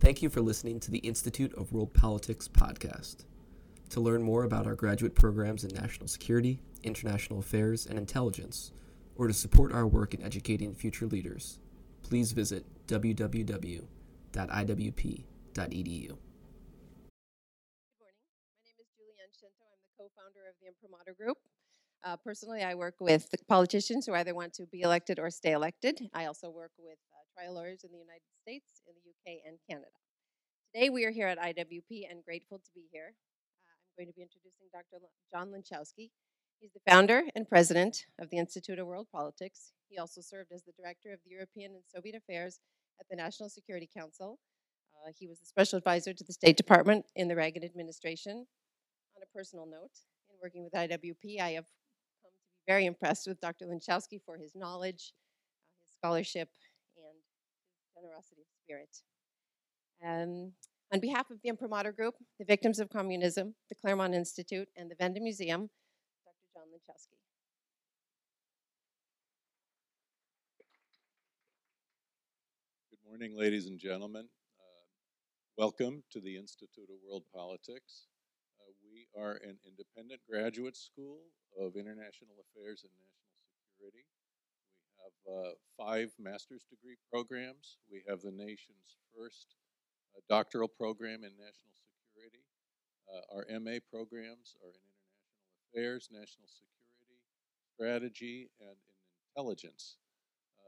Thank you for listening to the Institute of World Politics podcast. To learn more about our graduate programs in national security, international affairs, and intelligence, or to support our work in educating future leaders, please visit www.iwp.edu. Good morning. My name is Julianne Shinto. I'm the co-founder of the Imprimatur Group. Uh, personally, I work with politicians who either want to be elected or stay elected. I also work with trial lawyers in the United States, in the UK, and Canada. Today, we are here at IWP and grateful to be here. Uh, I'm going to be introducing Dr. L- John Lenczowski. He's the founder and president of the Institute of World Politics. He also served as the director of the European and Soviet Affairs at the National Security Council. Uh, he was the special advisor to the State Department in the Reagan administration. On a personal note, in working with IWP, I have come to be very impressed with Dr. Lenczowski for his knowledge, uh, his scholarship, generosity of spirit. Um, on behalf of the Imprimatur Group, the Victims of Communism, the Claremont Institute, and the Wende Museum, Dr. John Lenczowski. Good morning, ladies and gentlemen. Uh, welcome to the Institute of World Politics. Uh, we are an independent graduate school of international affairs and national security. Have uh, five master's degree programs. We have the nation's first uh, doctoral program in national security. Uh, our MA programs are in international affairs, national security, strategy, and in intelligence.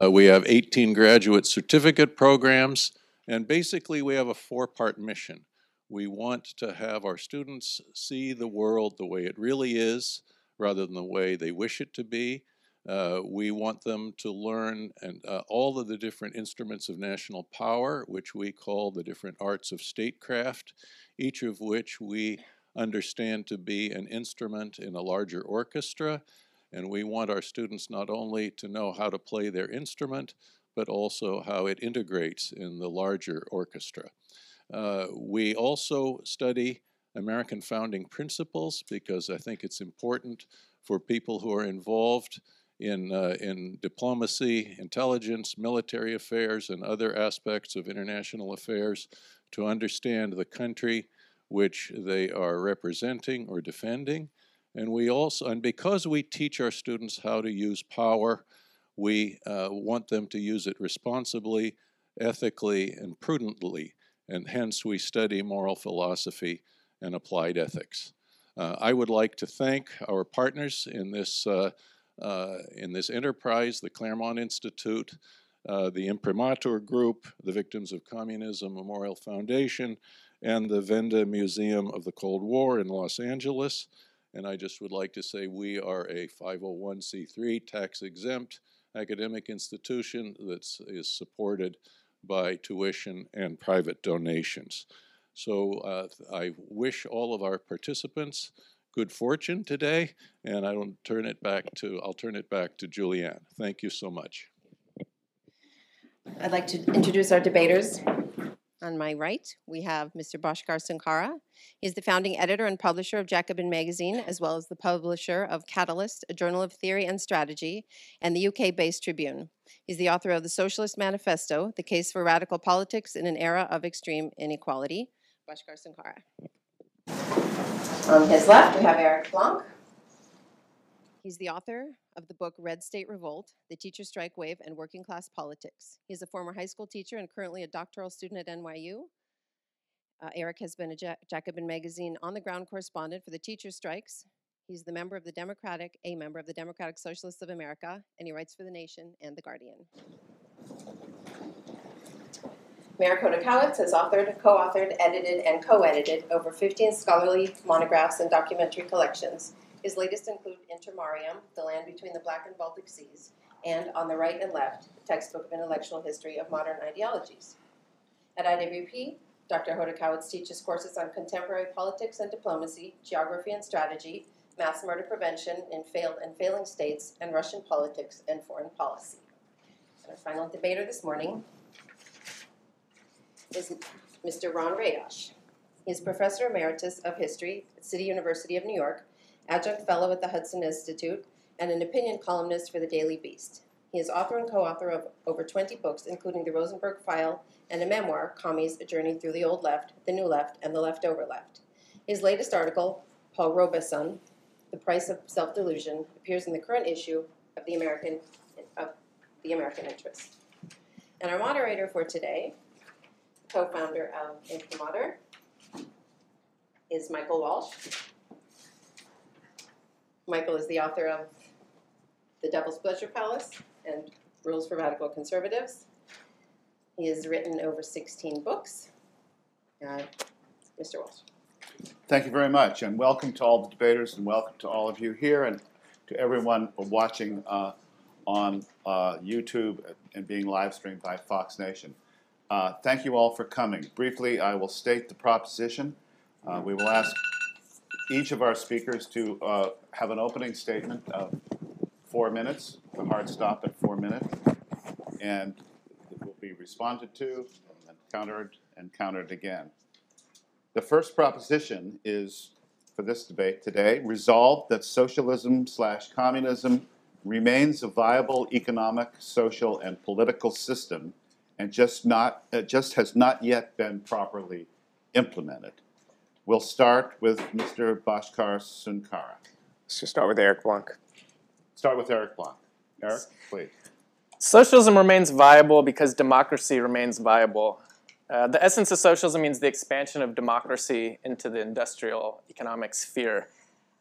Uh, we have 18 graduate certificate programs, and basically, we have a four part mission. We want to have our students see the world the way it really is rather than the way they wish it to be. Uh, we want them to learn and uh, all of the different instruments of national power, which we call the different arts of statecraft, each of which we understand to be an instrument in a larger orchestra. And we want our students not only to know how to play their instrument, but also how it integrates in the larger orchestra. Uh, we also study American founding principles because I think it's important for people who are involved in, uh, in diplomacy, intelligence, military affairs, and other aspects of international affairs to understand the country which they are representing or defending. And we also, and because we teach our students how to use power, we uh, want them to use it responsibly, ethically, and prudently. And hence we study moral philosophy and applied ethics. Uh, I would like to thank our partners in this, uh, in this enterprise, the Claremont Institute, uh, the Imprimatur Group, the Victims of Communism Memorial Foundation, and the Wende Museum of the Cold War in Los Angeles. And I just would like to say we are a 501c3 tax exempt academic institution that is supported by tuition and private donations. So uh, I wish all of our participants good fortune today, and I will turn it back to I'll turn it back to Julianne. Thank you so much. I'd like to introduce our debaters. On my right, we have Mr. Bhaskar Sunkara. He's the founding editor and publisher of Jacobin Magazine, as well as the publisher of Catalyst, a journal of theory and strategy, and the UK based Tribune. He's the author of the Socialist Manifesto, The Case for Radical Politics in an Era of Extreme Inequality. Bhaskar Sunkara. On his left, we have Eric Blanc. He's the author of the book Red State Revolt The Teacher Strike Wave and Working Class Politics. He's a former high school teacher and currently a doctoral student at NYU. Uh, Eric has been a ja- Jacobin Magazine on the ground correspondent for the teacher strikes. He's the member of the Democratic, a member of the Democratic Socialists of America, and he writes for The Nation and The Guardian. Marek Chodakiewicz has authored, co authored, edited, and co edited over 15 scholarly monographs and documentary collections. His latest include Intermarium, The Land Between the Black and Baltic Seas, and On the Right and Left, a textbook of intellectual history of modern ideologies. At IWP, Dr. Chodakiewicz teaches courses on contemporary politics and diplomacy, geography and strategy, mass murder prevention in failed and failing states, and Russian politics and foreign policy. And our final debater this morning is Mr. Ron Radosh. He is Professor Emeritus of History at City University of New York, Adjunct Fellow at the Hudson Institute, and an opinion columnist for the Daily Beast. He is author and co-author of over 20 books, including The Rosenberg File and a memoir, Commies, A Journey Through the Old Left, the New Left, and the Leftover Left. His latest article, Paul Robeson, The Price of Self-Delusion, appears in the current issue of the American, of the American Interest. And our moderator for today, co-founder of Imprimatur, is Michael Walsh. Michael is the author of The Devil's Pleasure Palace and Rules for Radical Conservatives. He has written over 16 books. Uh, Mr. Walsh. Thank you very much, and welcome to all the debaters, and welcome to all of you here, and to everyone watching uh, on uh, YouTube and being live streamed by Fox Nation. Uh, thank you all for coming. Briefly, I will state the proposition. Uh, we will ask each of our speakers to uh, have an opening statement of four minutes, a hard stop at four minutes, and it will be responded to and countered and countered again. The first proposition is for this debate today resolved that socialism slash communism remains a viable economic, social, and political system and just not uh, just has not yet been properly implemented. We'll start with Mr. Bhaskar Sunkara. Let's just start with Eric Blanc. Start with Eric Blanc. Eric, please. Socialism remains viable because democracy remains viable. Uh, the essence of socialism means the expansion of democracy into the industrial economic sphere.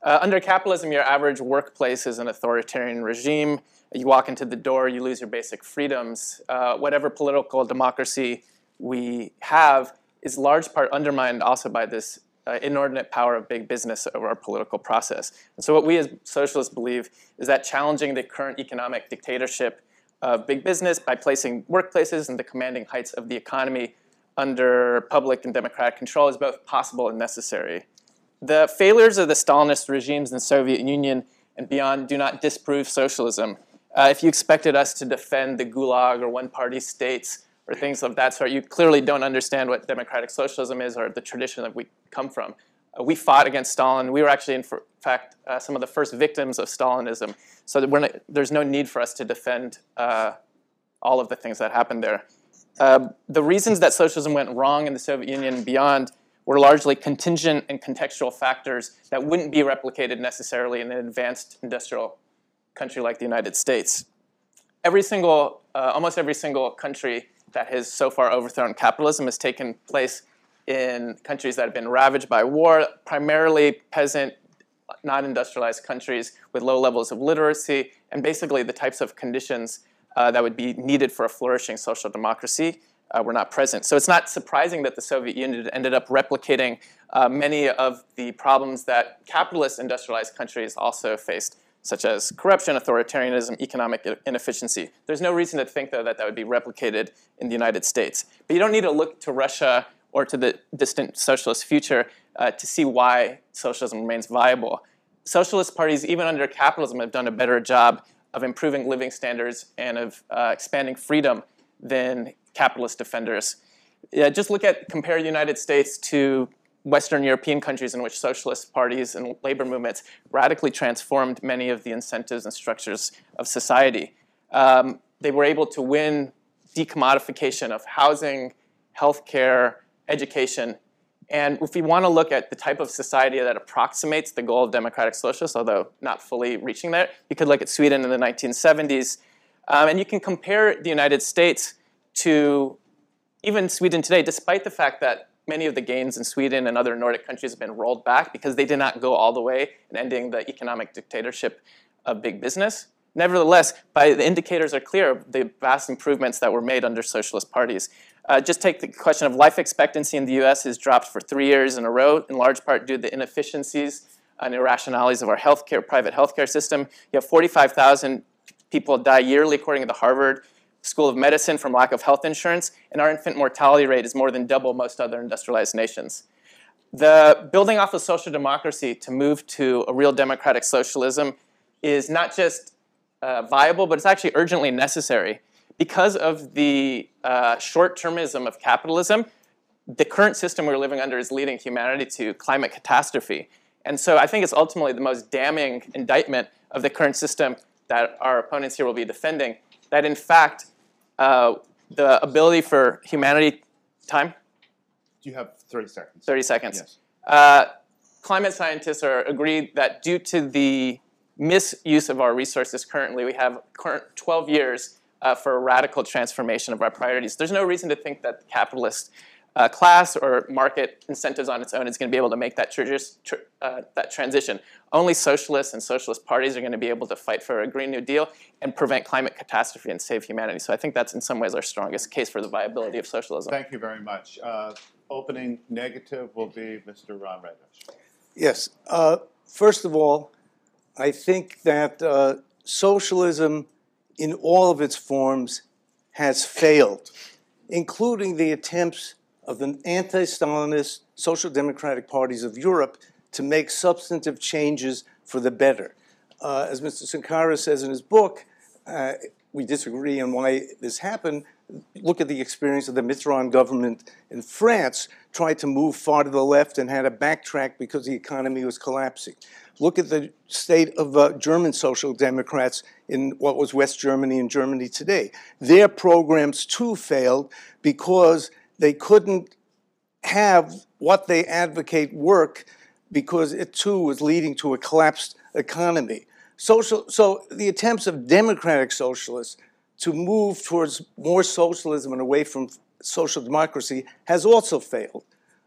Uh, under capitalism, your average workplace is an authoritarian regime. You walk into the door, you lose your basic freedoms. Uh, whatever political democracy we have is large part undermined also by this uh, inordinate power of big business over our political process. And so, what we as socialists believe is that challenging the current economic dictatorship of big business by placing workplaces and the commanding heights of the economy under public and democratic control is both possible and necessary. The failures of the Stalinist regimes in the Soviet Union and beyond do not disprove socialism. Uh, if you expected us to defend the Gulag or one party states or things of that sort, you clearly don't understand what democratic socialism is or the tradition that we come from. Uh, we fought against Stalin. We were actually, in fact, uh, some of the first victims of Stalinism. So not, there's no need for us to defend uh, all of the things that happened there. Uh, the reasons that socialism went wrong in the Soviet Union and beyond were largely contingent and contextual factors that wouldn't be replicated necessarily in an advanced industrial country like the United States. Every single, uh, almost every single country that has so far overthrown capitalism has taken place in countries that have been ravaged by war, primarily peasant, non industrialized countries with low levels of literacy, and basically the types of conditions uh, that would be needed for a flourishing social democracy uh, were not present. So it's not surprising that the Soviet Union ended up replicating uh, many of the problems that capitalist industrialized countries also faced, such as corruption, authoritarianism, economic inefficiency. There's no reason to think, though, that that would be replicated in the United States. But you don't need to look to Russia or to the distant socialist future uh, to see why socialism remains viable. Socialist parties, even under capitalism, have done a better job of improving living standards and of uh, expanding freedom than capitalist defenders. Yeah, just look at compare United States to Western European countries in which socialist parties and labor movements radically transformed many of the incentives and structures of society. Um, they were able to win decommodification of housing, healthcare, education. And if we want to look at the type of society that approximates the goal of democratic socialists, although not fully reaching there, you could look at Sweden in the 1970s. Um, and you can compare the United States to even Sweden today, despite the fact that many of the gains in Sweden and other Nordic countries have been rolled back because they did not go all the way in ending the economic dictatorship of big business. Nevertheless, by the indicators are clear of the vast improvements that were made under socialist parties. Uh, just take the question of life expectancy in the U.S. has dropped for three years in a row, in large part due to the inefficiencies and irrationalities of our healthcare, private healthcare system. You have 45,000 people die yearly, according to the Harvard School of Medicine, from lack of health insurance, and our infant mortality rate is more than double most other industrialized nations. The building off of social democracy to move to a real democratic socialism is not just uh, viable, but it's actually urgently necessary. Because of the uh, short termism of capitalism, the current system we're living under is leading humanity to climate catastrophe. And so I think it's ultimately the most damning indictment of the current system that our opponents here will be defending that in fact, uh, the ability for humanity, time, Do You have 30 seconds. 30 seconds. Yes. Uh, climate scientists are agreed that due to the misuse of our resources currently, we have current 12 years uh, for a radical transformation of our priorities. There's no reason to think that the capitalist uh, class or market incentives on its own is going to be able to make that, trigis- tr- uh, that transition. Only socialists and socialist parties are going to be able to fight for a Green New Deal and prevent climate catastrophe and save humanity. So I think that's in some ways our strongest case for the viability of socialism. Thank you very much. Uh, opening negative will be Mr. Ron Radosh. Yes. Uh, first of all, I think that uh, socialism in all of its forms has failed, including the attempts of the anti Stalinist social democratic parties of Europe to make substantive changes for the better. Uh, as Mr. Sunkara says in his book, uh, we disagree on why this happened. Look at the experience of the Mitterrand government in France, tried to move far to the left and had to backtrack because the economy was collapsing. Look at the state of uh, German social democrats in what was West Germany and Germany today. Their programs too failed because they couldn't have what they advocate work because it too was leading to a collapsed economy. Social, so the attempts of democratic socialists to move towards more socialism and away from social democracy has also failed.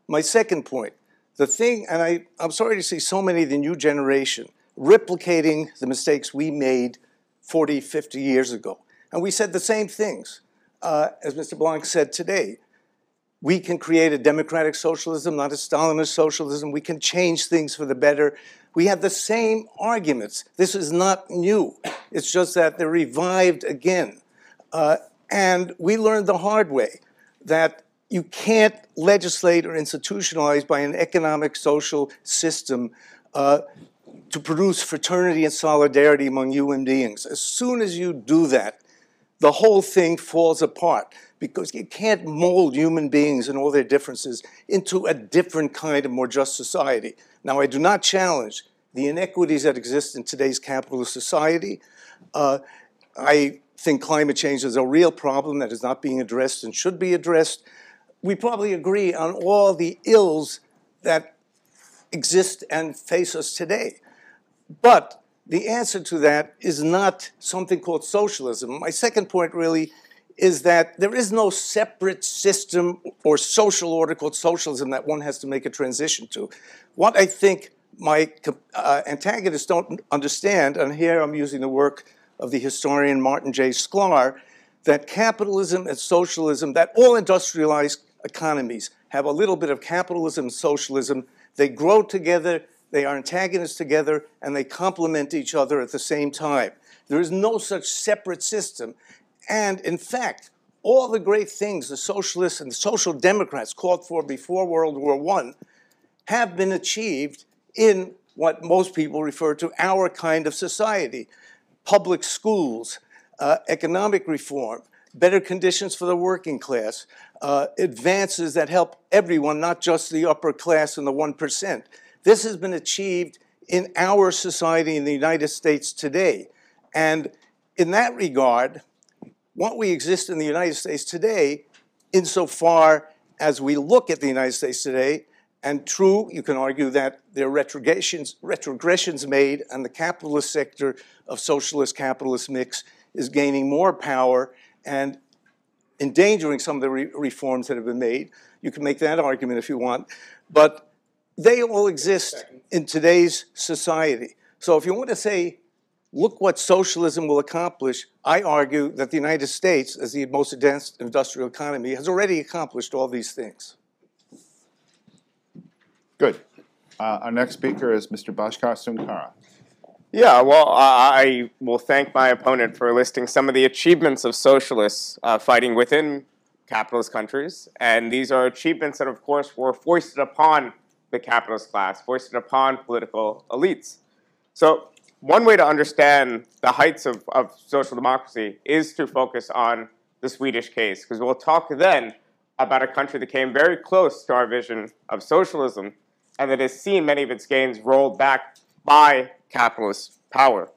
My second point, the thing, and I, I'm sorry to see so many of the new generation replicating the mistakes we made 40, 50 years ago. And we said the same things, uh, as Mr. Blanc said today. We can create a democratic socialism, not a Stalinist socialism. We can change things for the better. We have the same arguments. This is not new. It's just that they're revived again. Uh, and we learned the hard way that you can't legislate or institutionalize by an economic social system uh, to produce fraternity and solidarity among human beings. As soon as you do that, the whole thing falls apart because you can't mold human beings and all their differences into a different kind of more just society. Now, I do not challenge the inequities that exist in today's capitalist society. Uh, I think climate change is a real problem that is not being addressed and should be addressed. We probably agree on all the ills that exist and face us today. But the answer to that is not something called socialism. My second point really is that there is no separate system or social order called socialism that one has to make a transition to. What I think my uh, antagonists don't understand, and here I'm using the work of the historian Martin J. Sklar, that capitalism and socialism, that all industrialized economies have a little bit of capitalism and socialism. They grow together, they are antagonists together, and they complement each other at the same time. There is no such separate system. And in fact, all the great things the socialists and the social democrats called for before World War I have been achieved in what most people refer to our kind of society public schools, uh, economic reform, better conditions for the working class, uh, advances that help everyone, not just the upper class and the 1%. This has been achieved in our society in the United States today. And in that regard, what we exist in the United States today, insofar as we look at the United States today, and true, you can argue that there are retrogressions, retrogressions made, and the capitalist sector of socialist capitalist mix is gaining more power and endangering some of the re- reforms that have been made. You can make that argument if you want, but they all exist in today's society. So if you want to say, look what socialism will accomplish, I argue that the United States, as the most advanced industrial economy, has already accomplished all these things. Good. Uh, our next speaker is Mr. Bhaskar Sunkara. Yeah, well, I I will thank my opponent for listing some of the achievements of socialists uh, fighting within capitalist countries. And these are achievements that, of course, were foisted upon the capitalist class, foisted upon political elites. So, one way to understand the heights of, of social democracy is to focus on the Swedish case, because we'll talk then about a country that came very close to our vision of socialism and that has seen many of its gains rolled back by capitalist power.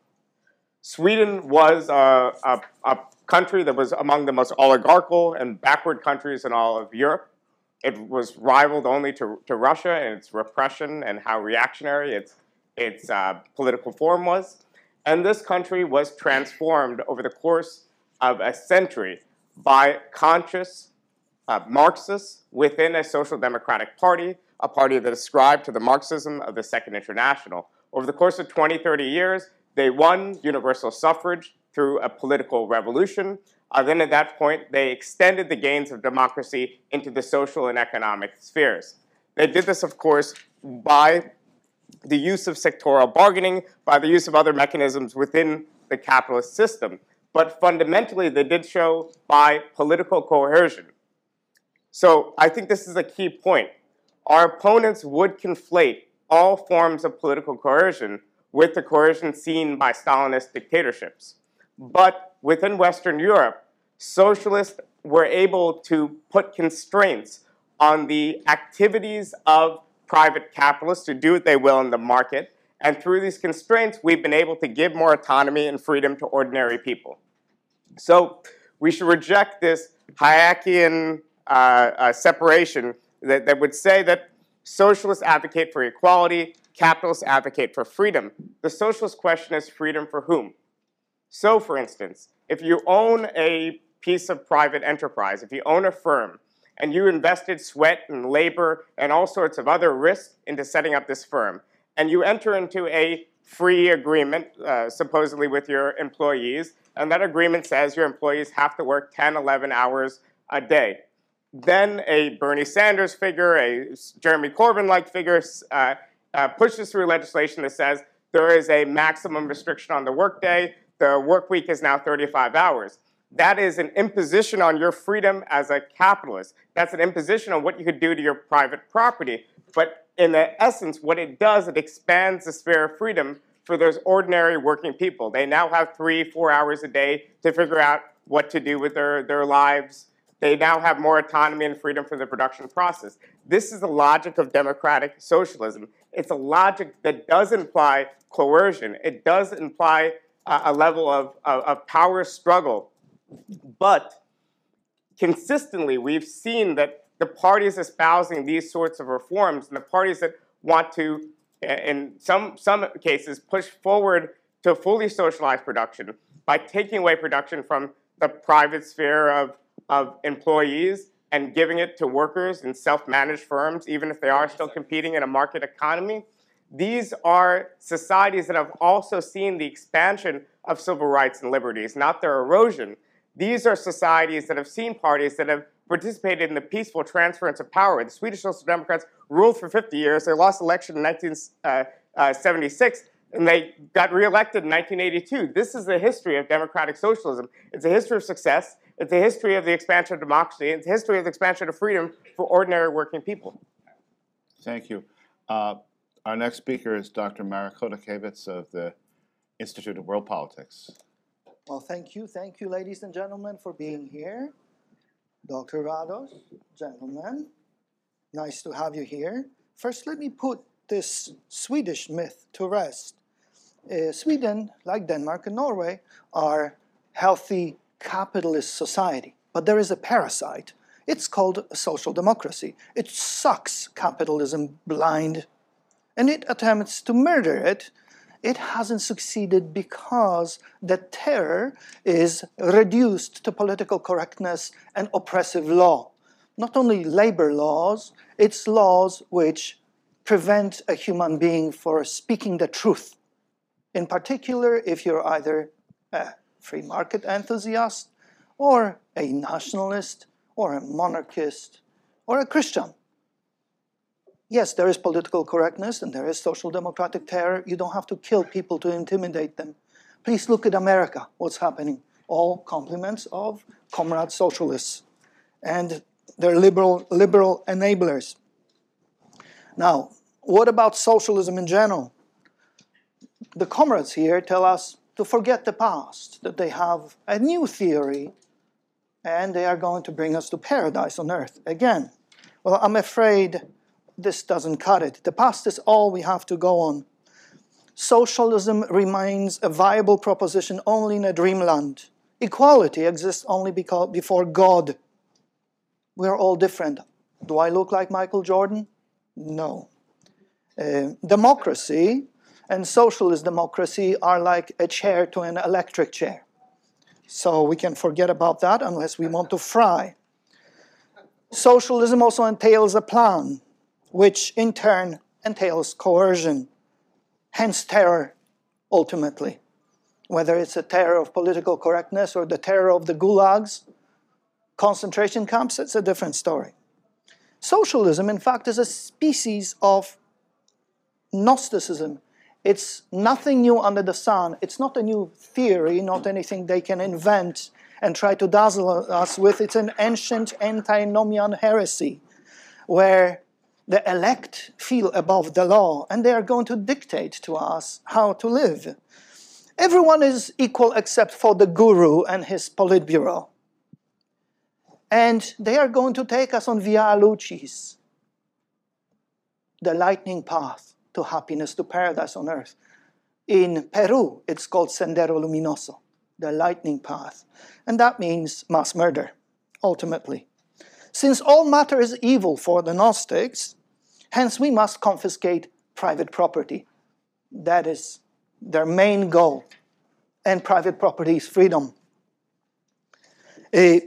Sweden was a, a, a country that was among the most oligarchical and backward countries in all of Europe. It was rivaled only to, to Russia in its repression and how reactionary its, its uh, political form was. And this country was transformed over the course of a century by conscious uh, Marxists within a social democratic party, a party that ascribed to the Marxism of the Second International. Over the course of 20, 30 years, they won universal suffrage through a political revolution. Uh, then at that point, they extended the gains of democracy into the social and economic spheres. They did this, of course, by the use of sectoral bargaining, by the use of other mechanisms within the capitalist system. But fundamentally, they did show by political coercion. So I think this is a key point. Our opponents would conflate all forms of political coercion with the coercion seen by Stalinist dictatorships. But within Western Europe, socialists were able to put constraints on the activities of private capitalists to do what they will in the market. And through these constraints, we've been able to give more autonomy and freedom to ordinary people. So we should reject this Hayekian uh, uh, separation that, that would say that socialists advocate for equality, capitalists advocate for freedom. The socialist question is freedom for whom? So, for instance, if you own a piece of private enterprise, if you own a firm, and you invested sweat and labor and all sorts of other risks into setting up this firm, and you enter into a free agreement, uh, supposedly with your employees, and that agreement says your employees have to work 10, 11 hours a day. Then a Bernie Sanders figure, a Jeremy Corbyn like figure, uh, uh, pushes through legislation that says there is a maximum restriction on the workday. The work week is now 35 hours. That is an imposition on your freedom as a capitalist. That's an imposition on what you could do to your private property. But in the essence, what it does, it expands the sphere of freedom for those ordinary working people. They now have three, four hours a day to figure out what to do with their, their lives. They now have more autonomy and freedom for the production process. This is the logic of democratic socialism. It's a logic that does imply coercion. It does imply a level of, of, power struggle but consistently, we've seen that the parties espousing these sorts of reforms and the parties that want to, in some, some cases, push forward to fully socialized production by taking away production from the private sphere of, of employees and giving it to workers in self-managed firms, even if they are still competing in a market economy. These are societies that have also seen the expansion of civil rights and liberties, not their erosion. These are societies that have seen parties that have participated in the peaceful transference of power. The Swedish Social Democrats ruled for 50 years. They lost election in 1976, uh, uh, and they got reelected in 1982. This is the history of democratic socialism. It's a history of success. It's a history of the expansion of democracy. It's a history of the expansion of freedom for ordinary working people. Thank you. Uh, our next speaker is Dr. Marek Chodakiewicz of the Institute of World Politics. Well, thank you. Thank you, ladies and gentlemen, for being here. Dr. Radosh, gentlemen, nice to have you here. First, let me put this Swedish myth to rest. Uh, Sweden, like Denmark and Norway, are healthy capitalist society, but there is a parasite. It's called social democracy. It sucks capitalism blind, and it attempts to murder it it hasn't succeeded because the terror is reduced to political correctness and oppressive law. Not only labor laws, it's laws which prevent a human being from speaking the truth. In particular, if you're either a free market enthusiast or a nationalist or a monarchist or a Christian. Yes, there is political correctness and there is social democratic terror. You don't have to kill people to intimidate them. Please look at America, what's happening. All compliments of comrade socialists and their liberal, liberal enablers. Now, what about socialism in general? The comrades here tell us to forget the past, that they have a new theory and they are going to bring us to paradise on earth again. Well, I'm afraid this doesn't cut it. The past is all we have to go on. Socialism remains a viable proposition only in a dreamland. Equality exists only because before God. We are all different. Do I look like Michael Jordan? No. Uh, democracy and socialist democracy are like a chair to an electric chair. So we can forget about that unless we want to fry. Socialism also entails a plan, which in turn entails coercion, hence terror, ultimately. Whether it's a terror of political correctness or the terror of the gulags, concentration camps, it's a different story. Socialism, in fact, is a species of Gnosticism. It's nothing new under the sun. It's not a new theory, not anything they can invent and try to dazzle us with. It's an ancient antinomian heresy where the elect feel above the law and they are going to dictate to us how to live. Everyone is equal except for the guru and his politburo. And they are going to take us on Via Lucis, the lightning path to happiness, to paradise on earth. In Peru, it's called Sendero Luminoso, the lightning path. And that means mass murder, ultimately. Since all matter is evil for the Gnostics, hence we must confiscate private property. That is their main goal. And private property is freedom. Uh,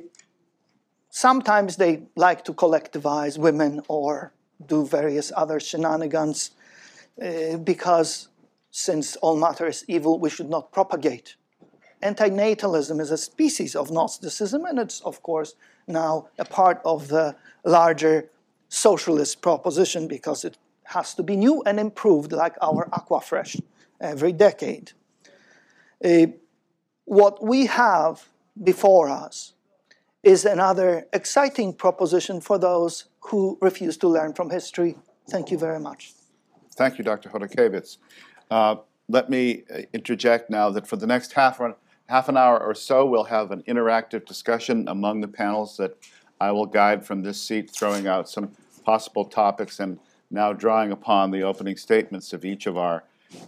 sometimes they like to collectivize women or do various other shenanigans uh, because since all matter is evil, we should not propagate. Antinatalism is a species of Gnosticism, and it's, of course, now a part of the larger socialist proposition because it has to be new and improved, like our Aquafresh, every decade. Uh, what we have before us is another exciting proposition for those who refuse to learn from history. Thank you very much. Thank you, Dr. Chodakiewicz. Uh, let me uh, interject now that for the next half, half an hour or so, we'll have an interactive discussion among the panels that I will guide from this seat, throwing out some possible topics and now drawing upon the opening statements of each of our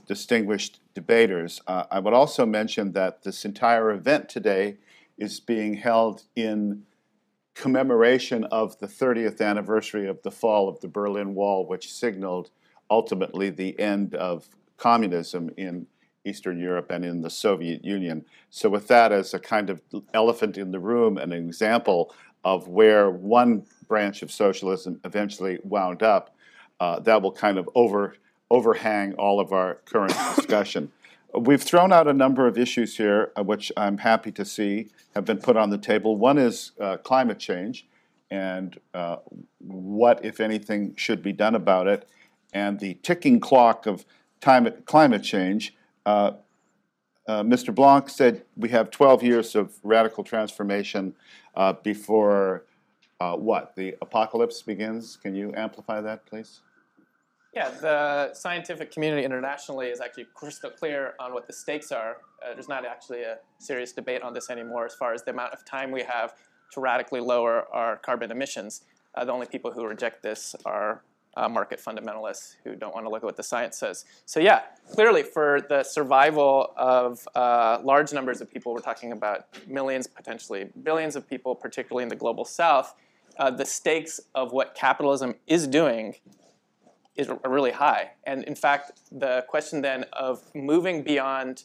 distinguished debaters. Uh, I would also mention that this entire event today is being held in commemoration of the 30th anniversary of the fall of the Berlin Wall, which signaled ultimately the end of communism in Eastern Europe and in the Soviet Union. So, with that as a kind of elephant in the room, an example of where one branch of socialism eventually wound up, uh, that will kind of over, overhang all of our current discussion. We've thrown out a number of issues here, uh, which I'm happy to see have been put on the table. One is uh, climate change and uh, what, if anything, should be done about it, and the ticking clock of time, climate change. Uh, uh, Mr. Blanc said we have 12 years of radical transformation uh, before what? The apocalypse begins? Can you amplify that, please? Yeah, the scientific community internationally is actually crystal clear on what the stakes are. Uh, there's not actually a serious debate on this anymore as far as the amount of time we have to radically lower our carbon emissions. Uh, the only people who reject this are uh, market fundamentalists who don't want to look at what the science says. So yeah, clearly for the survival of uh, large numbers of people, we're talking about millions, potentially billions of people, particularly in the global south, uh, the stakes of what capitalism is doing is really high. And in fact, the question then of moving beyond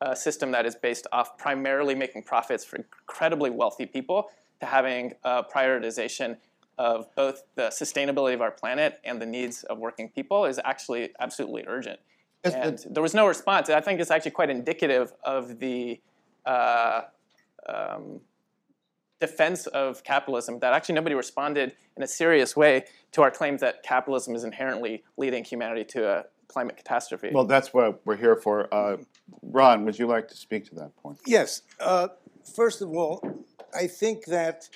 a system that is based off primarily making profits for incredibly wealthy people to having a prioritization of both the sustainability of our planet and the needs of working people is actually absolutely urgent. and there was no response. I think it's actually quite indicative of the uh, um, defense of capitalism that actually nobody responded in a serious way to our claims that capitalism is inherently leading humanity to a climate catastrophe. Well, that's what we're here for. Uh, Ron, would you like to speak to that point? Yes. Uh, first of all, I think that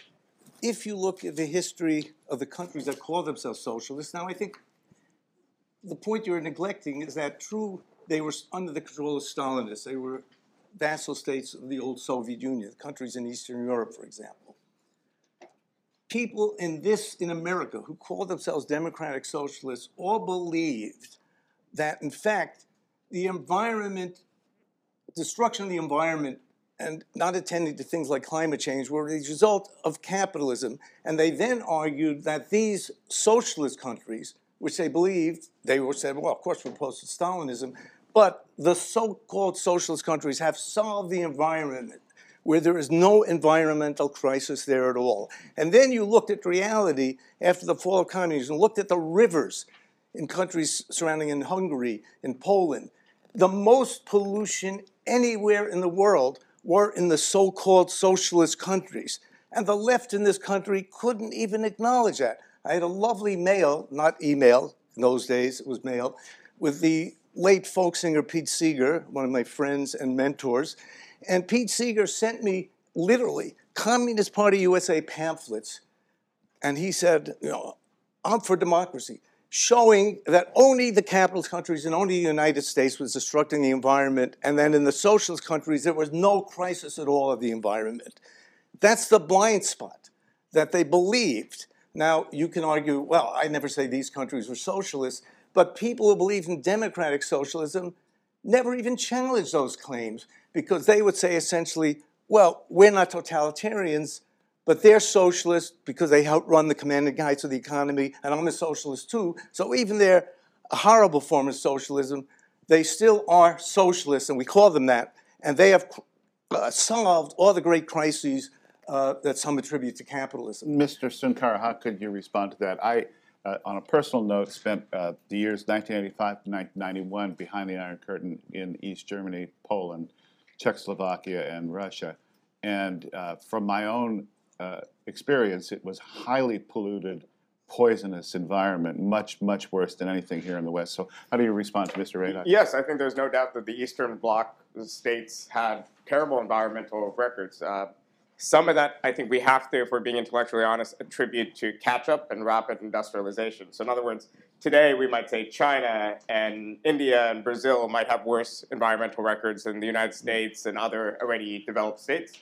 if you look at the history of the countries that call themselves socialists, now I think the point you're neglecting is that true, they were under the control of Stalinists. They were vassal states of the old Soviet Union, countries in Eastern Europe, for example. People in this, in America, who call themselves democratic socialists, all believed that, in fact, the environment, destruction of the environment and not attending to things like climate change were the result of capitalism. And they then argued that these socialist countries, which they believed, they were said, well, of course, we're opposed to Stalinism, but the so called socialist countries have solved the environment where there is no environmental crisis there at all. And then you looked at reality after the fall of communism, looked at the rivers in countries surrounding in Hungary, in Poland. The most pollution anywhere in the world were in the so-called socialist countries. And the left in this country couldn't even acknowledge that. I had a lovely mail, not email, in those days it was mail, with the late folk singer Pete Seeger, one of my friends and mentors. And Pete Seeger sent me literally Communist Party USA pamphlets. And he said, you know, I'm for democracy, showing that only the capitalist countries and only the United States was destructing the environment. And then in the socialist countries, there was no crisis at all of the environment. That's the blind spot that they believed. Now, you can argue, well, I never say these countries were socialists, but people who believed in democratic socialism never even challenged those claims because they would say essentially, well, we're not totalitarians, but they're socialists because they outrun the commanding heights of the economy, and I'm a socialist too. So even they're a horrible form of socialism, they still are socialists, and we call them that, and they have uh, solved all the great crises uh, that some attribute to capitalism. Mr. Sunkar, how could you respond to that? I, uh, on a personal note, spent uh, the years 1985 to 1991 behind the Iron Curtain in East Germany, Poland, Czechoslovakia, and Russia. And uh, from my own uh, experience, it was highly polluted, poisonous environment, much, much worse than anything here in the West. So, how do you respond to Mr. Raidak? Yes, I think there's no doubt that the Eastern Bloc states had terrible environmental records. Uh, some of that, I think we have to, if we're being intellectually honest, attribute to catch up and rapid industrialization. So, in other words, today we might say China and India and Brazil might have worse environmental records than the United States and other already developed states.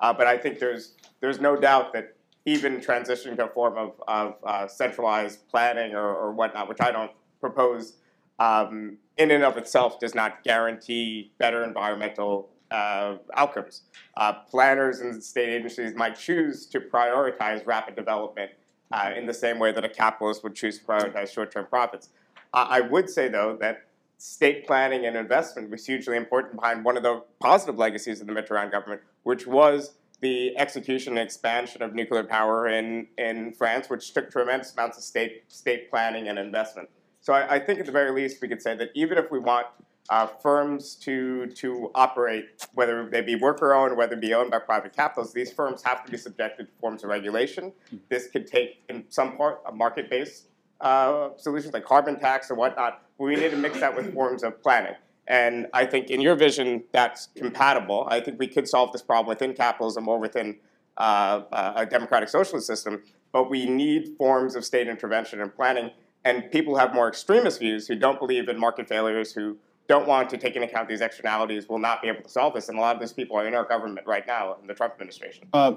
Uh, but I think there's there's no doubt that even transitioning to a form of, of uh, centralized planning or, or, whatnot, which I don't propose, um, in and of itself does not guarantee better environmental uh, outcomes. Uh, planners and state agencies might choose to prioritize rapid development uh, in the same way that a capitalist would choose to prioritize short-term profits. I would say, though, that state planning and investment was hugely important behind one of the positive legacies of the Mitterrand government, which was the execution and expansion of nuclear power in, in France, which took tremendous amounts of state, state planning and investment. So I, I think at the very least we could say that even if we want uh, firms to, to operate, whether they be worker owned, whether it be owned by private capitalists, these firms have to be subjected to forms of regulation. This could take, in some part, a market based uh, solutions like carbon tax or whatnot, but we need to mix that with forms of planning. And I think in your vision, that's compatible. I think we could solve this problem within capitalism or within uh, a democratic socialist system, but we need forms of state intervention and planning. And people who have more extremist views who don't believe in market failures, who don't want to take into account these externalities, will not be able to solve this. And a lot of these people are in our government right now, in the Trump administration. Uh,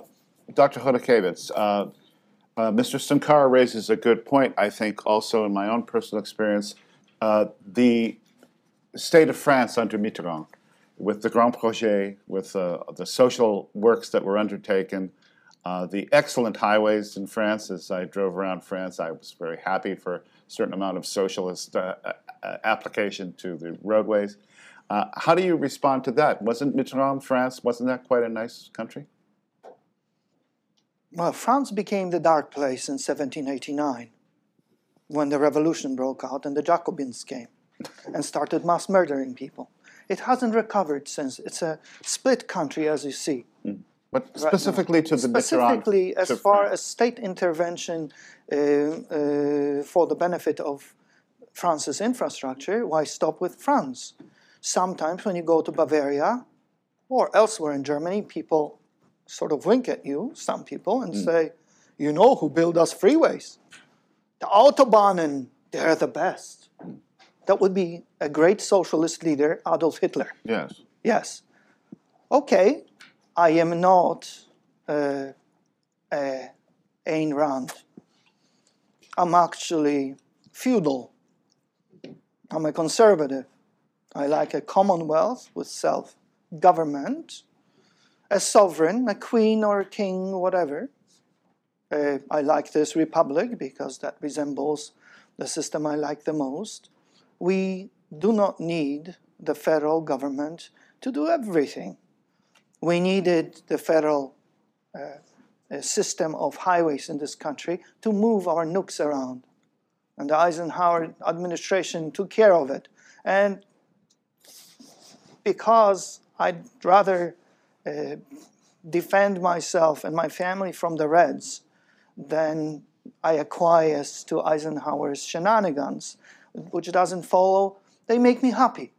Dr. Chodakiewicz, uh, uh, Mr. Sunkara raises a good point, I think, also in my own personal experience. Uh, the state of France under Mitterrand, with the Grand Projet, with uh, the social works that were undertaken, uh, the excellent highways in France. As I drove around France, I was very happy for a certain amount of socialist uh, uh, application to the roadways. how do you respond to that? Wasn't Mitterrand France? Wasn't that quite a nice country? Well, France became the dark place in 1789 when the revolution broke out and the Jacobins came and started mass murdering people. It hasn't recovered since. It's a split country, as you see. Mm. But specifically to the specifically as far France. as state intervention uh, uh, for the benefit of France's infrastructure, why stop with France? Sometimes when you go to Bavaria or elsewhere in Germany, people sort of wink at you, some people, and mm. say, you know who built us freeways? The Autobahnen, they're the best. That would be a great socialist leader, Adolf Hitler. Yes. Yes. Okay, I am not uh, uh, Ayn Rand. I'm actually feudal. I'm a conservative. I like a commonwealth with self government a sovereign, a queen or a king, whatever. Uh, I like this republic because that resembles the system I like the most. We do not need the federal government to do everything. We needed the federal uh, system of highways in this country to move our nooks around. And the Eisenhower administration took care of it. And because I'd rather uh, defend myself and my family from the Reds than I acquiesce to Eisenhower's shenanigans, which doesn't follow, they make me happy.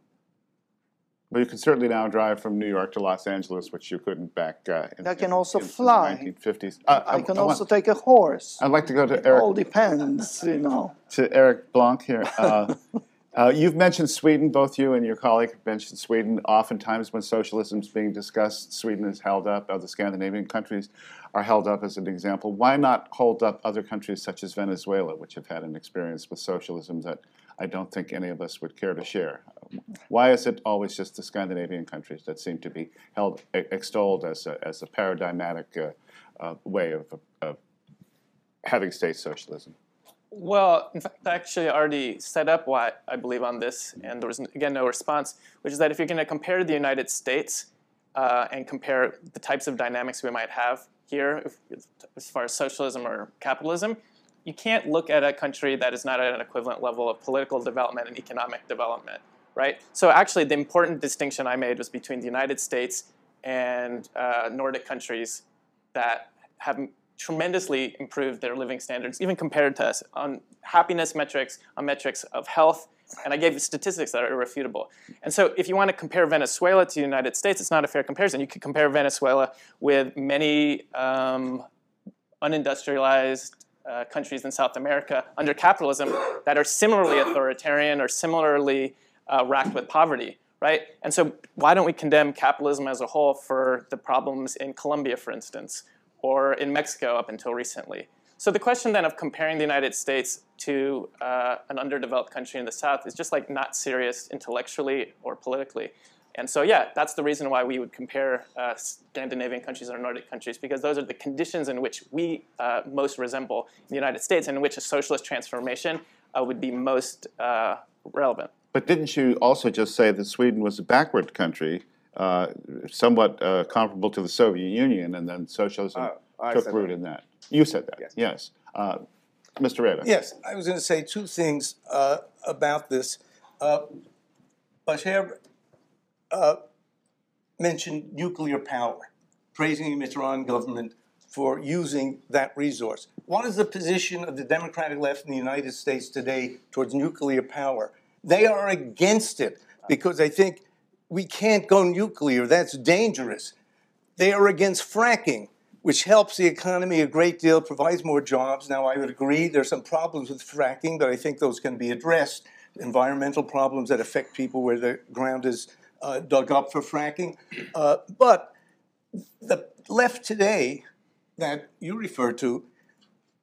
Well, you can certainly now drive from New York to Los Angeles, which you couldn't back uh, in, I can in- also in fly. the 1950s. Uh, I can I want- also take a horse. I'd like to go to It all depends, you know. to Eric Blanc here. Uh, uh, you've mentioned Sweden, both you and your colleague have mentioned Sweden. Oftentimes, when socialism is being discussed, Sweden is held up, other Scandinavian countries are held up as an example. Why not hold up other countries such as Venezuela, which have had an experience with socialism that I don't think any of us would care to share? Why is it always just the Scandinavian countries that seem to be held extolled as a, as a paradigmatic uh, uh, way of, of having state socialism? Well, in fact, I actually already set up why I believe on this, and there was, again, no response, which is that if you're going to compare the United States uh, and compare the types of dynamics we might have here, if, as far as socialism or capitalism, you can't look at a country that is not at an equivalent level of political development and economic development, right? So actually, the important distinction I made was between the United States and uh, Nordic countries that have tremendously improved their living standards, even compared to us on happiness metrics, on metrics of health. And I gave statistics that are irrefutable. And so, if you want to compare Venezuela to the United States, it's not a fair comparison. You could compare Venezuela with many um, unindustrialized uh, countries in South America under capitalism that are similarly authoritarian or similarly uh, racked with poverty, right? And so, why don't we condemn capitalism as a whole for the problems in Colombia, for instance, or in Mexico up until recently? So the question then of comparing the United States to uh, an underdeveloped country in the South is just like not serious intellectually or politically. And so, yeah, that's the reason why we would compare uh, Scandinavian countries or Nordic countries, because those are the conditions in which we uh, most resemble the United States and in which a socialist transformation uh, would be most uh, relevant. But didn't you also just say that Sweden was a backward country, uh, somewhat uh, comparable to the Soviet Union, and then socialism Uh, took root that. in that? You said that, Yes. yes. Uh, Mr. Reda? Yes, I was going to say two things uh, about this. Uh, Bashir uh, mentioned nuclear power, praising the Mitterrand government for using that resource. What is the position of the Democratic left in the United States today towards nuclear power? They are against it because they think we can't go nuclear, that's dangerous. They are against fracking, which helps the economy a great deal, provides more jobs. Now, I would agree there's some problems with fracking, but I think those can be addressed. Environmental problems that affect people where the ground is uh, dug up for fracking. Uh, but the left today that you refer to,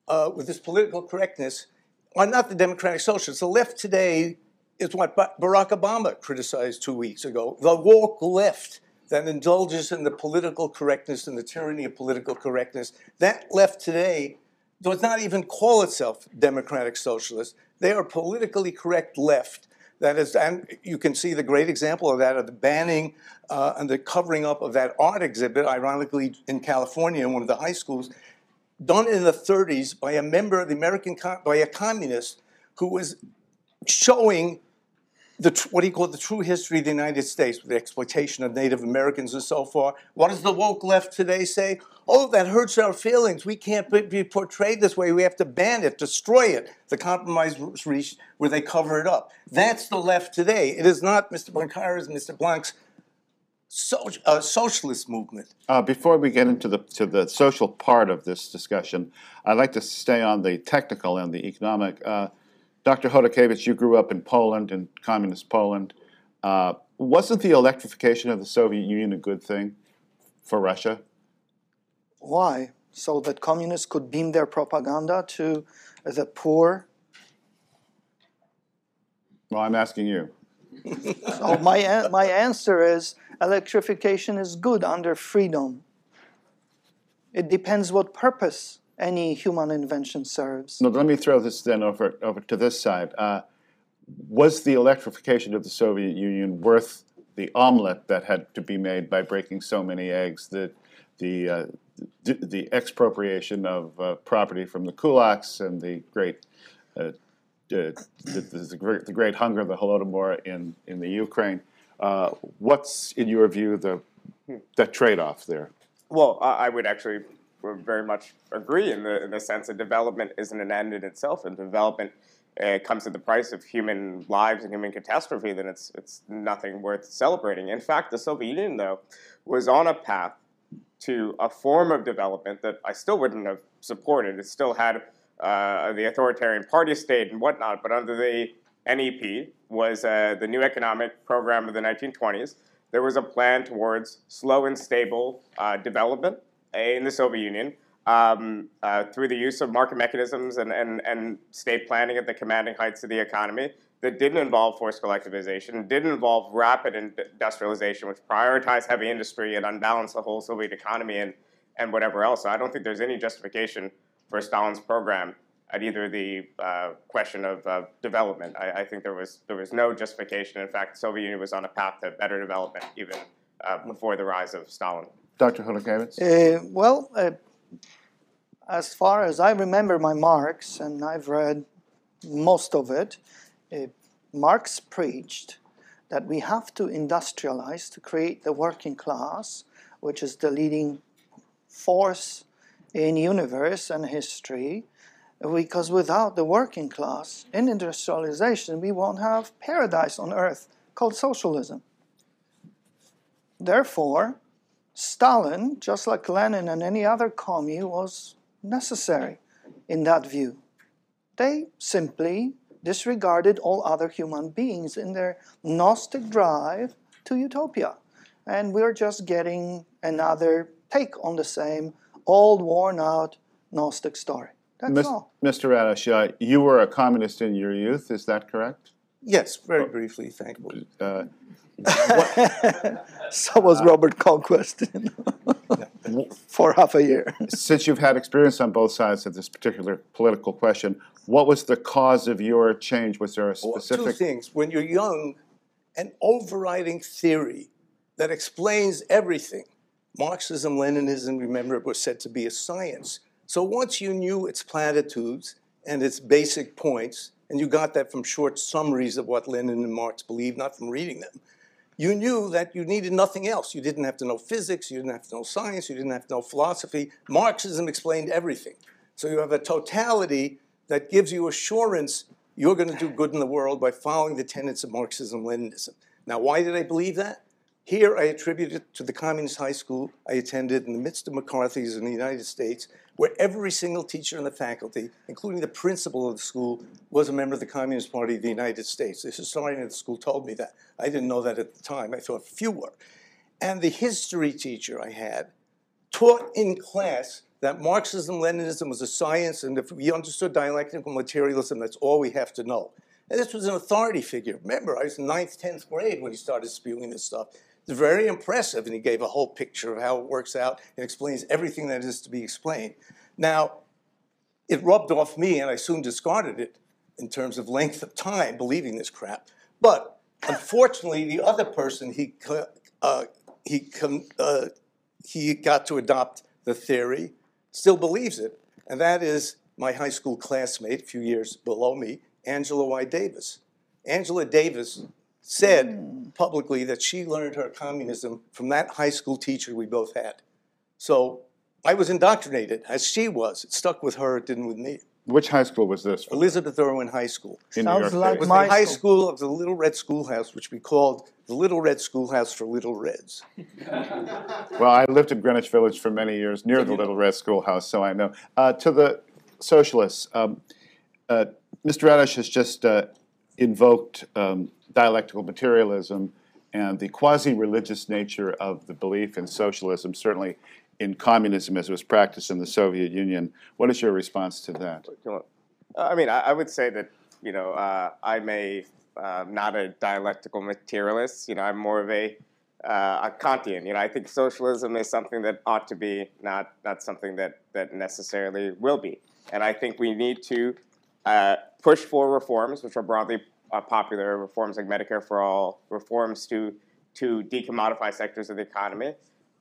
uh, with this political correctness, are not the Democratic Socialists. The left today is what Barack Obama criticized two weeks ago the woke left that indulges in the political correctness and the tyranny of political correctness. That left today does not even call itself Democratic Socialist. They are politically correct left. That is, and you can see the great example of that of the banning uh, and the covering up of that art exhibit, ironically in California in one of the high schools, done in the 30s by a member of the American, by a communist who was showing the, what he called the true history of the United States, with the exploitation of Native Americans and so forth. What does the woke left today say? Oh, that hurts our feelings. We can't be- portrayed this way. We have to ban it, destroy it. The compromise reached where they cover it up. That's the left today. It is not Mr. Blancara's, Mr. Blanc's so, uh, socialist movement. Uh, before we get into the to the social part of this discussion, I'd like to stay on the technical and the economic. Uh, Dr. Chodakiewicz, you grew up in Poland, in communist Poland. Uh, wasn't the electrification of the Soviet Union a good thing for Russia? Why? So that communists could beam their propaganda to the poor. Well, I'm asking you. So my, my answer is electrification is good under freedom. It depends what purpose any human invention serves. No, let me throw this then over, over to this side. Uh, was the electrification of the Soviet Union worth the omelet that had to be made by breaking so many eggs? The, the, uh, the, the expropriation of uh, property from the kulaks and the great, uh, the, the, the, great, the great hunger, the Holodomor in, in the Ukraine. Uh, what's, in your view, the, the trade off there? Well, I I would actually very much agree in the, in the sense that development isn't an end in itself, and development uh, comes at the price of human lives and human catastrophe, then it's, it's nothing worth celebrating. In fact, the Soviet Union, though, was on a path to a form of development that I still wouldn't have supported. It still had uh, the authoritarian party state and whatnot, but under the NEP was uh, the new economic program of the 1920s there was a plan towards slow and stable uh, development in the Soviet Union um, uh, through the use of market mechanisms and, and, and state planning at the commanding heights of the economy that didn't involve forced collectivization, didn't involve rapid industrialization, which prioritized heavy industry and unbalanced the whole Soviet economy and, and whatever else. So I don't think there's any justification for Stalin's program at either the uh, question of uh, development. I, I, think there was there was no justification. In fact, the Soviet Union was on a path to better development even uh, before the rise of Stalin. Dr. Chodakiewicz? Uh, well, uh, as far as I remember my Marx, and I've read most of it, uh, Marx preached that we have to industrialize to create the working class, which is the leading force in universe and history because without the working class in industrialization, we won't have paradise on earth called socialism. Therefore, Stalin, just like Lenin and any other commie, was necessary in that view. They simply disregarded all other human beings in their Gnostic drive to utopia. And we're just getting another take on the same old, worn out Gnostic story. That's Mis- all. Mr. Radosh, uh, you were a communist in your youth, is that correct? Yes, very briefly, thank you. Uh, so was uh, Robert Conquest for half a year. since you've had experience on both sides of this particular political question, what was the cause of your change? Was there a specific? Well, Two specific? things. When you're young, an overriding theory that explains everything. Marxism, Leninism, remember, it was said to be a science. So once you knew its platitudes and its basic points, and you got that from short summaries of what Lenin and Marx believed, not from reading them, you knew that you needed nothing else. You didn't have to know physics, you didn't have to know science, you didn't have to know philosophy. Marxism explained everything. So you have a totality that gives you assurance you're going to do good in the world by following the tenets of Marxism Leninism. Now, why did I believe that? Here I attribute it to the communist high school I attended in the midst of McCarthy's in the United States, where every single teacher in the faculty, including the principal of the school, was a member of the Communist Party of the United States. The historian at the school told me that. I didn't know that at the time. I thought few were. And the history teacher I had taught in class that Marxism Leninism was a science, and if we understood dialectical materialism, that's all we have to know. And this was an authority figure. Remember, I was in ninth, 10th grade when he started spewing this stuff. It's very impressive, and he gave a whole picture of how it works out and explains everything that is to be explained. Now, it rubbed off me, and I soon discarded it in terms of length of time believing this crap. But unfortunately, the other person he uh, he uh, he got to adopt the theory still believes it, and that is my high school classmate, a few years below me, Angela Y. Davis. Angela Davis said publicly that she learned her communism from that high school teacher we both had. So I was indoctrinated, as she was. It stuck with her, it didn't with me. Which high school was this? Elizabeth Irwin High School. In New Sounds York like It State? was my the high school. school of the Little Red Schoolhouse, which we called the Little Red Schoolhouse for Little Reds. Well, I lived in Greenwich Village for many years, near the Little Red Schoolhouse, so I know. Uh, to the socialists, um, uh, Mr. Radosh has just uh, invoked um, dialectical materialism and the quasi-religious nature of the belief in socialism, certainly in communism as it was practiced in the Soviet Union. What is your response to that? I mean, I, I would say that you know uh, I'm a uh, not a dialectical materialist. You know, I'm more of a uh, a Kantian. You know, I think socialism is something that ought to be, not not something that that necessarily will be. And I think we need to uh, push for reforms, which are broadly uh, popular reforms like Medicare for all, reforms to to decommodify sectors of the economy.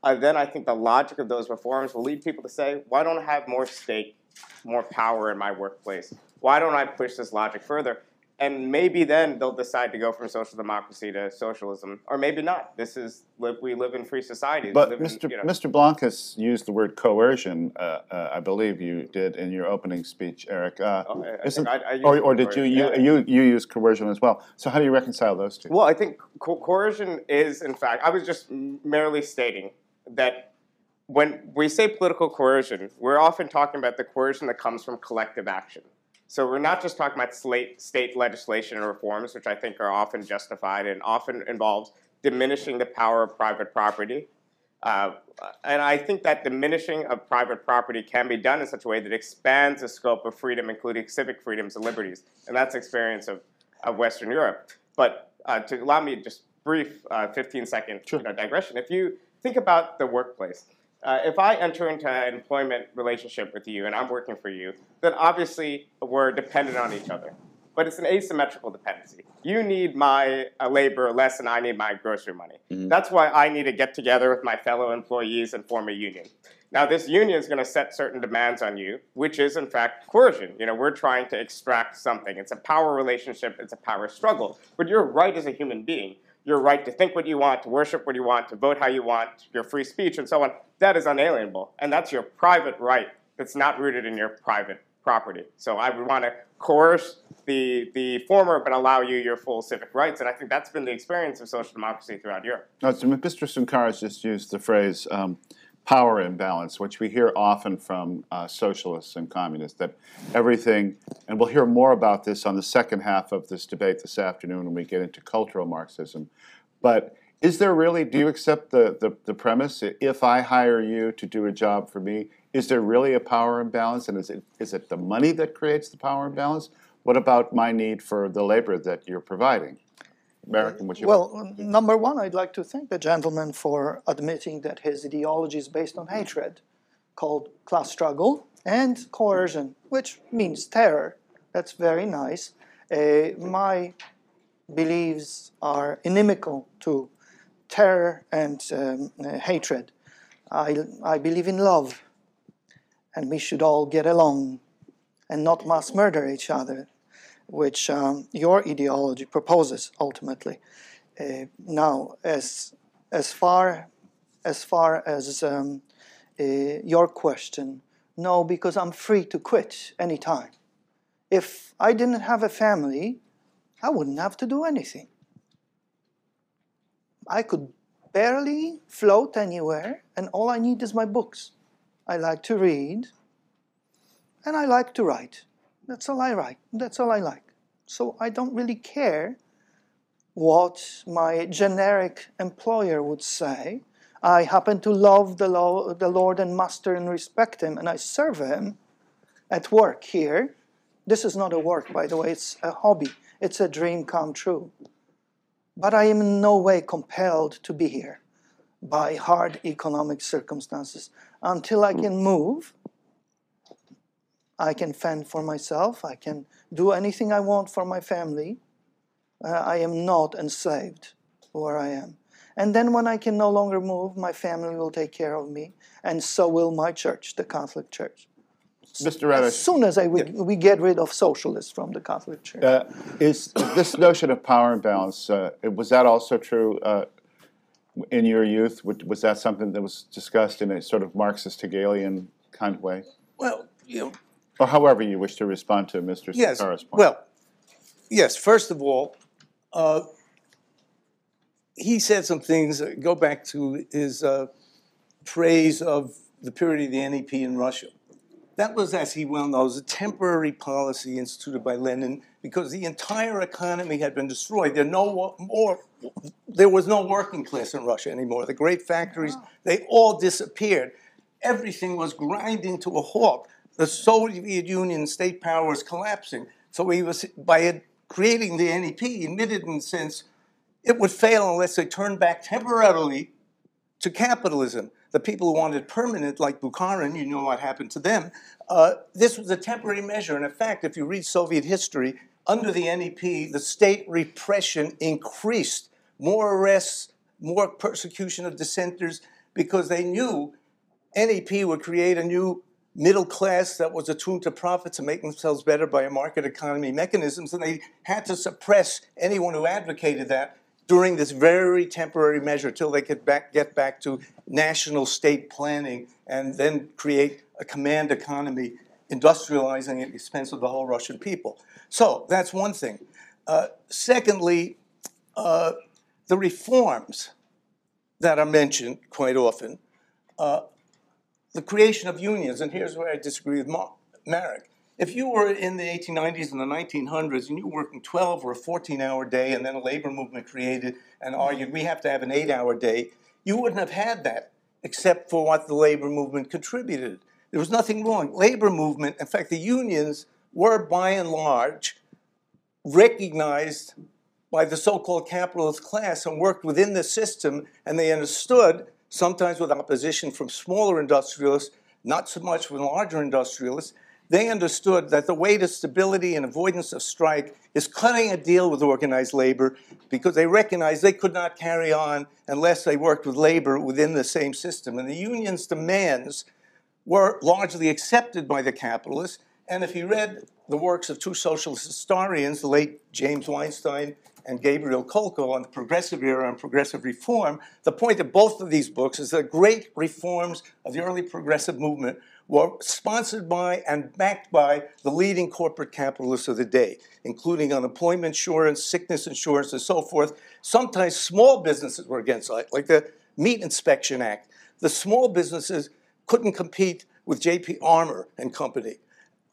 Uh, then I think the logic of those reforms will lead people to say, why don't I have more stake, more power in my workplace? Why don't I push this logic further? And maybe then they'll decide to go from social democracy to socialism, or maybe not. This is we live in free societies. But in, Mr. you know, Mr. Blancas used the word coercion. Uh, uh, I believe you did in your opening speech, Eric. Uh, Oh, I- I I- or, or did you you, yeah. you you use coercion as well? So how do you reconcile those two? Well, I think co- coercion is, in fact, I was just merely stating that when we say political coercion, we're often talking about the coercion that comes from collective action. So we're not just talking about slate, state legislation and reforms, which I think are often justified and often involves diminishing the power of private property. Uh, and I think that diminishing of private property can be done in such a way that expands the scope of freedom, including civic freedoms and liberties. And that's the experience of, of Western Europe. But uh, to allow me just brief uh, 15 second you know, digression, if you think about the workplace, uh, if I enter into an employment relationship with you and I'm working for you, then obviously we're dependent on each other. But it's an asymmetrical dependency. You need my uh, labor less than I need my grocery money. That's why I need to get together with my fellow employees and form a union. Now, this union is going to set certain demands on you, which is in fact coercion. You know, we're trying to extract something. It's a power relationship. It's a power struggle. But you're right as a human being. Your right to think what you want, to worship what you want, to vote how you want, your free speech, and so on. That is unalienable, and that's your private right. That's not rooted in your private property. So I would want to coerce the the former, but allow you your full civic rights. And I think that's been the experience of social democracy throughout Europe. No, so Mr. Sunkaras just used the phrase um, power imbalance, which we hear often from uh, socialists and communists, that everything, and we'll hear more about this on the second half of this debate this afternoon when we get into cultural Marxism. But is there really, do you accept the, the, the premise, if I hire you to do a job for me, is there really a power imbalance? And is it, is it the money that creates the power imbalance? What about my need for the labor that you're providing? American, would you? Well, number one, I'd like to thank the gentleman for admitting that his ideology is based on hatred, called class struggle, and coercion, which means terror. That's very nice. Uh, my beliefs are inimical to terror and um, uh, hatred. I, I believe in love, and we should all get along and not mass murder each other which um, your ideology proposes ultimately. Uh, now, as as far as far as um, uh, your question, no, because I'm free to quit anytime. If I didn't have a family, I wouldn't have to do anything. I could barely float anywhere, and all I need is my books. I like to read, and I like to write. That's all I write. That's all I like. So I don't really care what my generic employer would say. I happen to love the, lo- the Lord and Master and respect Him, and I serve Him at work here. This is not a work, by the way, it's a hobby, it's a dream come true. But I am in no way compelled to be here by hard economic circumstances. Until I can move, I can fend for myself, I can do anything I want for my family. Uh, I am not enslaved where I am. And then when I can no longer move, my family will take care of me, and so will my church, the Catholic Church. Mr. As soon as I, we, we get rid of socialists from the Catholic Church. uh, is this notion of power imbalance, uh, was that also true uh, in your youth? Was was that something that was discussed in a sort of Marxist Hegelian kind of way? Well, you know, Or however you wish to respond to Mr. Yes. Sunkara's point. Well, yes. First of all, uh, he said some things. uh, Go back to his uh, praise of the period of the NEP in Russia. That was, as he well knows, a temporary policy instituted by Lenin because the entire economy had been destroyed. There no more. There was no working class in Russia anymore. The great factories, they all disappeared. Everything was grinding to a halt. The Soviet Union state power was collapsing. So he was, by creating the NEP, admitted in a sense, it would fail unless they turned back temporarily to capitalism. The people who wanted permanent, like Bukharin, you know what happened to them. Uh, this was a temporary measure. And in fact, if you read Soviet history, under the NEP, the state repression increased. More arrests, more persecution of dissenters, because they knew NEP would create a new middle class that was attuned to profits and make themselves better by a market economy mechanisms, and they had to suppress anyone who advocated that during this very temporary measure till they could back, get back to national state planning and then create a command economy, industrializing at the expense of the whole Russian people. So that's one thing. Uh, secondly, uh, the reforms that are mentioned quite often, uh, the creation of unions, and here's where I disagree with Mar- Marek. If you were in the 1890s and the 1900s and you were working 12 or a 14 hour day and then a labor movement created and argued we have to have an eight hour day, you wouldn't have had that except for what the labor movement contributed. There was nothing wrong. Labor movement, in fact, the unions were by and large recognized by the so-called capitalist class and worked within the system and they understood sometimes with opposition from smaller industrialists not so much from larger industrialists they understood that the way to stability and avoidance of strike is cutting a deal with organized labor because they recognized they could not carry on unless they worked with labor within the same system. And the union's demands were largely accepted by the capitalists. And if you read the works of two socialist historians, the late James Weinstein and Gabriel Kolko on the progressive era and progressive reform, the point of both of these books is that great reforms of the early progressive movement were sponsored by and backed by the leading corporate capitalists of the day, including unemployment insurance, sickness insurance, and so forth. Sometimes small businesses were against it, like the Meat Inspection Act. The small businesses couldn't compete with J.P. Armour and Company.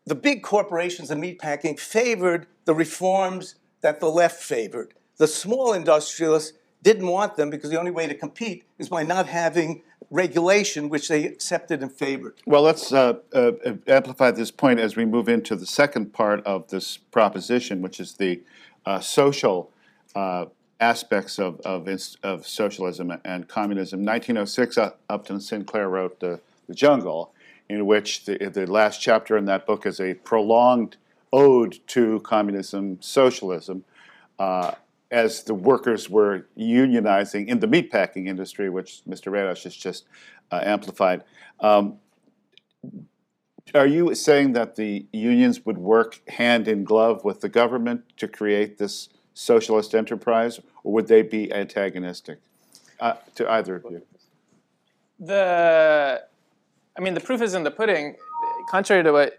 The big corporations and meatpacking favored the reforms that the left favored. The small industrialists didn't want them because the only way to compete is by not having regulation, which they accepted and favored. Well, let's uh, uh, amplify this point as we move into the second part of this proposition, which is the uh, social uh, aspects of, of, of, socialism and communism. 1906, Upton Sinclair wrote The, the Jungle, in which the, the last chapter in that book is a prolonged ode to communism, socialism. Uh, as the workers were unionizing in the meatpacking industry, which Mr. Radosh has just uh, amplified. Um, are you saying that the unions would work hand in glove with the government to create this socialist enterprise, or would they be antagonistic uh, to either of you? The, I mean, the proof is in the pudding. Contrary to what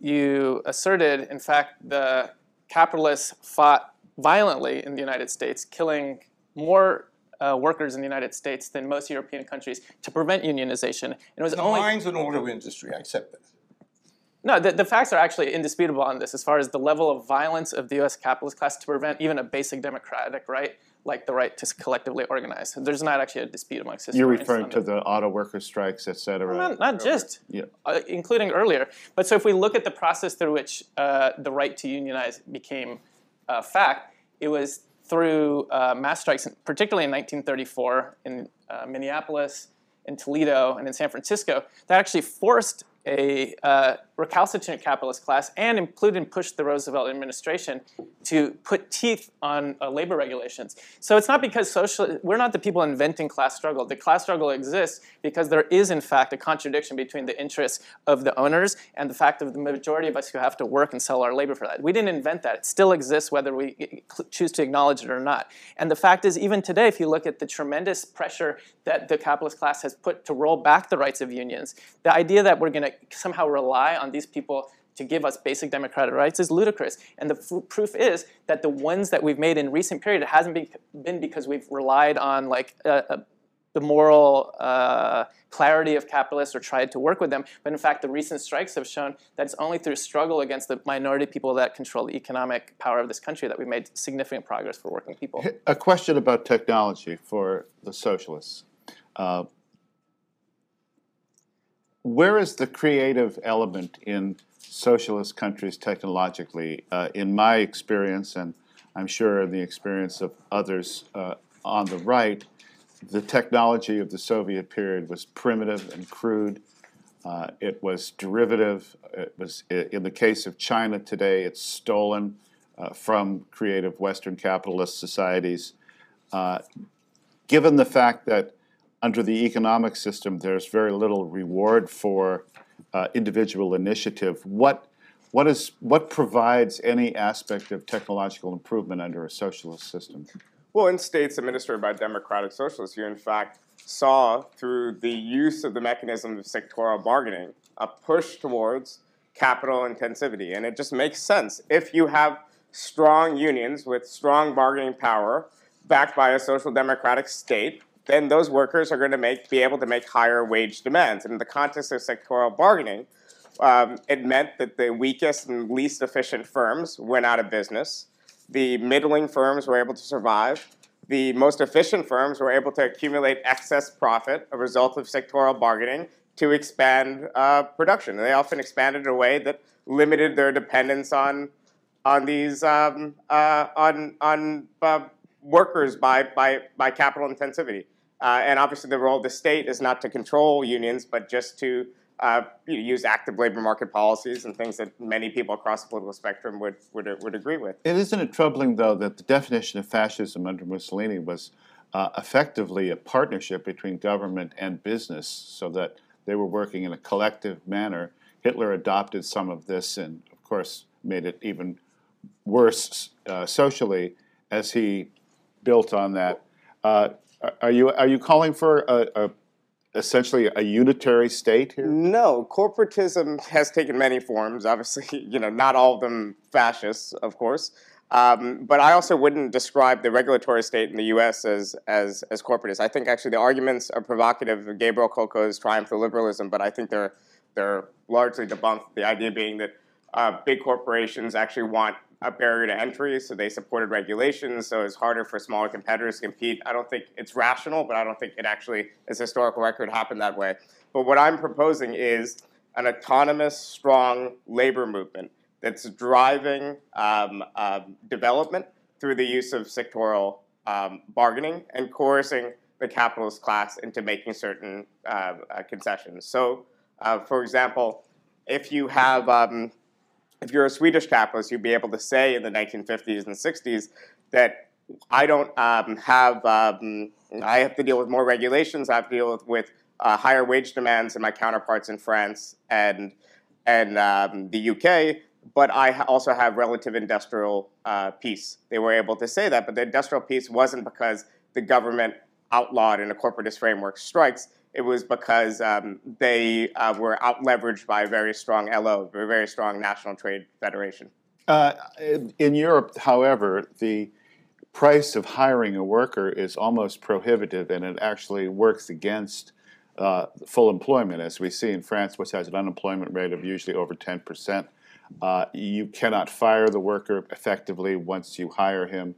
you asserted, in fact, the capitalists fought violently in the United States, killing more uh, workers in the United States than most European countries to prevent unionization. And it was the only mines and auto industry. I accept that. No, the, the facts are actually indisputable on this as far as the level of violence of the U.S. capitalist class to prevent even a basic democratic right like the right to collectively organize. There's not actually a dispute amongst historians. You're referring to the auto worker strikes, et cetera. Well, not, not just, yeah. uh, including earlier. But so if we look at the process through which uh, the right to unionize became uh, fact, it was through uh, mass strikes, particularly in 1934 in uh, Minneapolis, in Toledo, and in San Francisco, that actually forced a uh, recalcitrant capitalist class and included pushed the Roosevelt administration to put teeth on uh, labor regulations. So it's not because social, we're not the people inventing class struggle. The class struggle exists because there is in fact a contradiction between the interests of the owners and the fact of the majority of us who have to work and sell our labor for that. We didn't invent that. It still exists whether we choose to acknowledge it or not. And the fact is even today, if you look at the tremendous pressure that the capitalist class has put to roll back the rights of unions, the idea that we're going to somehow rely on these people to give us basic democratic rights is ludicrous. And the proof is that the ones that we've made in recent period it hasn't be- been because we've relied on like uh, uh, the moral uh, clarity of capitalists or tried to work with them. But in fact, the recent strikes have shown that it's only through struggle against the minority people that control the economic power of this country that we've made significant progress for working people. A question about technology for the socialists. Where is the creative element in socialist countries technologically? Uh, in my experience, and I'm sure in the experience of others uh, on the right, the technology of the Soviet period was primitive and crude. Uh, it was derivative. It was, in the case of China today, it's stolen uh, from creative Western capitalist societies. Uh, given the fact that under the economic system there's very little reward for uh, individual initiative, what what is what provides any aspect of technological improvement under a socialist system? Well, in states administered by democratic socialists, you in fact saw through the use of the mechanism of sectoral bargaining a push towards capital intensivity. And it just makes sense. If you have strong unions with strong bargaining power backed by a social democratic state, then those workers are going to make, be able to make higher wage demands. And in the context of sectoral bargaining, um, it meant that the weakest and least efficient firms went out of business the middling firms were able to survive. The most efficient firms were able to accumulate excess profit, a result of sectoral bargaining, to expand uh, production. And they often expanded in a way that limited their dependence on on these um, uh, on on uh, workers by by by capital intensivity. Uh, and obviously, the role of the state is not to control unions, but just to uh, use active labor market policies and things that many people across the political spectrum would, would, would agree with. It isn't it troubling, though, that the definition of fascism under Mussolini was uh, effectively a partnership between government and business, so that they were working in a collective manner. Hitler adopted some of this and, of course, made it even worse uh, socially as he built on that. Are you are you calling for a, a essentially a unitary state here? No, corporatism has taken many forms. Obviously, you know, not all of them fascists, of course. Um, but I also wouldn't describe the regulatory state in the U.S. as as as corporatist. I think actually the arguments are provocative of Gabriel Kolko's triumph of liberalism, but I think they're they're largely debunked. The idea being that uh, big corporations actually want a barrier to entry, so they supported regulations, so it's harder for smaller competitors to compete. I don't think it's rational, but I don't think it actually, as historical record, happened that way. But what I'm proposing is an autonomous, strong labor movement that's driving um, um, development through the use of sectoral um, bargaining and coercing the capitalist class into making certain uh, uh, concessions. So, uh, for example, if you have um, if you're a Swedish capitalist, you'd be able to say in the 1950s and 60s that I don't um, have, um, I have to deal with more regulations, I have to deal with, with uh, higher wage demands than my counterparts in France and, and um, the UK, but I also have relative industrial uh, peace. They were able to say that, but the industrial peace wasn't because the government outlawed in a corporatist framework strikes it was because um, they uh, were out leveraged by a very strong LO, a very strong National Trade Federation. Uh, in Europe, however, the price of hiring a worker is almost prohibitive, and it actually works against uh, full employment, as we see in France, which has an unemployment rate of usually over 10%. Uh, you cannot fire the worker effectively once you hire him.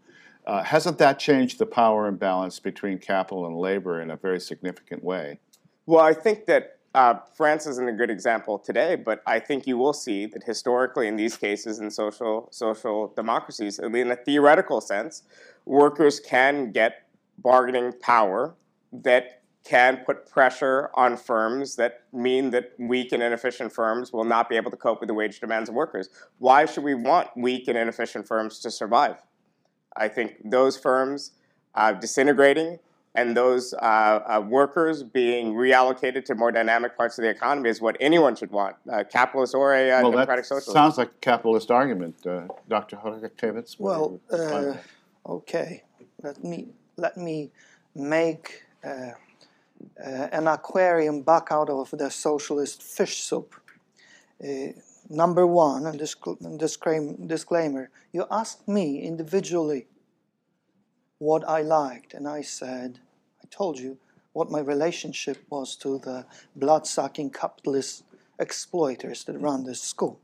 Uh, hasn't that changed the power imbalance between capital and labor in a very significant way? Well, I think that uh, France isn't a good example today, but I think you will see that historically, in these cases, in social social democracies, in a theoretical sense, workers can get bargaining power that can put pressure on firms that mean that weak and inefficient firms will not be able to cope with the wage demands of workers. Why should we want weak and inefficient firms to survive? I think those firms uh, disintegrating and those uh, uh, workers being reallocated to more dynamic parts of the economy is what anyone should want, uh, capitalist or a uh, well, democratic that socialist. Sounds like a capitalist argument, uh, Dr. Horowitz. Well, uh, okay. Let me let me make an aquarium back out of the socialist fish soup. number one, and this disclaimer, you asked me individually what I liked, and I said I told you what my relationship was to the blood-sucking capitalist exploiters that run this school.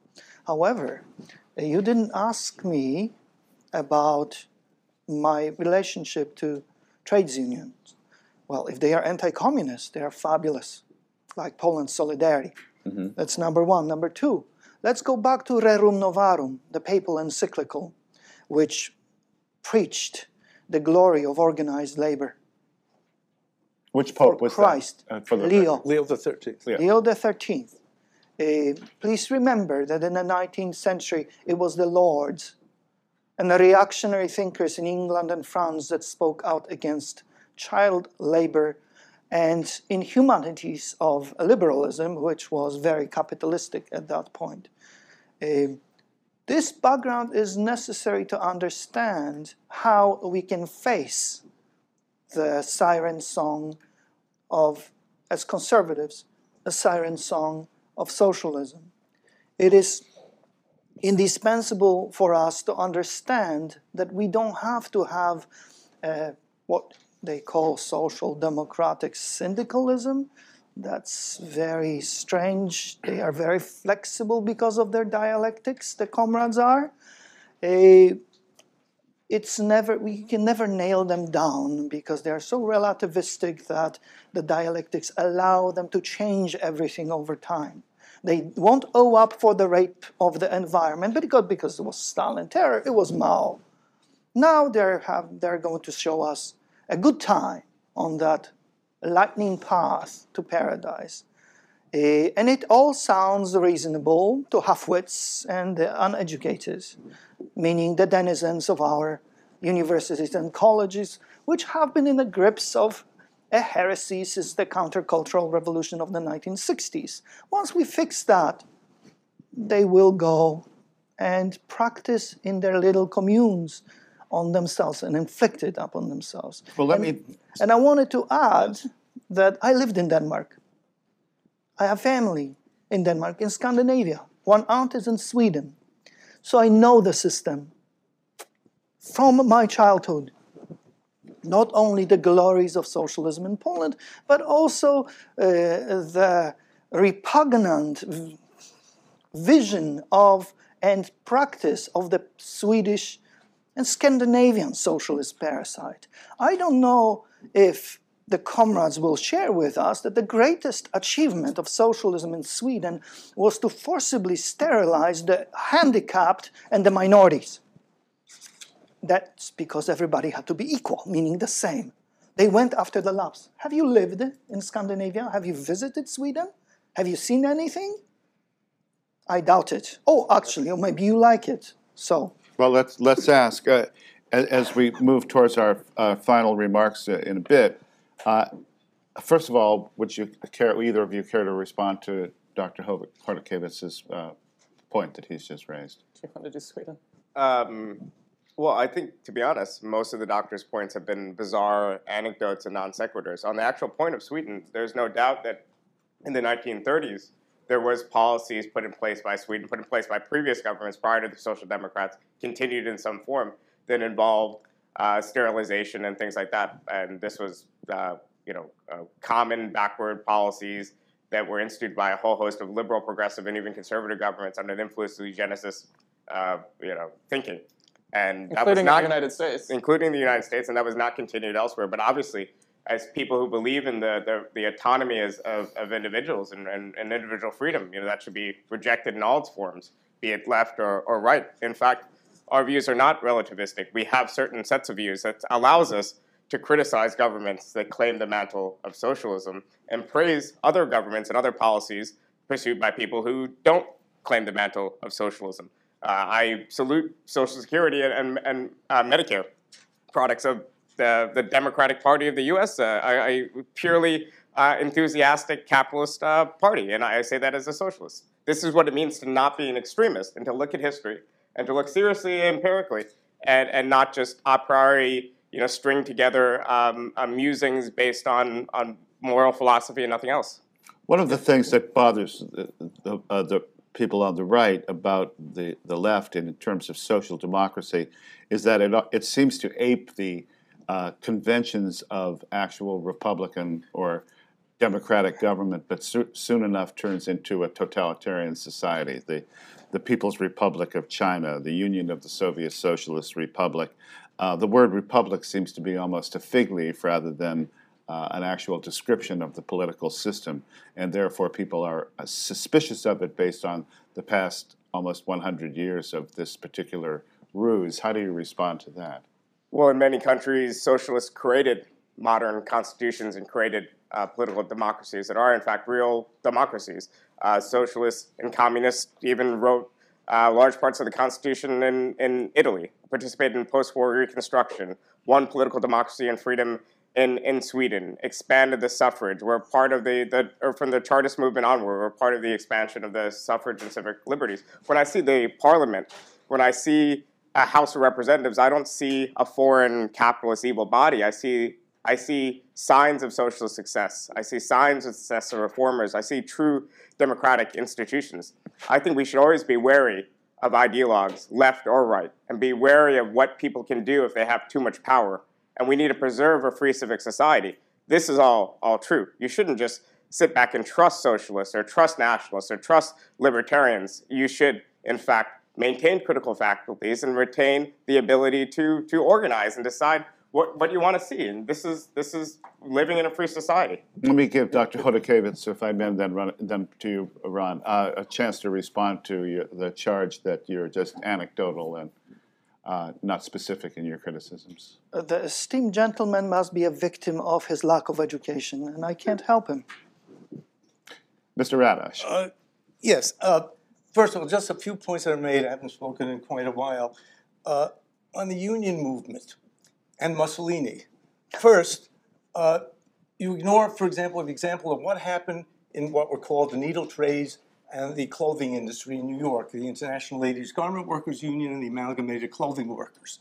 However, you didn't ask me about my relationship to trades unions. Well, if they are anti-communist, they are fabulous, like Poland's Solidarity. Mm-hmm. That's number one. Number two, let's go back to Rerum Novarum, the papal encyclical, which preached the glory of organized labor. Which pope For was Christ, that? Uh, for the Leo. Leo the Thirteenth. Yeah. Leo the Thirteenth. Uh, please remember that in the 19th century it was the Lords and the reactionary thinkers in England and France that spoke out against child labor and inhumanities of liberalism, which was very capitalistic at that point. Uh, this background is necessary to understand how we can face the siren song of, as conservatives, a siren song of socialism. It is indispensable for us to understand that we don't have to have uh, what they call social democratic syndicalism. That's very strange. They are very flexible because of their dialectics, the comrades are. It's never we can never nail them down because they are so relativistic that the dialectics allow them to change everything over time. They won't owe up for the rape of the environment, but because it was Stalin terror, it was Mao. Now they're, have, they're going to show us a good time on that lightning path to paradise. Eh, and it all sounds reasonable to half-wits and the uneducated, meaning the denizens of our universities and colleges, which have been in the grips of a heresy since the countercultural revolution of the 1960s. Once we fix that, they will go and practice in their little communes on themselves and inflict it upon themselves. Well, let and, me. and I wanted to add that I lived in Denmark. I have family in Denmark, in Scandinavia. One aunt is in Sweden. So I know the system from my childhood. Not only the glories of socialism in Poland, but also uh, the repugnant vision of and practice of the Swedish and Scandinavian socialist parasite. I don't know if the comrades will share with us that the greatest achievement of socialism in Sweden was to forcibly sterilize the handicapped and the minorities. That's because everybody had to be equal, meaning the same. They went after the loves. Have you lived in Scandinavia? Have you visited Sweden? Have you seen anything? I doubt it. Oh, actually, or maybe you like it. So, Well, let's let's ask uh, as, as we move towards our uh, final remarks uh, in a bit. Uh, first of all, would you care, either of you care to respond to Dr. Chodakiewicz's uh, point that he's just raised? Do you want to do Sweden? Um, well, I think, to be honest, most of the doctor's points have been bizarre anecdotes and non sequiturs. On the actual point of Sweden, there's no doubt that in the 1930s, there was policies put in place by Sweden, put in place by previous governments prior to the Social Democrats, continued in some form that involved uh, sterilization and things like that. And this was, uh, you know, uh, common backward policies that were instituted by a whole host of liberal, progressive, and even conservative governments under the influence of eugenicist, uh, you know, thinking. And that was Including not the United States. including the United States, and that was not continued elsewhere. But obviously, as people who believe in the, the, the autonomy as, of, of individuals and, and, and individual freedom, you know, that should be rejected in all its forms, be it left or, or right. In fact, our views are not relativistic. We have certain sets of views that allows us to criticize governments that claim the mantle of socialism and praise other governments and other policies pursued by people who don't claim the mantle of socialism. Uh, I salute Social Security and, and, uh, Medicare, products of the, the Democratic Party of the U.S., uh, a, a purely uh, enthusiastic capitalist uh, party, and I say that as a socialist. This is what it means to not be an extremist and to look at history and to look seriously empirically and, and not just a priori, you know, string together um, musings based on, on moral philosophy and nothing else. One of the things that bothers the, the, the people on the right about the, the left in terms of social democracy is that it, it seems to ape the uh, conventions of actual Republican or democratic government, but so, soon enough turns into a totalitarian society. The, the People's Republic of China, the Union of the Soviet Socialist Republic. Uh, the word republic seems to be almost a fig leaf rather than uh, an actual description of the political system, and therefore people are uh, suspicious of it based on the past almost 100 years of this particular ruse. How do you respond to that? Well, in many countries, socialists created modern constitutions and created uh, political democracies that are, in fact, real democracies. Uh, socialists and communists even wrote uh, large parts of the constitution in, in Italy, participated in post war reconstruction, won political democracy and freedom in, in Sweden, expanded the suffrage. We're part of the, the or from the Chartist movement onward, we're part of the expansion of the suffrage and civic liberties. When I see the parliament, when I see a House of Representatives, I don't see a foreign capitalist evil body. I see I see signs of social success. I see signs of success of reformers. I see true democratic institutions. I think we should always be wary of ideologues, left or right, and be wary of what people can do if they have too much power. And we need to preserve a free civic society. This is all, all true. You shouldn't just sit back and trust socialists or trust nationalists or trust libertarians. You should, in fact, maintain critical faculties and retain the ability to, to organize and decide what, what you want to see. And this is, this is living in a free society. Let me give Dr. Chodakiewicz, if I may, then run then to you, Ron, uh, a chance to respond to your, the charge that you're just anecdotal and uh, not specific in your criticisms. Uh, the esteemed gentleman must be a victim of his lack of education, and I can't help him. Mr. Radosh. Uh, yes. First of all, just a few points that are made. I haven't spoken in quite a while. Uh, on the union movement and Mussolini. First, uh, you ignore, for example, the example of what happened in what were called the needle trades and the clothing industry in New York, the International Ladies Garment Workers Union and the Amalgamated Clothing Workers.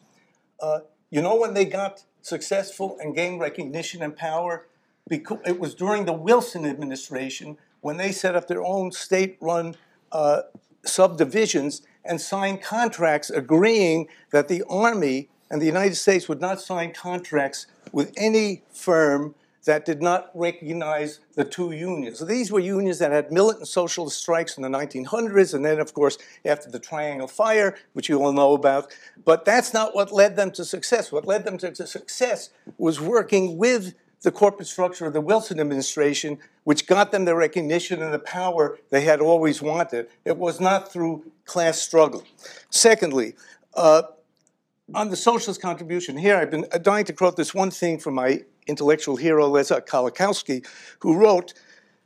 Uh, you know when they got successful and gained recognition and power? Because it was during the Wilson administration when they set up their own state-run uh, subdivisions and signed contracts agreeing that the Army and the United States would not sign contracts with any firm that did not recognize the two unions. So these were unions that had militant socialist strikes in the 1900s, and then, of course, after the Triangle Fire, which you all know about. But that's not what led them to success. What led them to success was working with the corporate structure of the Wilson administration, which got them the recognition and the power they had always wanted. It was not through class struggle. Secondly, uh, on the socialist contribution, here I've been dying to quote this one thing from my intellectual hero, Leszek Kolakowski, who wrote,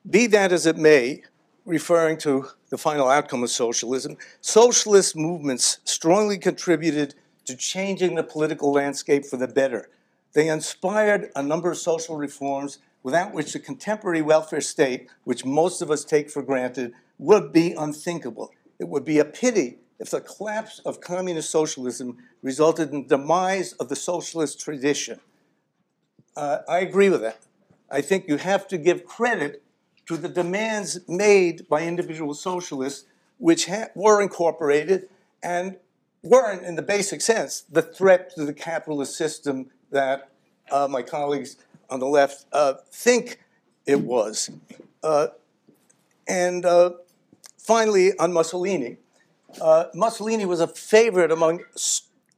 Be that as it may, referring to the final outcome of socialism, socialist movements strongly contributed to changing the political landscape for the better. They inspired a number of social reforms without which the contemporary welfare state, which most of us take for granted, would be unthinkable. It would be a pity if the collapse of communist socialism resulted in the demise of the socialist tradition. Uh, I agree with that. I think you have to give credit to the demands made by individual socialists, which were incorporated and weren't, in the basic sense, the threat to the capitalist system that uh, my colleagues on the left uh, think it was. Uh, and uh, finally, on Mussolini, uh, Mussolini was a favorite among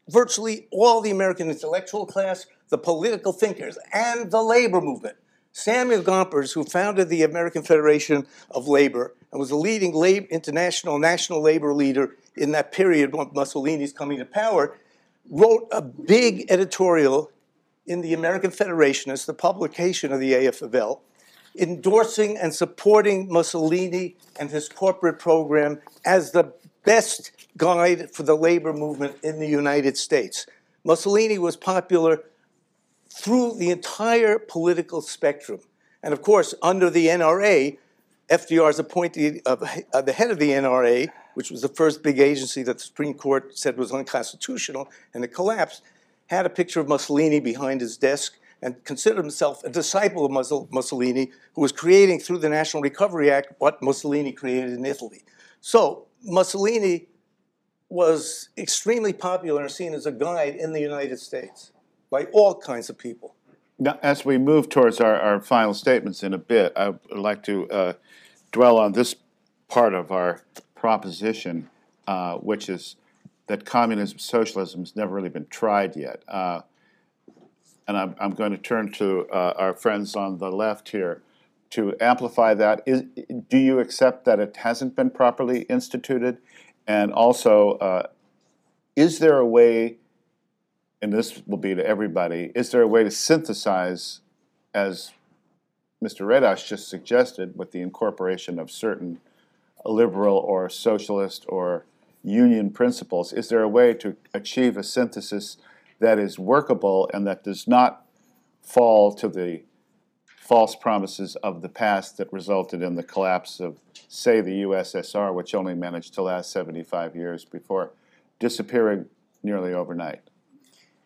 virtually all the American intellectual class, the political thinkers, and the labor movement. Samuel Gompers, who founded the American Federation of Labor and was the leading labor, international national labor leader in that period when Mussolini's coming to power, wrote a big editorial in the American Federationists, the publication of the AFL, endorsing and supporting Mussolini and his corporate program as the best guide for the labor movement in the United States. Mussolini was popular through the entire political spectrum. And of course, under the NRA, FDR's appointee of the head of the NRA, which was the first big agency that the Supreme Court said was unconstitutional, and it collapsed, had a picture of Mussolini behind his desk and considered himself a disciple of Mussolini, who was creating through the National Recovery Act what Mussolini created in Italy. So Mussolini was extremely popular and seen as a guide in the United States by all kinds of people. Now, as we move towards our, our final statements in a bit, I would like to uh, dwell on this part of our proposition, uh, which is that communism, socialism has never really been tried yet. Uh, and I'm, I'm, going to turn to uh, our friends on the left here to amplify that. Is, do you accept that it hasn't been properly instituted? And also, uh, is there a way and this will be to everybody, is there a way to synthesize, as Mr. Radosh just suggested, with the incorporation of certain liberal or socialist or union principles, is there a way to achieve a synthesis that is workable and that does not fall to the false promises of the past that resulted in the collapse of, say, the USSR, which only managed to last 75 years before disappearing nearly overnight?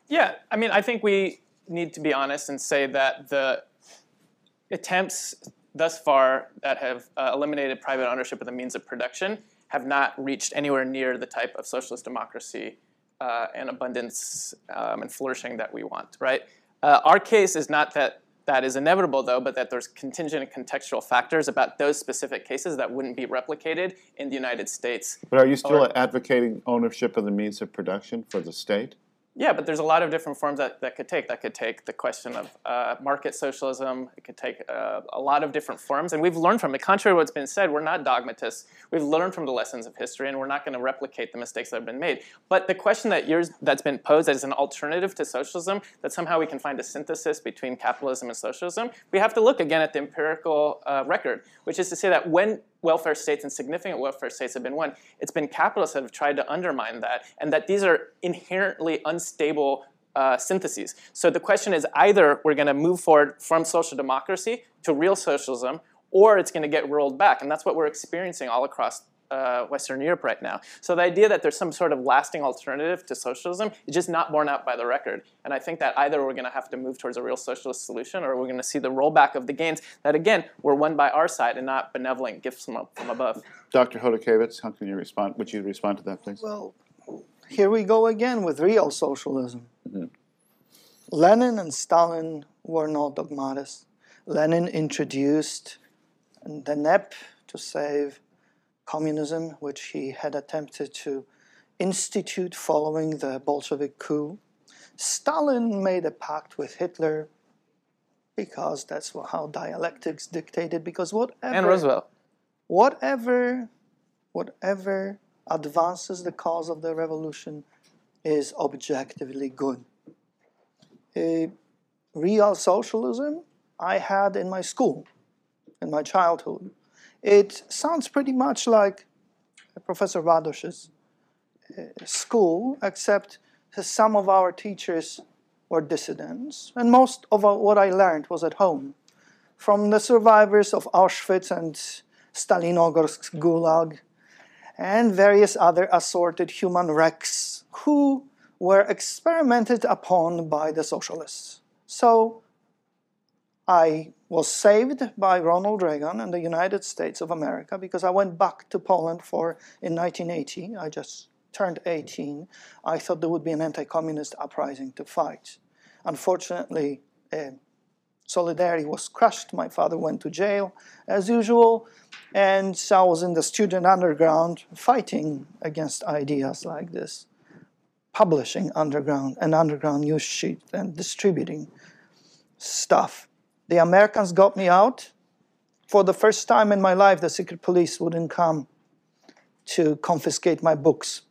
Yeah, I mean, I think we need to be honest and say that the attempts thus far that have uh, eliminated private ownership of the means of production have not reached anywhere near the type of socialist democracy uh, and abundance um, and flourishing that we want, right? Uh, our case is not that that is inevitable, though, but that there's contingent and contextual factors about those specific cases that wouldn't be replicated in the United States. But are you still Or- advocating ownership of the means of production for the state? Yeah, but there's a lot of different forms that that could take. That could take the question of uh, market socialism. It could take uh, a lot of different forms, and we've learned from it. Contrary to what's been said, we're not dogmatists. We've learned from the lessons of history, and we're not going to replicate the mistakes that have been made. But the question that yours that's been posed as an alternative to socialism, that somehow we can find a synthesis between capitalism and socialism, we have to look again at the empirical uh, record, which is to say that when welfare states and significant welfare states have been won, it's been capitalists that have tried to undermine that, and that these are inherently unstable uh, syntheses. So the question is either we're going to move forward from social democracy to real socialism, or it's going to get rolled back, and that's what we're experiencing all across uh, Western Europe right now. So the idea that there's some sort of lasting alternative to socialism is just not borne out by the record. And I think that either we're going to have to move towards a real socialist solution, or we're going to see the rollback of the gains that again were won by our side and not benevolent gifts from, from above. Dr. Chodakiewicz, how can you respond? Would you respond to that, please? Well, here we go again with real socialism. Lenin and Stalin were not dogmatists. Lenin introduced the NEP to save communism, which he had attempted to institute following the Bolshevik coup. Stalin made a pact with Hitler because that's how dialectics dictated. Because whatever And Roosevelt. whatever whatever advances the cause of the revolution is objectively good. A real socialism I had in my school, in my childhood. It sounds pretty much like Professor Radosh's uh, school, except some of our teachers were dissidents, and most of what I learned was at home from the survivors of Auschwitz and Stalinogorsk Gulag, and various other assorted human wrecks who were experimented upon by the socialists. So I was saved by Ronald Reagan and the United States of America because I went back to Poland for in 1980. I just turned 18. I thought there would be an anti-communist uprising to fight. Unfortunately, uh, Solidarity was crushed. My father went to jail as usual, and I was in the student underground fighting against ideas like this, publishing underground an underground news sheet and distributing stuff. The Americans got me out. For the first time in my life, the secret police wouldn't come to confiscate my books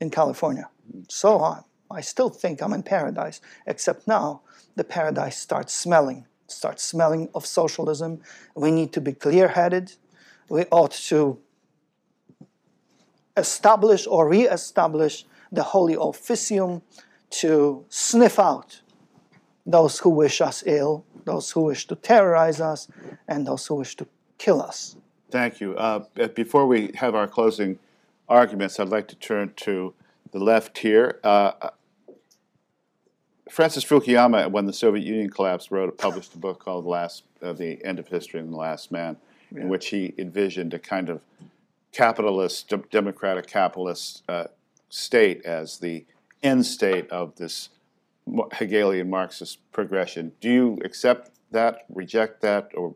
in California. So I, I still think I'm in paradise, except now the paradise starts smelling, starts smelling of socialism. We need to be clear headed. We ought to establish or re establish the Holy Officium to sniff out those who wish us ill, those who wish to terrorize us, and those who wish to kill us. Thank you. Uh, before we have our closing arguments, I'd like to turn to the left here. Uh, Francis Fukuyama, when the Soviet Union collapsed, wrote published a book called "Last uh, The End of History and the Last Man," in which he envisioned a kind of capitalist, de- democratic capitalist uh, state as the end state of this Hegelian Marxist progression. Do you accept that, reject that, or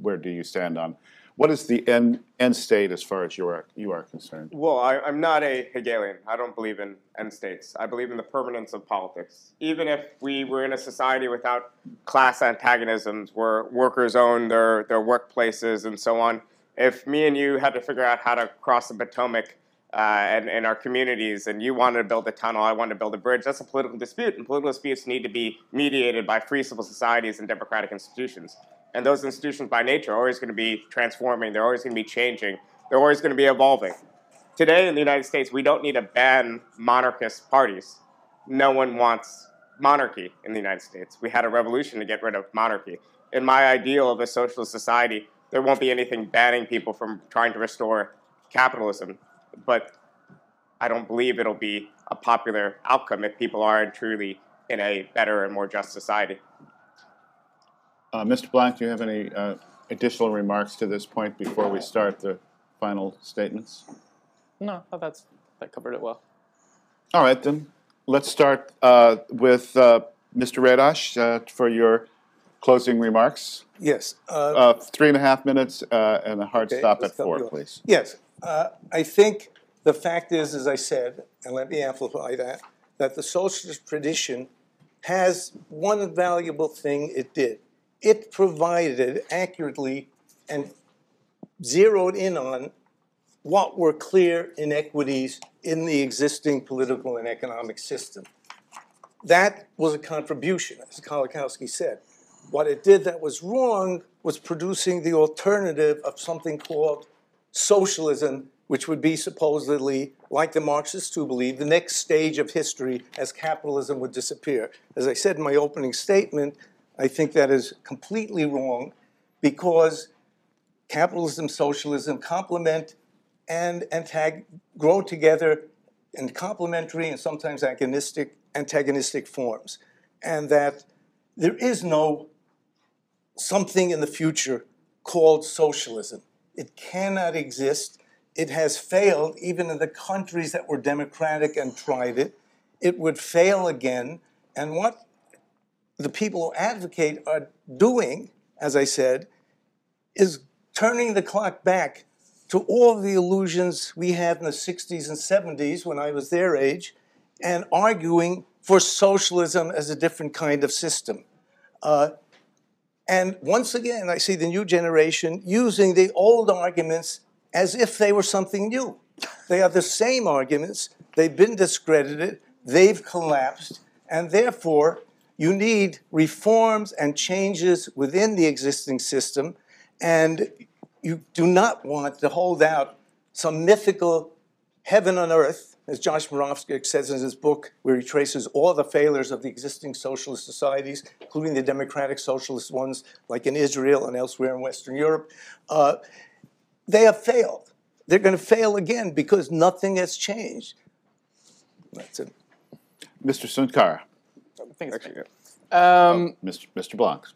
where do you stand on what is the end end state as far as you are you are concerned? Well, I, I'm not a Hegelian. I don't believe in end states. I believe in the permanence of politics. Even if we were in a society without class antagonisms, where workers own their, their workplaces and so on, if me and you had to figure out how to cross the Potomac uh, and in our communities, and you wanted to build a tunnel, I wanted to build a bridge. That's a political dispute, and political disputes need to be mediated by free civil societies and democratic institutions. And those institutions, by nature, are always going to be transforming. They're always going to be changing. They're always going to be evolving. Today in the United States, we don't need to ban monarchist parties. No one wants monarchy in the United States. We had a revolution to get rid of monarchy. In my ideal of a socialist society, there won't be anything banning people from trying to restore capitalism. But I don't believe it'll be a popular outcome if people aren't truly in a better and more just society. Uh, Mr. Blanc, do you have any uh, additional remarks to this point before we start the final statements? No, that's that covered it well. All right, then let's start uh, with uh, Mr. Radosh uh, for your closing remarks. Yes. uh, Uh, three and a half minutes uh, and a hard Okay, stop at four, please. Yes, uh, I think the fact is, as I said, and let me amplify that, that the socialist tradition has one valuable thing it did. It provided accurately and zeroed in on what were clear inequities in the existing political and economic system. That was a contribution, as Kolakowski said. What it did that was wrong was producing the alternative of something called socialism, which would be supposedly, like the Marxists who believe, the next stage of history as capitalism would disappear. As I said in my opening statement, I think that is completely wrong because capitalism, socialism complement and antag- grow together in complementary and sometimes agonistic, antagonistic forms. And that there is no something in the future called socialism. It cannot exist. It has failed even in the countries that were democratic and tried it. It would fail again. And what the people who advocate are doing, as I said, is turning the clock back to all the illusions we had in the 60s and 70s when I was their age and arguing for socialism as a different kind of system. Uh, and once again, I see the new generation using the old arguments as if they were something new. They are the same arguments, they've been discredited, they've collapsed, and therefore you need reforms and changes within the existing system, and you do not want to hold out some mythical heaven on earth, as Josh Muravchik says in his book, where he traces all the failures of the existing socialist societies, including the democratic socialist ones, like in Israel and elsewhere in Western Europe. Uh, they have failed. They're going to fail again because nothing has changed. That's it. Mr. Sunkara, I think it's great. Um, Mr. Mr. Blanc.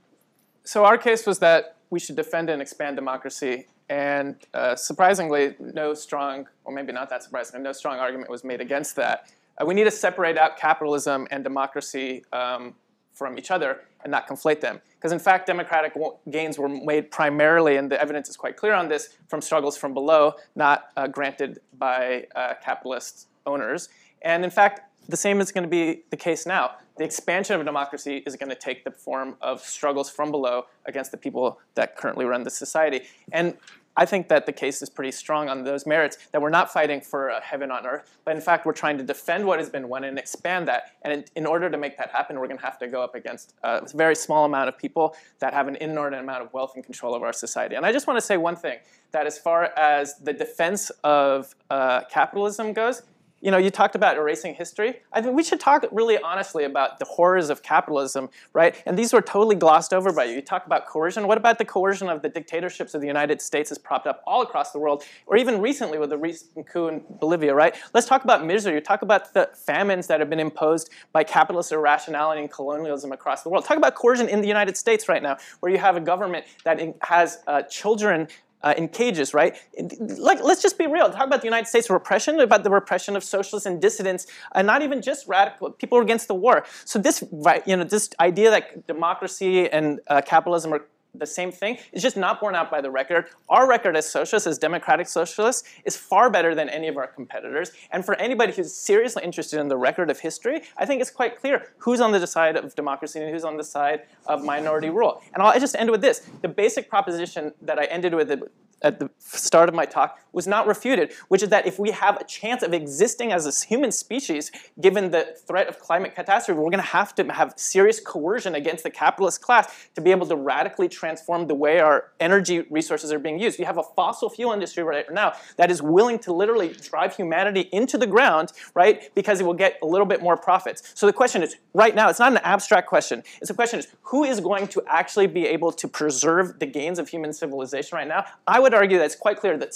so our case was that we should defend and expand democracy, and uh, surprisingly, no strong, or maybe not that surprising, no strong argument was made against that. Uh, we need to separate out capitalism and democracy um, from each other and not conflate them. Because in fact, democratic gains were made primarily, and the evidence is quite clear on this, from struggles from below, not uh, granted by uh, capitalist owners. And in fact, the same is going to be the case now. The expansion of democracy is going to take the form of struggles from below against the people that currently run the society. And I think that the case is pretty strong on those merits that we're not fighting for heaven on earth, but in fact, we're trying to defend what has been won and expand that. And in, in order to make that happen, we're going to have to go up against a very small amount of people that have an inordinate amount of wealth and control over our society. And I just want to say one thing that as far as the defense of uh, capitalism goes, you know, you talked about erasing history. I think we should talk really honestly about the horrors of capitalism, right? And these were totally glossed over by you. You talk about coercion. What about the coercion of the dictatorships of the United States has propped up all across the world, or even recently with the recent coup in Bolivia, right? Let's talk about misery. You talk about the famines that have been imposed by capitalist irrationality and colonialism across the world. Talk about coercion in the United States right now, where you have a government that has uh, children uh, in cages, right? Like, let's just be real. Talk about the United States repression, about the repression of socialists and dissidents, and not even just radical people against the war. So this, you know, this idea that democracy and uh, capitalism are the same thing is just not borne out by the record. Our record as socialists, as democratic socialists, is far better than any of our competitors. And for anybody who's seriously interested in the record of history, I think it's quite clear who's on the side of democracy and who's on the side of minority rule. And I'll just end with this: the basic proposition that I ended with at the start of my talk was not refuted, which is that if we have a chance of existing as a human species, given the threat of climate catastrophe, we're going to have to have serious coercion against the capitalist class to be able to radically transform the way our energy resources are being used. You have a fossil fuel industry right now that is willing to literally drive humanity into the ground, right, because it will get a little bit more profits. So the question is, right now, it's not an abstract question. It's a question is, who is going to actually be able to preserve the gains of human civilization right now? I would argue that it's quite clear that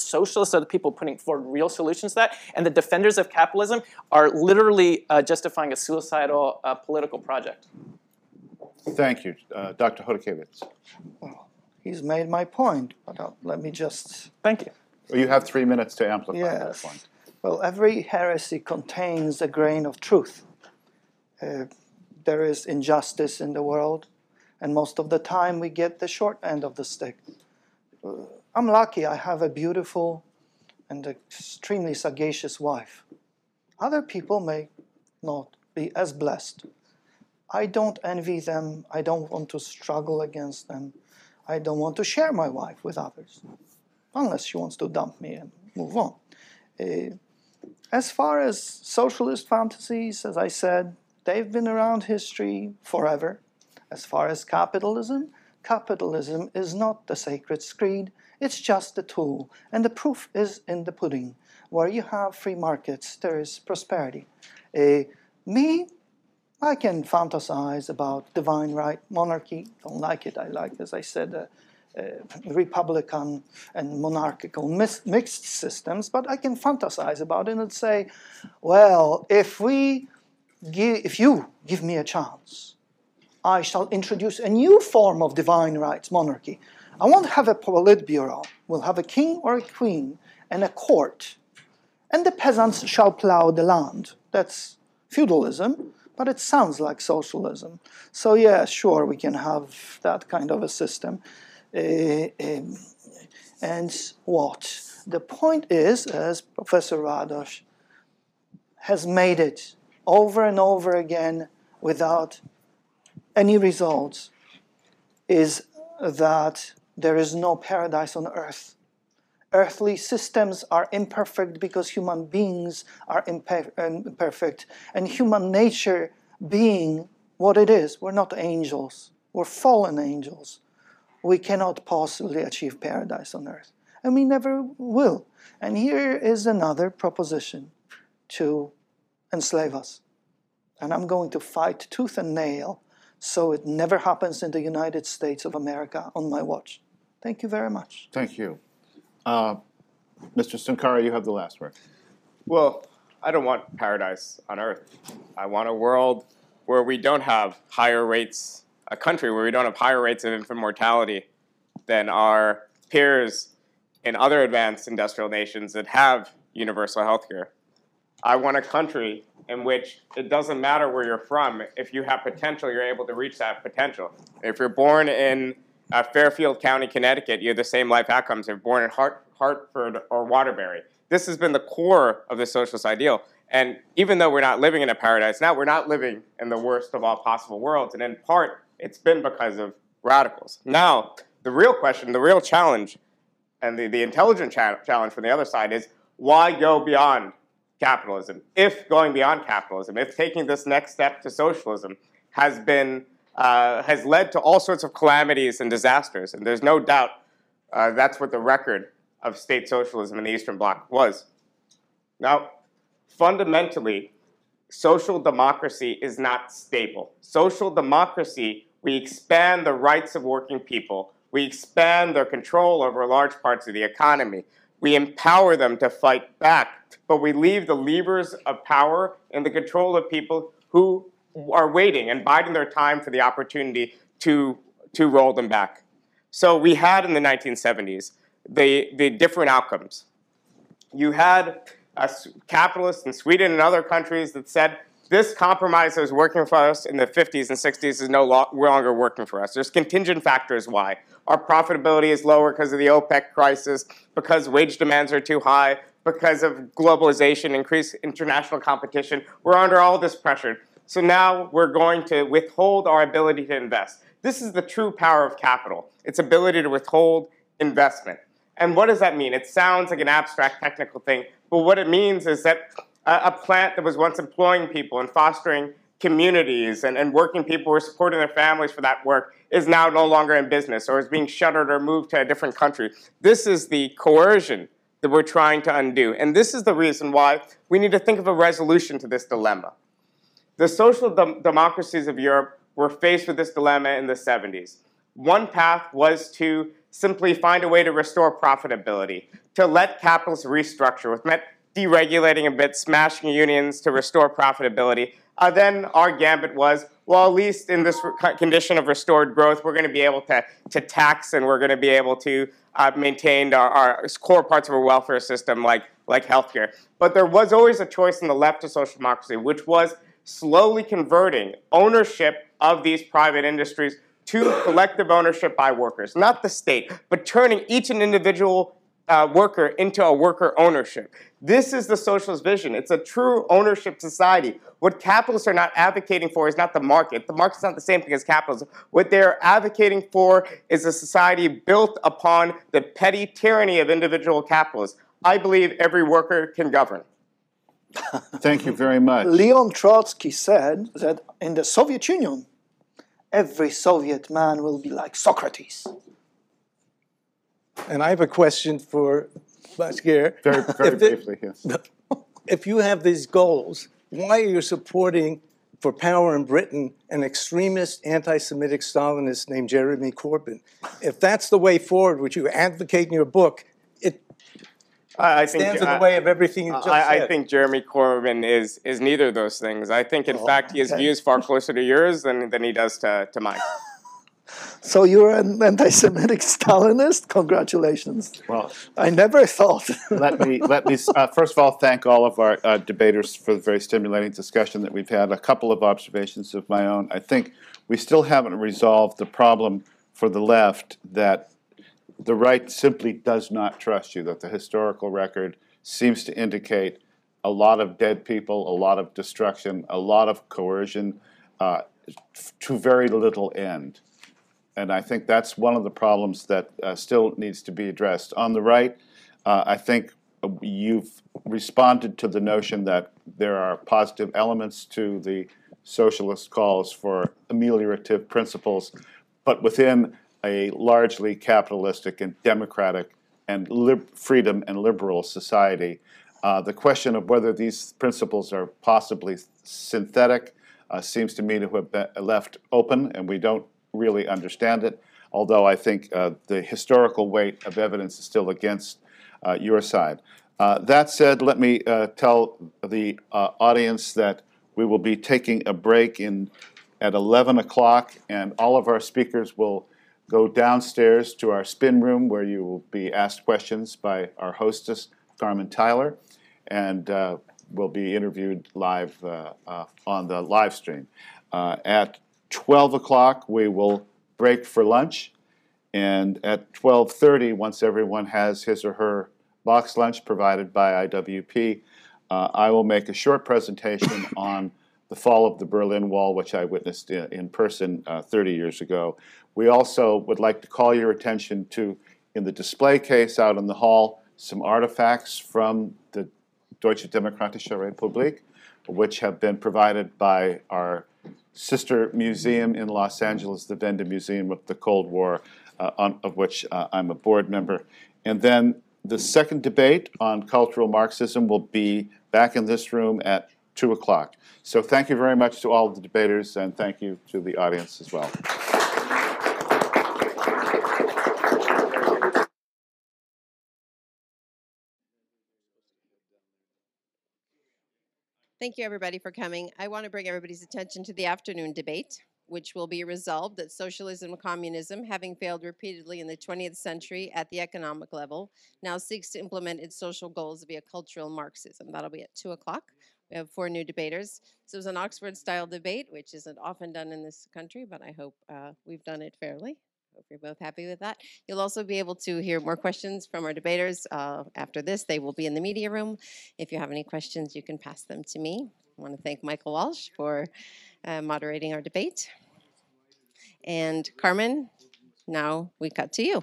socialists are the people putting forward real solutions to that, and the defenders of capitalism are literally uh, justifying a suicidal uh, political project. Thank you. Uh, Dr. Chodakiewicz. He's made my point, but uh, let me just. Thank you. Well, you have three minutes to amplify that Yes. point. Well, every heresy contains a grain of truth. Uh, there is injustice in the world, and most of the time we get the short end of the stick. Uh, I'm lucky I have a beautiful and extremely sagacious wife. Other people may not be as blessed. I don't envy them. I don't want to struggle against them. I don't want to share my wife with others, unless she wants to dump me and move on. Uh, as far as socialist fantasies, as I said, they've been around history forever. As far as capitalism, capitalism is not the sacred screed, it's just a tool. And the proof is in the pudding. Where you have free markets, there is prosperity. Uh, me, I can fantasize about divine right, monarchy. Don't like it. I like, as I said, uh, uh, republican and monarchical mis- mixed systems. But I can fantasize about it and say, well, if we, give, if you give me a chance, I shall introduce a new form of divine rights, monarchy. I won't have a politburo. We'll have a king or a queen and a court, and the peasants shall plow the land. That's feudalism, but it sounds like socialism. So, yeah, sure, we can have that kind of a system. Uh, um, and what? The point is, as Professor Radosh has made it over and over again without any results, is that there is no paradise on earth. Earthly systems are imperfect because human beings are um, imperfect, and human nature being what it is. We're not angels, we're fallen angels. We cannot possibly achieve paradise on earth, and we never will. And here is another proposition to enslave us. And I'm going to fight tooth and nail so it never happens in the United States of America on my watch. Thank you very much. Thank you. Uh, Mr. Sunkara, you have the last word. Well, I don't want paradise on earth. I want a world where we don't have higher rates, a country where we don't have higher rates of infant mortality than our peers in other advanced industrial nations that have universal health care. I want a country in which it doesn't matter where you're from. If you have potential, you're able to reach that potential. If you're born in uh, Fairfield County, Connecticut, you have the same life outcomes if you're born in Hart- Hartford or Waterbury. This has been the core of the socialist ideal. And even though we're not living in a paradise now, we're not living in the worst of all possible worlds. And in part, it's been because of radicals. Now, the real question, the real challenge, and the, the intelligent cha- challenge from the other side is why go beyond capitalism? If going beyond capitalism, if taking this next step to socialism has been uh, has led to all sorts of calamities and disasters, and there's no doubt uh, that's what the record of state socialism in the Eastern Bloc was. Now, fundamentally, social democracy is not stable. Social democracy, we expand the rights of working people, we expand their control over large parts of the economy, we empower them to fight back, but we leave the levers of power in the control of people who are waiting and biding their time for the opportunity to, to roll them back. So we had in the 1970s the, the different outcomes. You had uh, capitalists in Sweden and other countries that said, this compromise that was working for us in the 50s and 60s is no longer working for us. There's contingent factors why. Our profitability is lower because of the OPEC crisis, because wage demands are too high, because of globalization, increased international competition. We're under all this pressure. So now we're going to withhold our ability to invest. This is the true power of capital its ability to withhold investment. And what does that mean? It sounds like an abstract technical thing, but what it means is that a, plant that was once employing people and fostering communities and, and working people who are supporting their families for that work is now no longer in business or is being shuttered or moved to a different country. This is the coercion that we're trying to undo. And this is the reason why we need to think of a resolution to this dilemma. The social dem- democracies of Europe were faced with this dilemma in the 70s. One path was to simply find a way to restore profitability, to let capitalists restructure, which meant deregulating a bit, smashing unions to restore profitability. Uh, then our gambit was, well, at least in this re- condition of restored growth, we're going to be able to, to tax and we're going to be able to uh, maintain our, our core parts of our welfare system like, like healthcare. But there was always a choice in the left of social democracy, which was slowly converting ownership of these private industries to collective ownership by workers, not the state, but turning each and individual uh, worker into a worker ownership. This is the socialist vision. It's a true ownership society. What capitalists are not advocating for is not the market. The market's not the same thing as capitalism. What they're advocating for is a society built upon the petty tyranny of individual capitalists. I believe every worker can govern. Thank you very much. Leon Trotsky said that in the Soviet Union, every Soviet man will be like Socrates. And I have a question for Bhaskar. Very, very If the- briefly, yes. If you have these goals, why are you supporting for power in Britain an extremist anti-Semitic Stalinist named Jeremy Corbyn? If that's the way forward, which you advocate in your book, it I I think, stands in I- the way of everything you just I, I said. think Jeremy Corbyn is is neither of those things. I think, in fact, he has okay. views far closer to yours than, than he does to, to mine. So you're an anti-Semitic Stalinist? Congratulations. Well, I never thought. let me let me uh, first of all thank all of our uh, debaters for the very stimulating discussion that we've had. A couple of observations of my own. I think we still haven't resolved the problem for the left that the right simply does not trust you. That the historical record seems to indicate a lot of dead people, a lot of destruction, a lot of coercion, uh, to very little end. And I think that's one of the problems that uh, still needs to be addressed. On the right, uh, I think you've responded to the notion that there are positive elements to the socialist calls for ameliorative principles, but within a largely capitalistic and democratic and lib- freedom and liberal society. Uh, the question of whether these principles are possibly synthetic uh, seems to me to have been left open, and we don't really understand it. Although I think uh, the historical weight of evidence is still against uh, your side. Uh, that said, let me uh, tell the audience that we will be taking a break in at 11 o'clock, and all of our speakers will go downstairs to our spin room where you will be asked questions by our hostess, Carmen Tyler, and uh, will be interviewed live uh, uh, on the live stream. Uh, at 12 o'clock, we will break for lunch, and at 12:30, once everyone has his or her box lunch provided by IWP, uh, I will make a short presentation on the fall of the Berlin Wall, which I witnessed in, in person uh, 30 years ago. We also would like to call your attention to, in the display case out in the hall, some artifacts from the Deutsche Demokratische Republik, which have been provided by our sister museum in Los Angeles, the Wende Museum of the Cold War, uh, on, of which uh, I'm a board member. And then the second debate on cultural Marxism will be back in this room at 2 o'clock. So thank you very much to all the debaters, and thank you to the audience as well. Thank you, everybody, for coming. I want to bring everybody's attention to the afternoon debate, which will be resolved that socialism and communism, having failed repeatedly in the 20th century at the economic level, now seeks to implement its social goals via cultural Marxism. That'll be at 2 o'clock. We have four new debaters. So it was an Oxford style debate, which isn't often done in this country, but I hope uh, we've done it fairly. Hope you're both happy with that. You'll also be able to hear more questions from our debaters uh, after this. They will be in the media room. If you have any questions, you can pass them to me. I want to thank Michael Walsh for uh, moderating our debate. And Carmen, now we cut to you.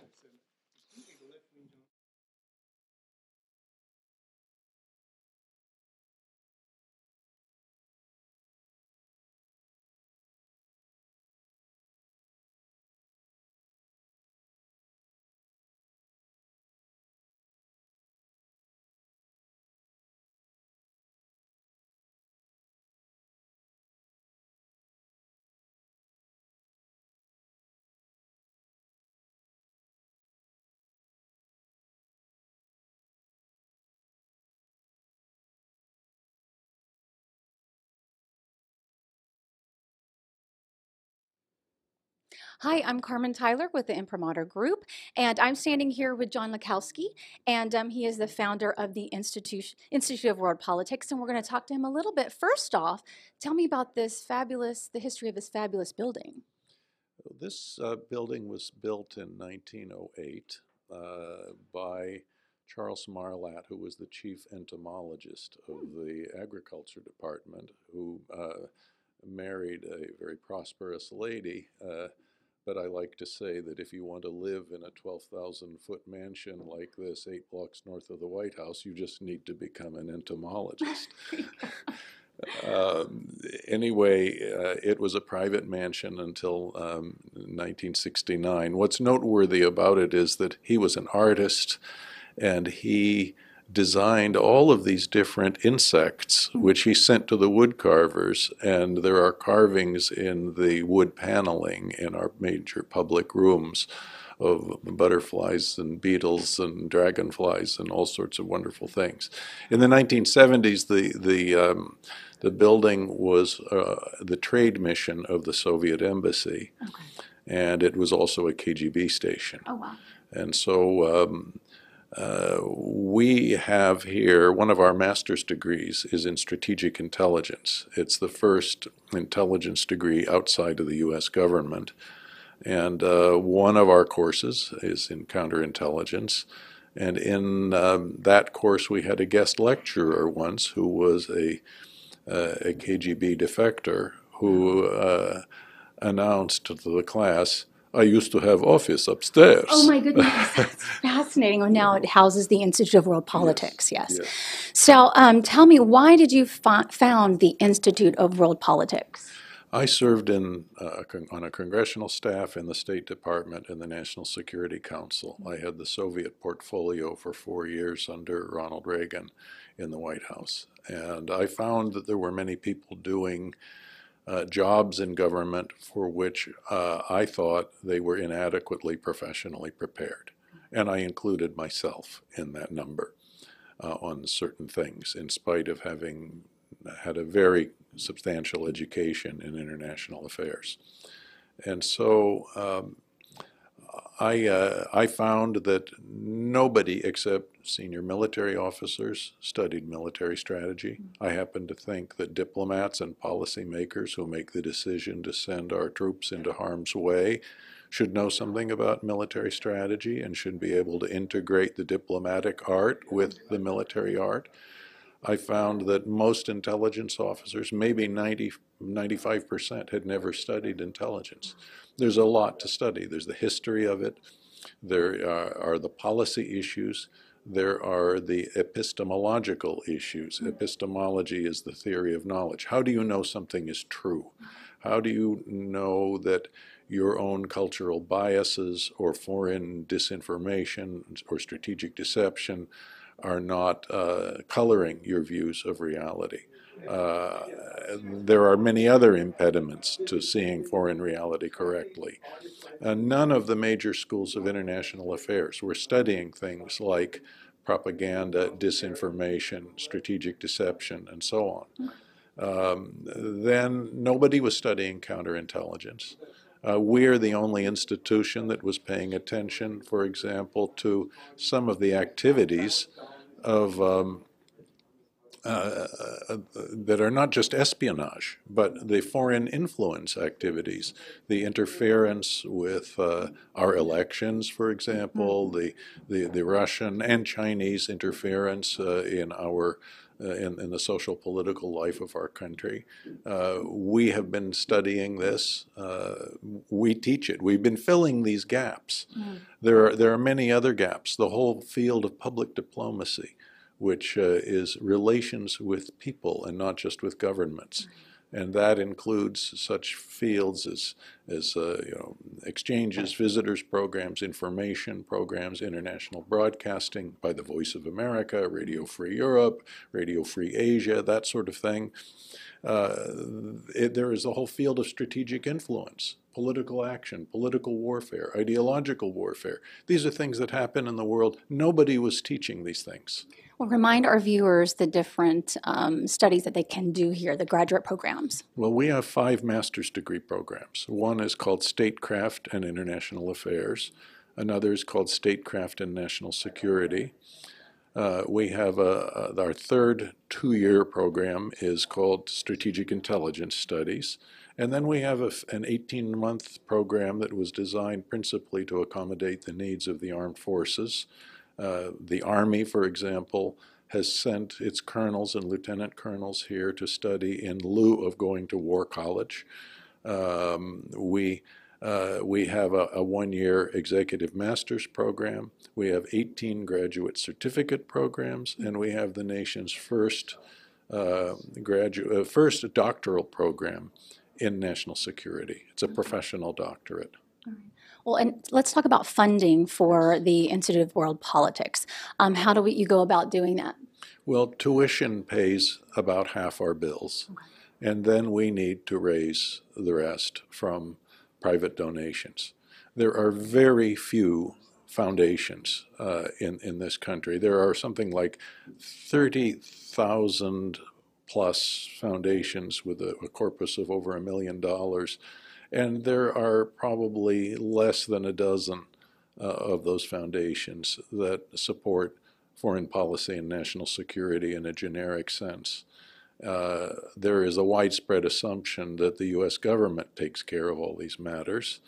Hi, I'm Carmen Tyler with the Imprimatur Group, and I'm standing here with John Lenczowski, and um, he is the founder of the Institute, Institute of World Politics, and we're going to talk to him a little bit. First off, tell me about this fabulous, the history of this fabulous building. This uh, building was built in 1908 uh, by Charles Marlatt, who was the chief entomologist of the agriculture department, who uh, married a very prosperous lady. Uh, but I like to say that if you want to live in a 12,000 foot mansion like this, eight blocks north of the White House, you just need to become an entomologist. um, anyway, uh, it was a private mansion until um, 1969. What's noteworthy about it is that he was an artist and he designed all of these different insects, which he sent to the wood carvers. And there are carvings in the wood paneling in our major public rooms of butterflies and beetles and dragonflies and all sorts of wonderful things. In the 1970s, the the um, the building was uh, the trade mission of the Soviet embassy, Okay. and it was also a KGB station. Oh, wow. And so um, uh, we have here one of our master's degrees is in strategic intelligence. It's the first intelligence degree outside of the U.S. government. And uh, one of our courses is in counterintelligence. And in um, that course, we had a guest lecturer once who was a, uh, a KGB defector who uh, announced to the class, I used to have office upstairs. Oh my goodness, that's fascinating. Oh, now it houses the Institute of World Politics. Yes. yes. So, um, tell me, why did you fo- found the Institute of World Politics? I served in uh, con- on a congressional staff in the State Department and the National Security Council. I had the Soviet portfolio for four years under Ronald Reagan in the White House, and I found that there were many people doing uh, jobs in government for which uh, I thought they were inadequately professionally prepared, and I included myself in that number uh, on certain things, in spite of having had a very substantial education in international affairs. And so um, I, uh, I found that nobody except senior military officers studied military strategy. I happen to think that diplomats and policymakers who make the decision to send our troops into harm's way should know something about military strategy and should be able to integrate the diplomatic art with the military art. I found that most intelligence officers, maybe 90, 95%, had never studied intelligence. There's a lot to study. There's the history of it, there are, are the policy issues, there are the epistemological issues. Epistemology is the theory of knowledge. How do you know something is true? How do you know that your own cultural biases or foreign disinformation or strategic deception are not uh, coloring your views of reality. Uh, there are many other impediments to seeing foreign reality correctly. Uh, none of the major schools of international affairs were studying things like propaganda, disinformation, strategic deception, and so on. Um, then nobody was studying counterintelligence. Uh, we're the only institution that was paying attention, for example, to some of the activities of um, uh, uh, that are not just espionage, but the foreign influence activities, the interference with uh, our elections, for example, the, the, the Russian and Chinese interference uh, in our uh, in, in the social political life of our country. Uh, we have been studying this. we teach it. We've been filling these gaps. There are there are many other gaps. The whole field of public diplomacy which uh, is relations with people and not just with governments. And that includes such fields as, as uh, you know, exchanges, visitors programs, information programs, international broadcasting by the Voice of America, Radio Free Europe, Radio Free Asia, that sort of thing. Uh, it, there is a whole field of strategic influence, political action, political warfare, ideological warfare. These are things that happen in the world. Nobody was teaching these things. Well, remind our viewers the different um, studies that they can do here, the graduate programs. Well, we have five master's degree programs. One is called Statecraft and International Affairs. Another is called Statecraft and National Security. Uh, we have a, a, our third two-year program is called Strategic Intelligence Studies. And then we have a, an 18-month program that was designed principally to accommodate the needs of the armed forces. Uh, the Army, for example, has sent its colonels and lieutenant colonels here to study in lieu of going to war college. Um, we uh, we have a, a one-year executive master's program. We have 18 graduate certificate programs, and we have the nation's first uh, graduate, uh, first doctoral program in national security. It's a professional doctorate. Well, and let's talk about funding for the Institute of World Politics. Um, how do we, you go about doing that? Well, tuition pays about half our bills, okay. and then we need to raise the rest from private donations. There are very few foundations uh, in, in this country. There are something like 30,000 plus foundations with a, a, corpus of over a million dollars, and there are probably less than a dozen uh, of those foundations that support foreign policy and national security in a generic sense. Uh, there is a widespread assumption that the U.S. government takes care of all these matters,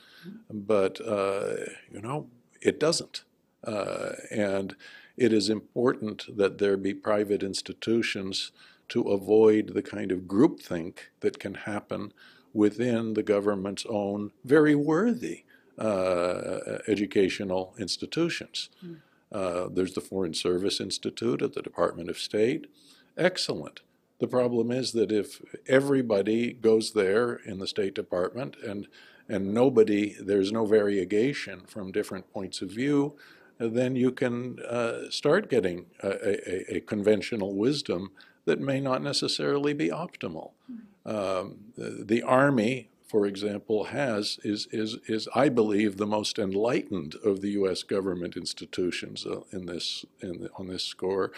but uh, you know it doesn't. Uh, and it is important that there be private institutions to avoid the kind of groupthink that can happen within the government's own very worthy uh, educational institutions. Mm. there's the Foreign Service Institute at the Department of State. Excellent. The problem is that if everybody goes there in the State Department and and nobody, there's no variegation from different points of view, then you can uh, start getting a, a, a, conventional wisdom that may not necessarily be optimal. Um, the, the, Army, for example, has is is is I believe the most enlightened of the U.S. government institutions uh, in this in the, on this score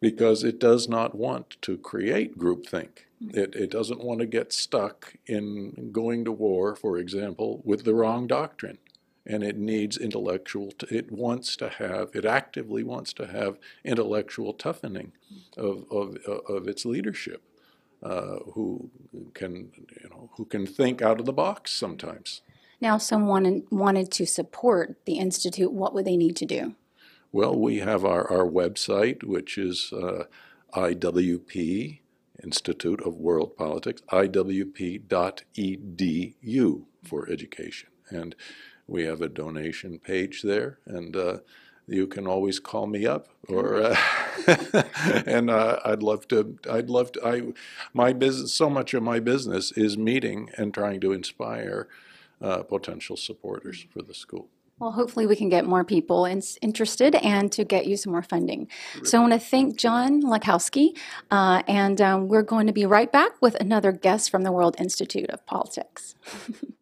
because it does not want to create groupthink. It, it doesn't want to get stuck in going to war, for example, with the wrong doctrine. And it needs intellectual, t- it wants to have, it actively wants to have intellectual toughening of, of, of its leadership, uh, who can, you know, who can think out of the box sometimes. Now, someone wanted to support the Institute, what would they need to do? Well, we have our, our website, which is uh, IWP, Institute of World Politics, iwp.edu for education. And we have a donation page there, and uh, you can always call me up or uh, and uh, I'd love to I'd love to I my business so much of my business is meeting and trying to inspire uh, potential supporters for the school. Well, hopefully we can get more people in, interested and to get you some more funding. So I want to thank John Lenczowski, uh, and um, we're going to be right back with another guest from the World Institute of Politics.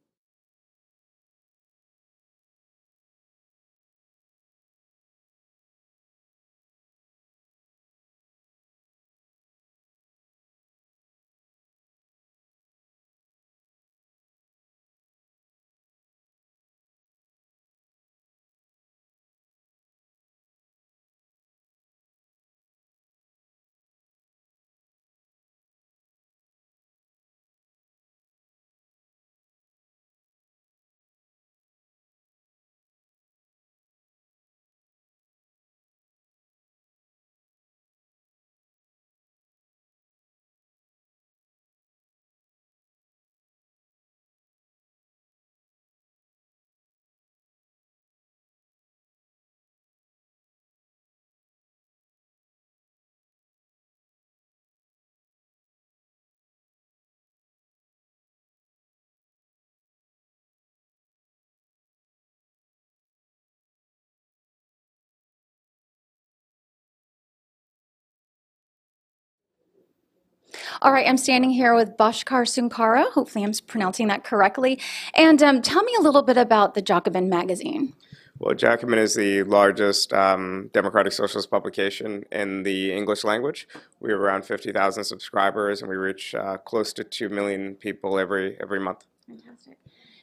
All right, I'm standing here with Bhaskar Sunkara. Hopefully, I'm pronouncing that correctly. And um, tell me a little bit about the Jacobin magazine. Well, Jacobin is the largest um, democratic socialist publication in the English language. We have around 50,000 subscribers, and we reach uh, close to 2 million people every every month. Fantastic.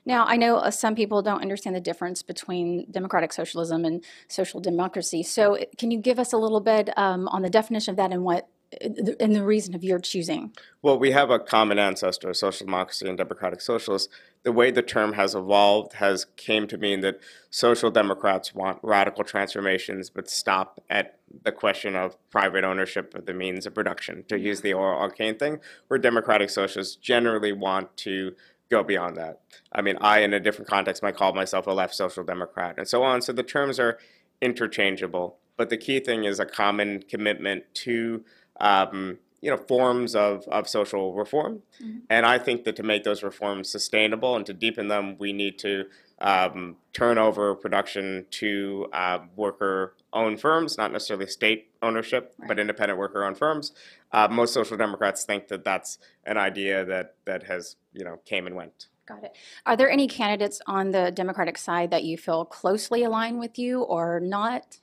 Now, I know uh, some people don't understand the difference between democratic socialism and social democracy. So, can you give us a little bit um, on the definition of that and what and the reason of your choosing? Well, we have a common ancestor, social democracy and democratic socialists. The way the term has evolved has came to mean that social democrats want radical transformations, but stop at the question of private ownership of the means of production, to use the oral arcane thing, where democratic socialists generally want to go beyond that. I mean, I, in a different context, might call myself a left social democrat and so on. So the terms are interchangeable, but the key thing is a common commitment to um, you know forms of, of social reform. Mm-hmm. And I think that to make those reforms sustainable and to deepen them, we need to um, turn over production to uh, worker-owned firms, not necessarily state ownership, but independent worker-owned firms. Uh, most social democrats think that that's an idea that that has you know came and went. Got it. Are there any candidates on the Democratic side that you feel closely align with you or not?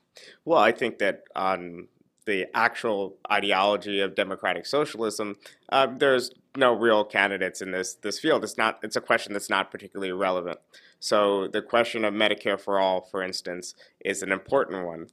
Well, I think that on the actual ideology of democratic socialism, uh, there's no real candidates in this this field. It's not. It's a question that's not particularly relevant. So the question of Medicare for all, for instance, is an important one.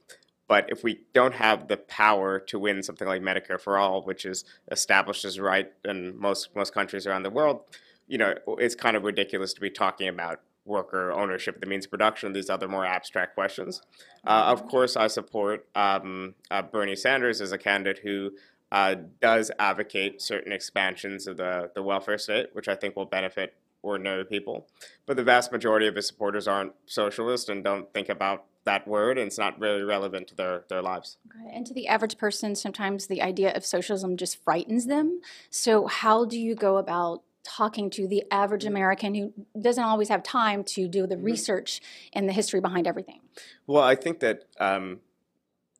But if we don't have the power to win something like Medicare for all, which is established as right in most most countries around the world, you know, it's kind of ridiculous to be talking about worker ownership, the means of production, these other more abstract questions. Uh, of course, I support um, uh, Bernie Sanders as a candidate who uh, does advocate certain expansions of the, the welfare state, which I think will benefit ordinary people. But the vast majority of his supporters aren't socialist and don't think about that word, and it's not really relevant to their, their lives. It. And to the average person, sometimes the idea of socialism just frightens them. So, how do you go about talking to the average American who doesn't always have time to do the research and the history behind everything? Well, I think that, um,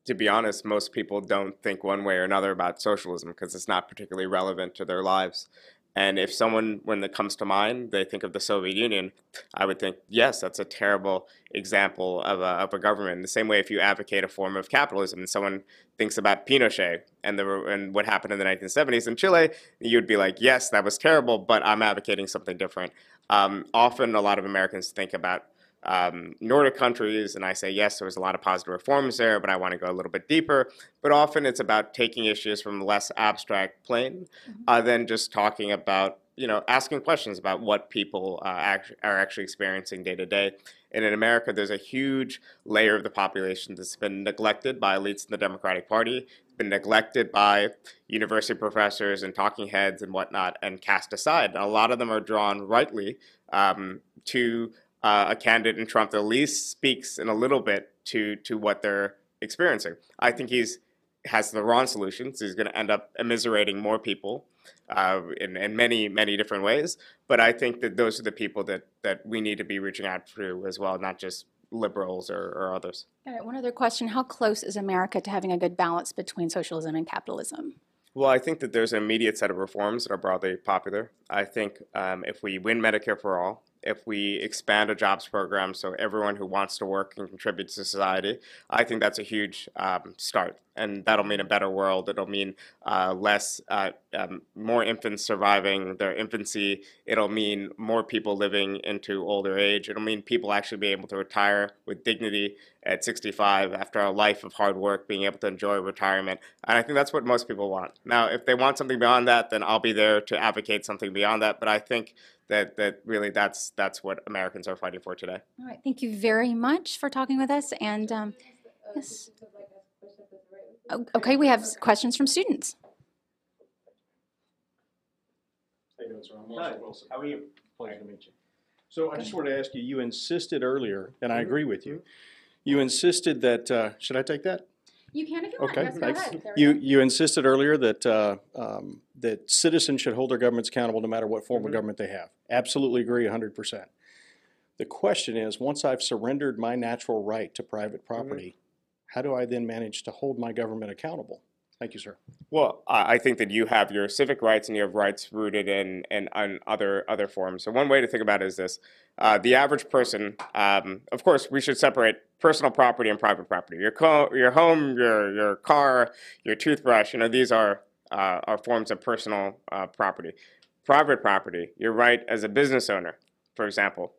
to be honest, most people don't think one way or another about socialism because it's not particularly relevant to their lives. And if someone, when it comes to mind, they think of the Soviet Union, I would think, yes, that's a terrible example of a, of a government. The same way, if you advocate a form of capitalism and someone thinks about Pinochet and, the, and what happened in the 1970s in Chile, you'd be like, yes, that was terrible, but I'm advocating something different. Um, often, a lot of Americans think about um, Nordic countries, and I say, yes, there was a lot of positive reforms there, but I want to go a little bit deeper. But often it's about taking issues from a less abstract plane uh, than just talking about, you know, asking questions about what people uh, act- are actually experiencing day to day. And in America, there's a huge layer of the population that's been neglected by elites in the Democratic Party, been neglected by university professors and talking heads and whatnot, and cast aside. And a lot of them are drawn rightly um, to uh, a candidate in Trump that at least speaks in a little bit to to what they're experiencing. I think he's has the wrong solutions. He's going to end up immiserating more people uh, in, in many many different ways. But I think that those are the people that that we need to be reaching out to as well, not just liberals or, or others. Got it. One other question How close is America to having a good balance between socialism and capitalism? Well, I think that there's an immediate set of reforms that are broadly popular. I think um, if we win Medicare for all, if we expand a jobs program so everyone who wants to work can contribute to society, I think that's a huge um, start. And that'll mean a better world. It'll mean uh, less, uh, um, more infants surviving their infancy. It'll mean more people living into older age. It'll mean people actually being able to retire with dignity at 65 after a life of hard work, being able to enjoy retirement. And I think that's what most people want. Now, if they want something beyond that, then I'll be there to advocate something beyond that. But I think that that really that's that's what Americans are fighting for today. All right. Thank you very much for talking with us. And um, yes. Okay, we have questions from students. Hi, how are you? Pleasure to meet you. So I just wanted to ask you, you insisted earlier, and I agree with you, you insisted that, uh, should I take that? You can if you Okay, thanks. You, you insisted earlier that, uh, um, that citizens should hold their governments accountable no matter what form of government they have. Absolutely agree hundred percent. The question is, once I've surrendered my natural right to private property, how do I then manage to hold my government accountable? Thank you, sir. Well, I think that you have your civic rights and you have rights rooted in, in other other forms. So one way to think about it is this: uh, the average person, um, of course, we should separate personal property and private property. Your co- your home, your your car, your toothbrush. You know, these are uh, are forms of personal uh, property. Private property, your right as a business owner, for example.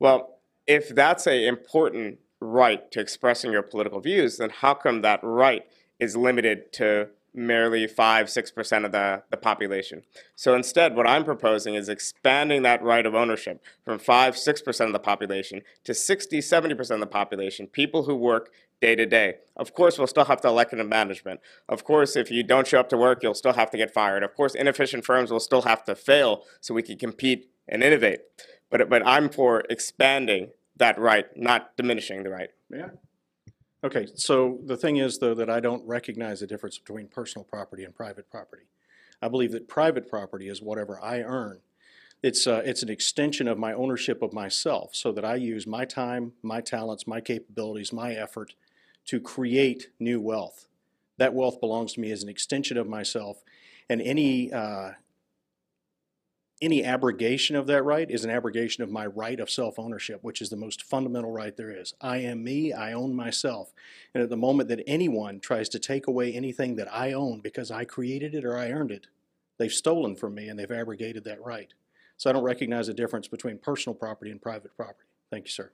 Well, if that's a important right to expressing your political views, then how come that right is limited to merely 5 6% of the, the population. So instead, what I'm proposing is expanding that right of ownership from 5 6% of the population to 60 70% of the population, people who work day to day. Of course, we'll still have to elect a management. Of course, if you don't show up to work, you'll still have to get fired. Of course, inefficient firms will still have to fail so we can compete and innovate. But, but I'm for expanding that right, not diminishing the right. Yeah. Okay, so the thing is, though, that I don't recognize the difference between personal property and private property. I believe that private property is whatever I earn. It's, uh, it's an extension of my ownership of myself, so that I use my time, my talents, my capabilities, my effort to create new wealth. That wealth belongs to me as an extension of myself, and any, uh, any abrogation of that right is an abrogation of my right of self ownership, which is the most fundamental right there is. I am me, I own myself. And at the moment that anyone tries to take away anything that I own because I created it or I earned it, they've stolen from me and they've abrogated that right. So I don't recognize the difference between personal property and private property. Thank you, sir.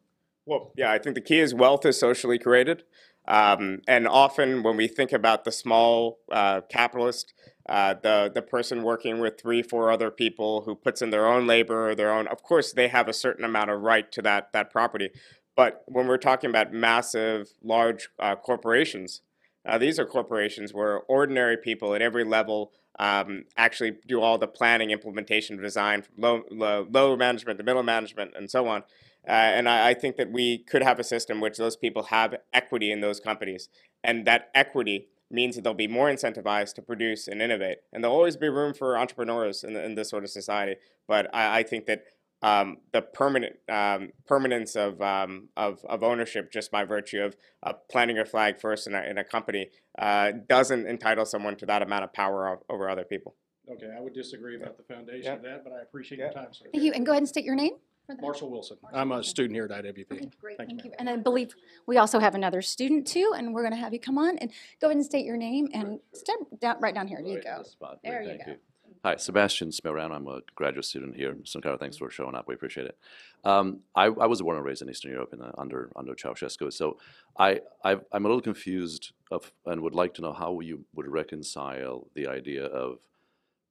Well, yeah, I think the key is wealth is socially created. Um, and often when we think about the small uh, capitalist, uh, the the person working with three, four other people who puts in their own labor, their own. Of course, they have a certain amount of right to that that property. But when we're talking about massive, large uh, corporations, uh, these are corporations where ordinary people at every level um, actually do all the planning, implementation, design, from low, low, low management to middle management, and so on. Uh, and I, I think that we could have a system which those people have equity in those companies, and that equity means that they'll be more incentivized to produce and innovate. And there'll always be room for entrepreneurs in, in this sort of society. But I, I think that um, the permanent um, permanence of, um, of, of ownership, just by virtue of uh, planting your flag first in a, in a company, uh, doesn't entitle someone to that amount of power of, over other people. Okay, I would disagree about the foundation Yeah. of that, but I appreciate your time, sir. Thank you, and go ahead and state your name. For the- Marshall Wilson. Marshall I'm a Wilson. student here at IWP. Okay, great, Thank you, thank you. ma'am. And I believe we also have another student too, and we're going to have you come on and go ahead and state your name and step down, right down here. You Right, go. this spot. There Great, you thank go. Hi, Sebastian Smirano. I'm a graduate student here. Sunkara, thanks for showing up. We appreciate it. Um, I, I was born and raised in Eastern Europe in, uh, under under Ceausescu, so I i I'm a little confused of and would like to know how you would reconcile the idea of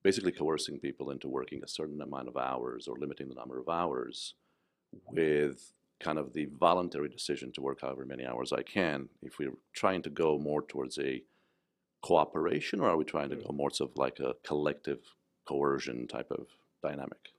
basically coercing people into working a certain amount of hours or limiting the number of hours with kind of the voluntary decision to work however many hours I can. If we're trying to go more towards a cooperation, or are we trying to hmm. go more sort of like a collective coercion type of dynamic?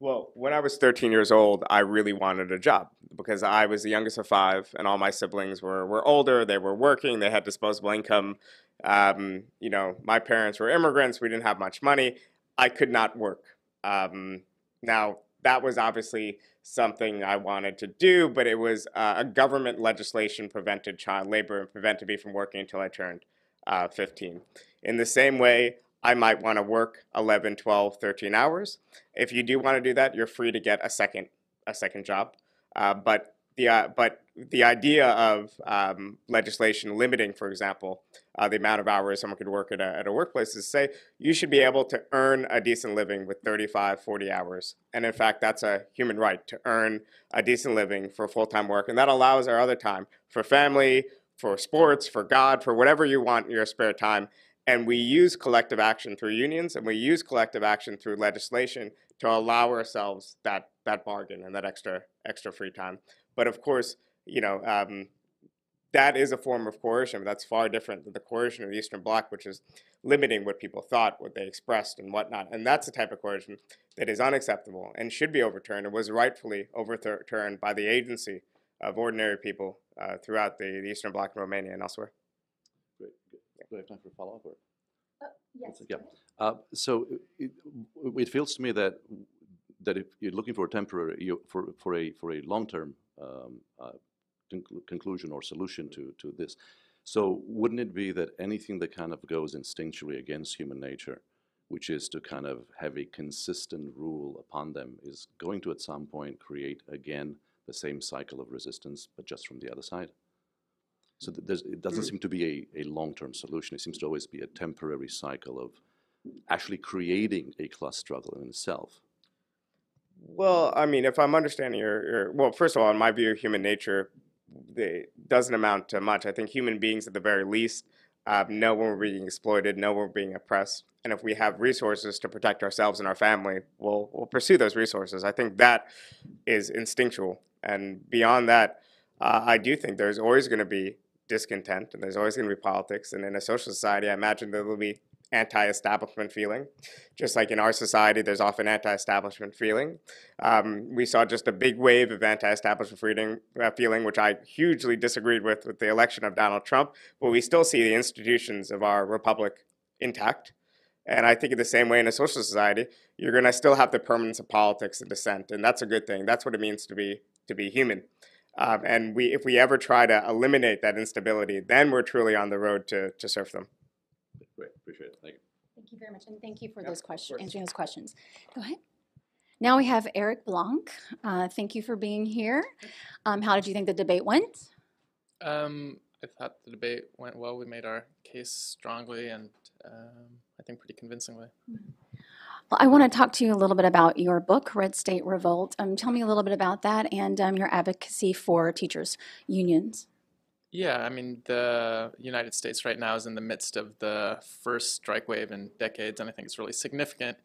Well, when I was 13 years old, I really wanted a job because I was the youngest of five, and all my siblings were, were older. They were working. They had disposable income. Um, you know, my parents were immigrants. We didn't have much money. I could not work. Um, now, that was obviously something I wanted to do, but it was uh, a government legislation prevented child labor and prevented me from working until I turned uh, 15. In the same way, I might want to work 11, 12, 13 hours. If you do want to do that, you're free to get a second a second job. Uh, but the uh, but the idea of um, legislation limiting, for example, uh, the amount of hours someone could work at a, at a workplace is say you should be able to earn a decent living with 35, 40 hours. And in fact, that's a human right to earn a decent living for full time work. And that allows our other time for family, for sports, for God, for whatever you want in your spare time. And we use collective action through unions and we use collective action through legislation to allow ourselves that, that bargain and that extra, extra free time. But of course, you know, um, that is a form of coercion, but that's far different than the coercion of the Eastern Bloc, which is limiting what people thought, what they expressed, and whatnot. And that's the type of coercion that is unacceptable and should be overturned and was rightfully overturned by the agency of ordinary people uh, throughout the, the Eastern Bloc in Romania and elsewhere. Great. good. Do we have time for follow up? Or? Yes. Yeah. Uh, so it, it feels to me that that if you're looking for a temporary you, for for a for a long term um, uh, conclu- conclusion or solution to to this, So wouldn't it be that anything that kind of goes instinctually against human nature, which is to kind of have a consistent rule upon them, is going to at some point create again the same cycle of resistance, but just from the other side? So it doesn't seem to be a, a long-term solution. It seems to always be a temporary cycle of actually creating a class struggle in itself. Well, I mean, if I'm understanding your, your well, first of all, in my view, human nature doesn't amount to much. I think human beings, at the very least, uh, know when we're being exploited, know when we're being oppressed, and if we have resources to protect ourselves and our family, we'll we'll pursue those resources. I think that is instinctual, and beyond that, uh, I do think there's always going to be discontent, and there's always going to be politics, and in a social society, I imagine there will be anti-establishment feeling. Just like in our society, there's often anti-establishment feeling. Um, we saw just a big wave of anti-establishment feeling, uh, feeling, which I hugely disagreed with with the election of Donald Trump. But we still see the institutions of our republic intact. And I think in the same way in a social society, you're going to still have the permanence of politics and dissent, and that's a good thing. That's what it means to be to be human. Um, and we, if we ever try to eliminate that instability, then we're truly on the road to, to serfdom. Great, appreciate it. Thank you. Thank you very much, and thank you for Yep, those questions, answering those questions. Go ahead. Now we have Eric Blanc. Uh, thank you for being here. Um, how did you think the debate went? Um, I thought the debate went well. We made our case strongly and um, I think pretty convincingly. Well, I want to talk to you a little bit about your book, Red State Revolt. Um, tell me a little bit about that and um, your advocacy for teachers' unions. Yeah, I mean, the United States right now is in the midst of the first strike wave in decades, and I think it's really significant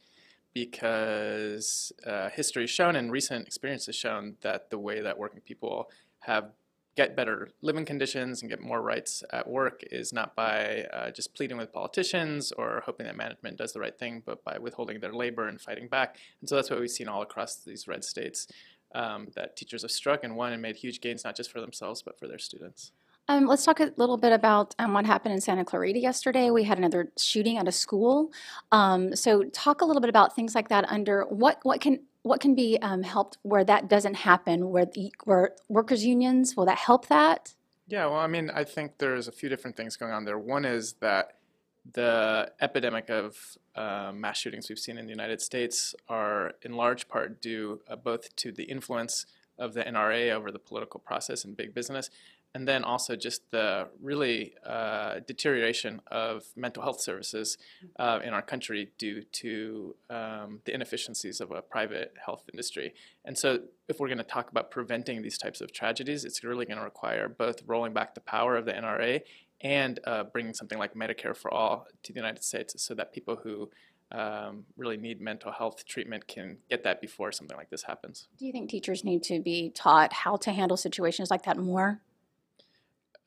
because uh, history has shown and recent experience has shown that the way that working people have get better living conditions and get more rights at work is not by uh, just pleading with politicians or hoping that management does the right thing, but by withholding their labor and fighting back. And so that's what we've seen all across these red states. Um, that teachers have struck and won and made huge gains, not just for themselves, but for their students. Um, let's talk a little bit about um, what happened in Santa Clarita yesterday. We had another shooting at a school. Um, so, talk a little bit about things like that. Under what what can what can be um, helped where that doesn't happen? Where the where workers unions will that help that? Yeah, well, I mean, I think there's a few different things going on there. One is that the epidemic of uh, mass shootings we've seen in the United States are in large part due uh, both to the influence of the NRA over the political process and big business, and then also just the really uh, deterioration of mental health services uh, in our country due to um, the inefficiencies of a private health industry. And so, if we're going to talk about preventing these types of tragedies, it's really going to require both rolling back the power of the NRA and uh, bringing something like Medicare for all to the United States so that people who um, really need mental health treatment can get that before something like this happens. Do you think teachers need to be taught how to handle situations like that more?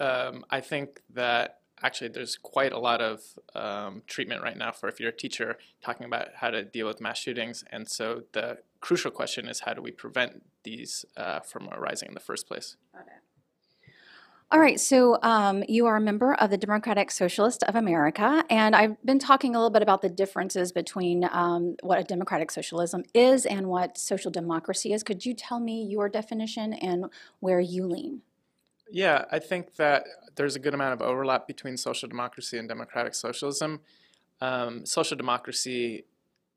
Um, I think that actually there's quite a lot of um, treatment right now for if you're a teacher talking about how to deal with mass shootings. And so the crucial question is how do we prevent these uh, from arising in the first place? All right, so um, you are a member of the Democratic Socialist of America, and I've been talking a little bit about the differences between um, what a democratic socialism is and what social democracy is. Could you tell me your definition and where you lean? Yeah, I think that there's a good amount of overlap between social democracy and democratic socialism. Um, social democracy,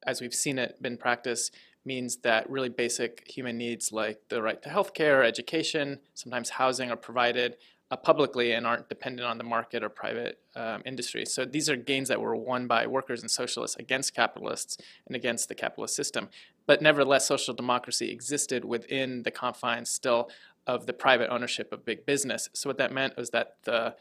as we've seen it been practiced, means that really basic human needs like the right to health care, education, sometimes housing are provided uh, publicly and aren't dependent on the market or private um, industry. So these are gains that were won by workers and socialists against capitalists and against the capitalist system. But nevertheless, social democracy existed within the confines still of the private ownership of big business. So what that meant was that the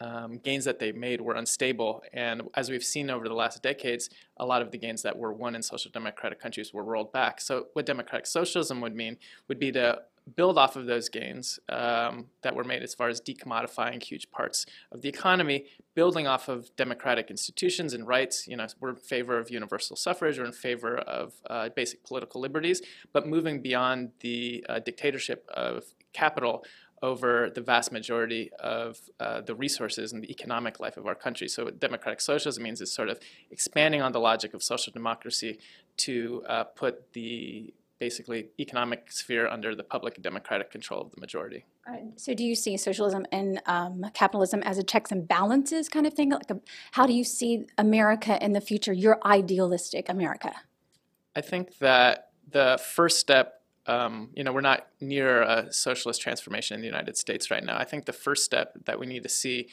um, gains that they made were unstable. And as we've seen over the last decades, a lot of the gains that were won in social democratic countries were rolled back. So what democratic socialism would mean would be to build off of those gains um, that were made as far as decommodifying huge parts of the economy, building off of democratic institutions and rights. You know, we're in favor of universal suffrage, we're in favor of uh, basic political liberties, but moving beyond the uh, dictatorship of capital over the vast majority of uh, the resources and the economic life of our country. So, what democratic socialism means is sort of expanding on the logic of social democracy to uh, put the basically economic sphere under the public democratic control of the majority. So do you see socialism and um, capitalism as a checks and balances kind of thing? Like, a, how do you see America in the future? Your idealistic America. I think that the first step, um, you know, we're not near a socialist transformation in the United States right now. I think the first step that we need to see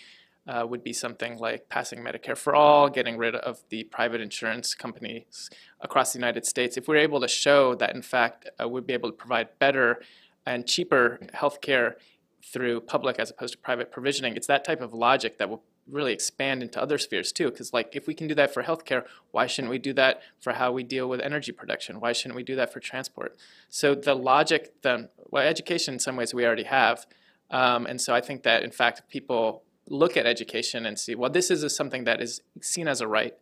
uh, would be something like passing Medicare for all, getting rid of the private insurance companies across the United States. If we're able to show that, in fact, uh, we'd be able to provide better and cheaper health care through public as opposed to private provisioning, it's that type of logic that will really expand into other spheres too. Because, like, if we can do that for healthcare, why shouldn't we do that for how we deal with energy production? Why shouldn't we do that for transport? So, the logic, the well, education in some ways we already have. Um, and so, I think that, in fact, people look at education and see, well, this is something that is seen as a right.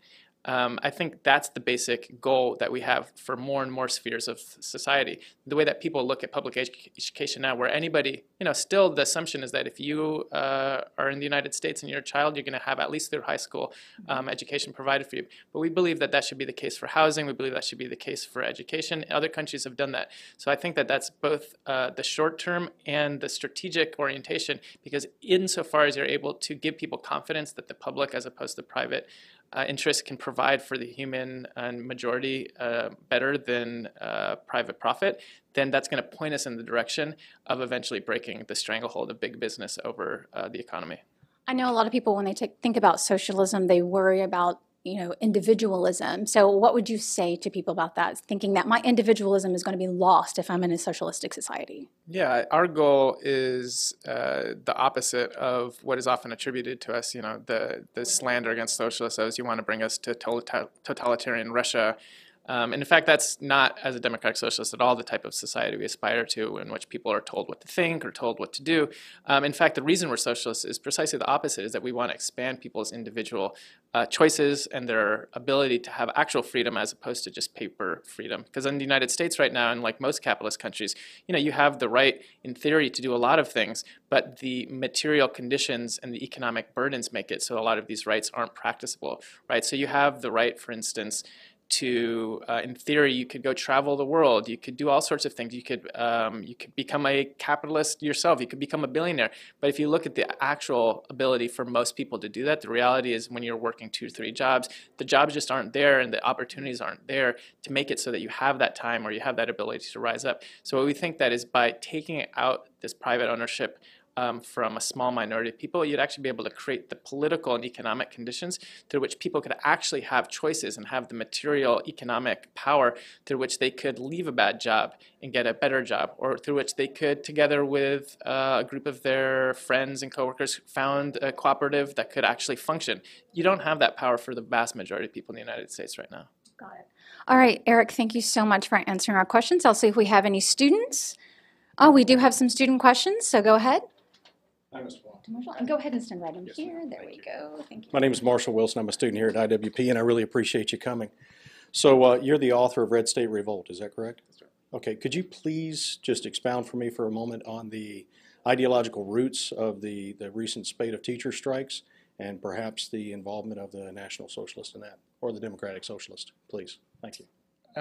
Um, I think that's the basic goal that we have for more and more spheres of society. The way that people look at public edu- education now, where anybody, you know, still the assumption is that if you uh, are in the United States and you're a child, you're going to have at least through high school um, education provided for you. But we believe that that should be the case for housing. We believe that should be the case for education. Other countries have done that. So I think that that's both uh, the short term and the strategic orientation, because insofar as you're able to give people confidence that the public, as opposed to private, uh, interest can provide for the human and majority uh, better than uh, private profit, then that's going to point us in the direction of eventually breaking the stranglehold of big business over uh, the economy. I know a lot of people when they think about socialism, they worry about you know individualism. So what would you say to people about that? Thinking that my individualism is going to be lost if I'm in a socialistic society. Yeah, our goal is uh, the opposite of what is often attributed to us. You know, the the slander against socialists as you want to bring us to total- totalitarian Russia. Um, and in fact, that's not, as a democratic socialist, at all the type of society we aspire to, in which people are told what to think or told what to do. Um, in fact, the reason we're socialists is precisely the opposite: is that we want to expand people's individual uh, choices and their ability to have actual freedom, as opposed to just paper freedom. Because in the United States right now, and like most capitalist countries, you know, you have the right, in theory, to do a lot of things, but the material conditions and the economic burdens make it so a lot of these rights aren't practicable. Right. So you have the right, for instance to, uh, in theory, you could go travel the world. You could do all sorts of things. You could, um, you could become a capitalist yourself. You could become a billionaire. But if you look at the actual ability for most people to do that, the reality is when you're working two three jobs, the jobs just aren't there and the opportunities aren't there to make it so that you have that time or you have that ability to rise up. So what we think that is by taking out this private ownership um, from a small minority of people, you'd actually be able to create the political and economic conditions through which people could actually have choices and have the material economic power through which they could leave a bad job and get a better job, or through which they could, together with uh, a group of their friends and coworkers, found a cooperative that could actually function. You don't have that power for the vast majority of people in the United States right now. Got it. All right, Eric, thank you so much for answering our questions. I'll see if we have any students. Oh, we do have some student questions, so go ahead. Hi, Mr. Wong. Marshall, and go ahead and stand right in here. There we go. Thank you. My name is Marshall Wilson. I'm a student here at IWP, and I really appreciate you coming. So uh, you're the author of Red State Revolt, is that correct? That's right. Okay, could you please just expound for me for a moment on the ideological roots of the, the recent spate of teacher strikes and perhaps the involvement of the National Socialist in that, or the Democratic Socialist, please? Thank you.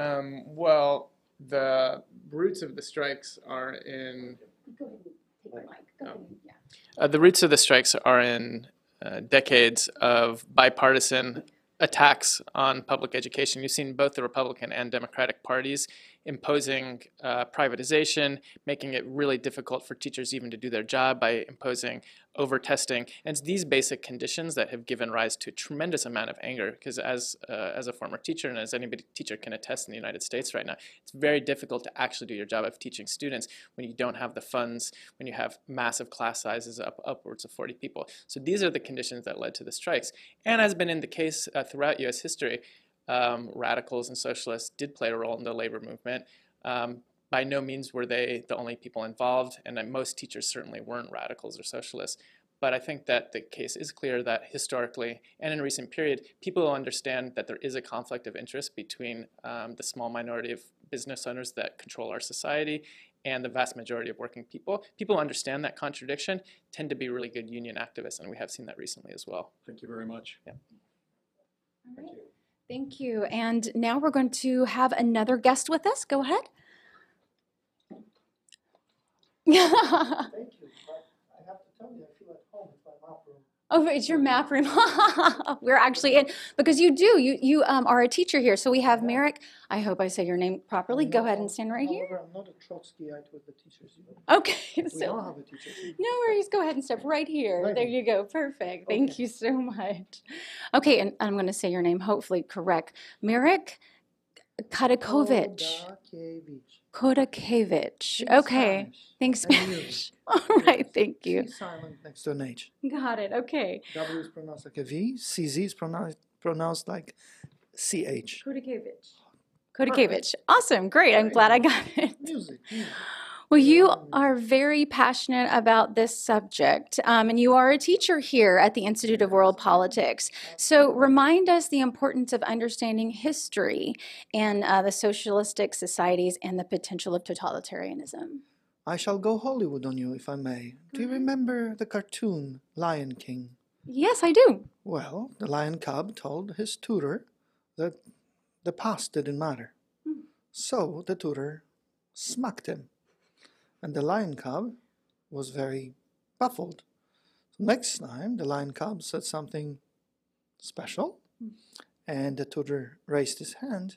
Um, well, the roots of the strikes are in Go ahead and take the mic. Go ahead and- yeah. Uh, the roots of the strikes are in uh, decades of bipartisan attacks on public education. You've seen both the Republican and Democratic parties imposing uh, privatization, making it really difficult for teachers even to do their job by imposing over testing. And it's these basic conditions that have given rise to a tremendous amount of anger. Because as uh, as a former teacher and as anybody teacher can attest in the United States right now, it's very difficult to actually do your job of teaching students when you don't have the funds, when you have massive class sizes up upwards of 40 people. So these are the conditions that led to the strikes. And as has been in the case uh, throughout U.S. history, um, radicals and socialists did play a role in the labor movement. Um, by no means were they the only people involved, and most teachers certainly weren't radicals or socialists. But I think that the case is clear that historically and in recent period, people understand that there is a conflict of interest between um, the small minority of business owners that control our society and the vast majority of working people. People understand that contradiction, tend to be really good union activists, and we have seen that recently as well. Thank you very much. Yeah. All right. Thank you. And now we're going to have another guest with us. Go ahead. Thank you. I have to tell you, I feel at home. It's my map room. Oh, it's your map room. We're actually in because you do. You you um, are a teacher here. So we have Marek. I hope I say your name properly. Go ahead and stand right here. However, I'm not a Trotskyite with the teachers. Okay. We So don't have a teacher. no worries. Go ahead and step right here. Right There you go. Perfect. Thank you so much. Okay, and I'm going to say your name hopefully correct. Marek Kadakovich. Kodakevich. Kodakevich. Okay. Spanish. Thanks, And. Spanish. All right. Thank you. C silent next to an H. Got it. Okay. W is pronounced like a V. CZ is pronounced pronounced like CH. Kodakevich. Kodakevich. Awesome. Great. I'm glad I got it. Music. music. Well, you are very passionate about this subject, um, and you are a teacher here at the Institute of World Politics. So, remind us the importance of understanding history and uh, the socialistic societies and the potential of totalitarianism. I shall go Hollywood on you if I may. Do you Mm-hmm. remember the cartoon Lion King? Yes, I do. Well, the lion cub told his tutor that the past didn't matter. Hmm. So the tutor smacked him. And the lion cub was very baffled. Next time, the lion cub said something special, hmm. and the tutor raised his hand.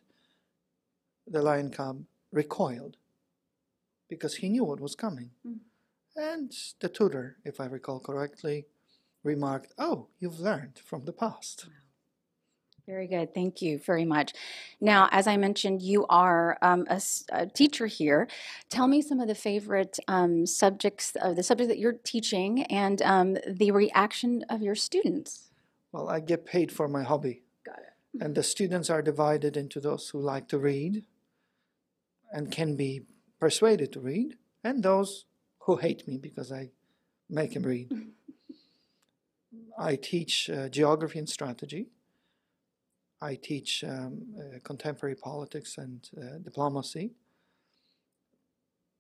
The lion cub recoiled because he knew what was coming. Hmm. And the tutor, if I recall correctly, remarked, Oh, you've learned from the past. Very good. Thank you very much. Now, as I mentioned, you are um, a, a teacher here. Tell me some of the favorite um, subjects, of the subject that you're teaching, and um, the reaction of your students. Well, I get paid for my hobby. Got it. And the students are divided into those who like to read and can be persuaded to read, and those who hate me because I make them read. I teach uh, geography and strategy. I teach um, uh, contemporary politics and uh, diplomacy,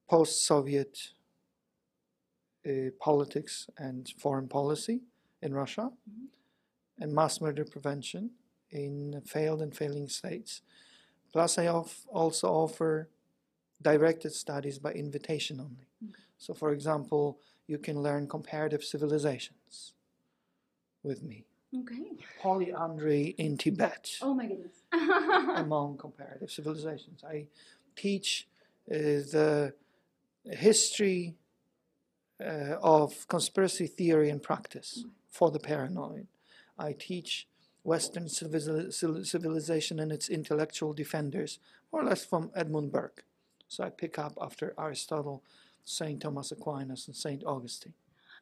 post Soviet uh, politics and foreign policy in Russia, and mass murder prevention in failed and failing states. Plus, I off- also offer directed studies by invitation only. So, for example, you can learn comparative civilizations with me. Okay. Polyandry in Tibet Oh my goodness. among comparative civilizations. I teach uh, the history uh, of conspiracy theory and practice for the paranoid. I teach Western civilization and its intellectual defenders, more or less from Edmund Burke. So I pick up after Aristotle, St. Thomas Aquinas, and St. Augustine.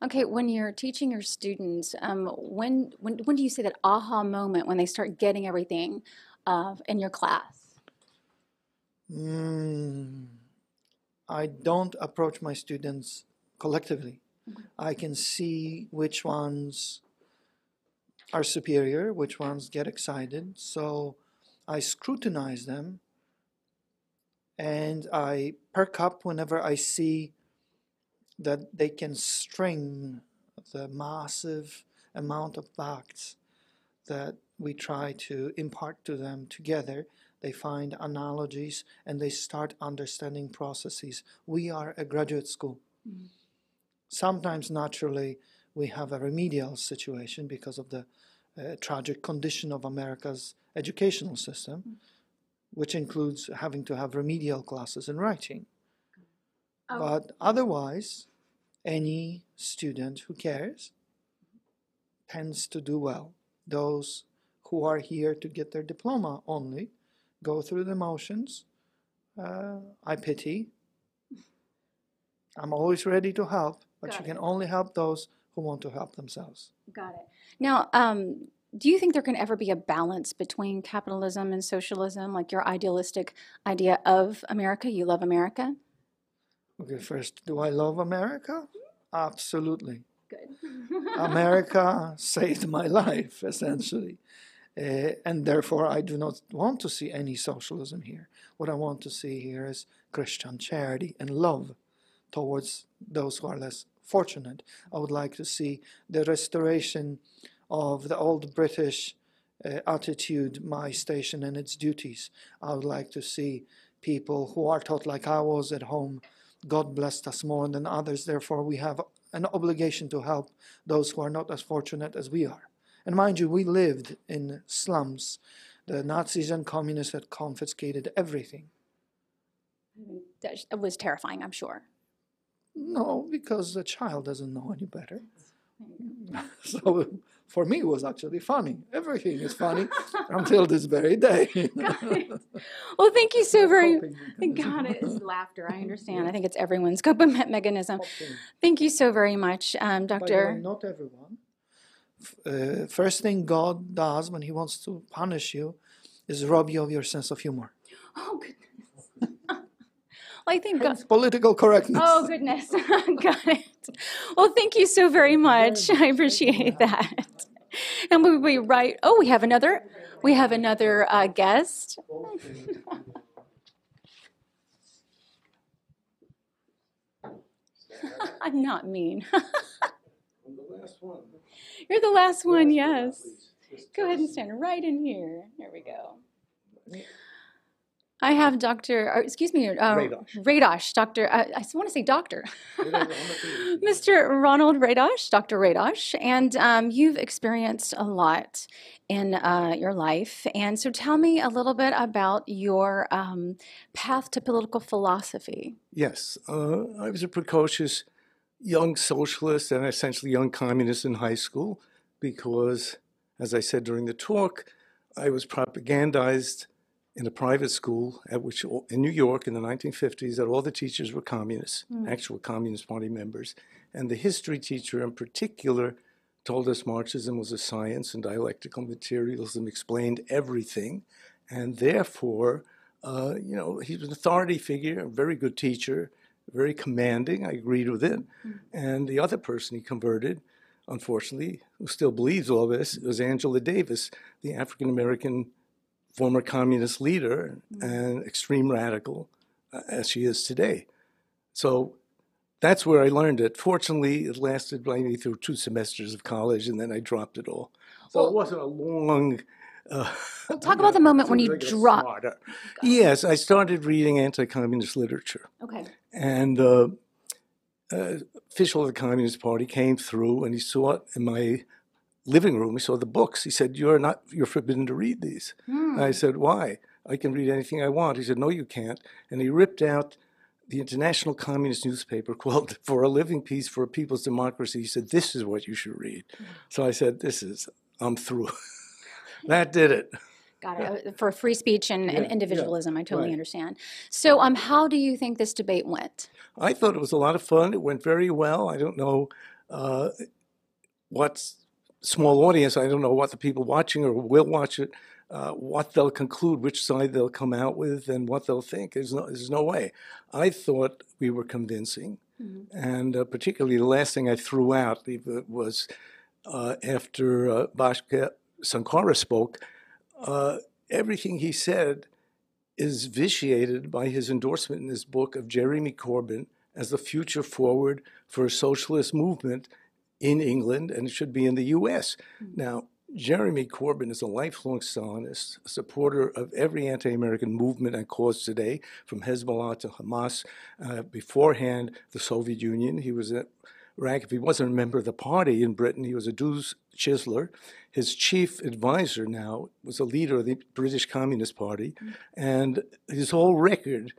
Okay, when you're teaching your students, um, when, when when do you say that aha moment when they start getting everything uh, in your class? Mm, I don't approach my students collectively. I can see which ones are superior, which ones get excited. So I scrutinize them and I perk up whenever I see that they can string the massive amount of facts that we try to impart to them together. They find analogies and they start understanding processes. We are a graduate school. Sometimes, naturally, we have a remedial situation because of the uh, tragic condition of America's educational system, which includes having to have remedial classes in writing. But otherwise, any student who cares tends to do well. Those who are here to get their diploma only go through the motions. Uh, I pity. I'm always ready to help, but Got you it. can only help those who want to help themselves. Got it. Now, um, do you think there can ever be a balance between capitalism and socialism, like your idealistic idea of America? You love America? Okay, first, do I love America? Absolutely. Good. America saved my life, essentially. Uh, and therefore, I do not want to see any socialism here. What I want to see here is Christian charity and love towards those who are less fortunate. I would like to see the restoration of the old British uh, attitude, my station and its duties. I would like to see people who are taught like I was at home God blessed us more than others. Therefore, we have an obligation to help those who are not as fortunate as we are. And mind you, we lived in slums. The Nazis and communists had confiscated everything. That was terrifying, I'm sure. No, because the child doesn't know any better. so for me, it was actually funny. Everything is funny until this very day. well, thank you so very. God, it is laughter. I understand. I think it's everyone's coping mechanism. Thank you so very much, um, Doctor. Way, not everyone. Uh, first thing God does when He wants to punish you is rob you of your sense of humor. Oh goodness. I think God... political correctness. Oh goodness, got it. Well, thank you so very much. I appreciate that. And we'll be right. Oh, we have another. We have another uh, guest. I'm not mean. You're the last one, yes. Go ahead and stand right in here. There we go. I have Dr. Or, excuse me, uh, Radosh. Radosh, Dr. Uh, I want to say doctor. Mr. Ronald Radosh, Dr. Radosh, and um, you've experienced a lot in uh, your life. And so tell me a little bit about your um, path to political philosophy. Yes, uh, I was a precocious young socialist and essentially young communist in high school because, as I said during the talk, I was propagandized in a private school at which in New York in the 1950s that all the teachers were communists, mm. actual Communist Party members, and the history teacher in particular told us Marxism was a science and dialectical materialism explained everything, and therefore, uh, you know, he was an authority figure, a very good teacher, very commanding. I agreed with it, mm. and the other person he converted. Unfortunately, who still believes all this, was Angela Davis, the African American former communist leader mm-hmm. and extreme radical uh, as she is today. So that's where I learned it. Fortunately, it lasted maybe through two semesters of college, and then I dropped it all. So well, it wasn't a long. Uh, well, talk about the moment when you dropped. Yes, I started reading anti-communist literature. Okay. And uh, uh, official of the Communist Party came through, and he saw it in my living room. He saw the books. He said, "You're not. You're forbidden to read these." Mm. I said, "Why? I can read anything I want." He said, "No, you can't." And he ripped out the international communist newspaper called "For a Living Peace for a People's Democracy." He said, "This is what you should read." Mm. So I said, "This is. I'm through." that did it. Got it. Uh, for free speech and, yeah, and individualism, yeah, I totally right. understand. So, um, how do you think this debate went? I thought it was a lot of fun. It went very well. I don't know uh, what's small audience, I don't know what the people watching or will watch it, uh, what they'll conclude, which side they'll come out with, and what they'll think. There's no, there's no way. I thought we were convincing, mm-hmm. and uh, particularly the last thing I threw out was uh, after uh, Bhaskar Sunkara spoke. Uh, everything he said is vitiated by his endorsement in his book of Jeremy Corbyn as the future forward for a socialist movement in England and it should be in the US. Mm-hmm. Now, Jeremy Corbyn is a lifelong Stalinist, a supporter of every anti American movement and cause today, from Hezbollah to Hamas. Uh, beforehand, the Soviet Union. He was a rank, if he wasn't a member of the party in Britain, he was a dues chiseler. His chief advisor now was a leader of the British Communist Party, mm-hmm. and his whole record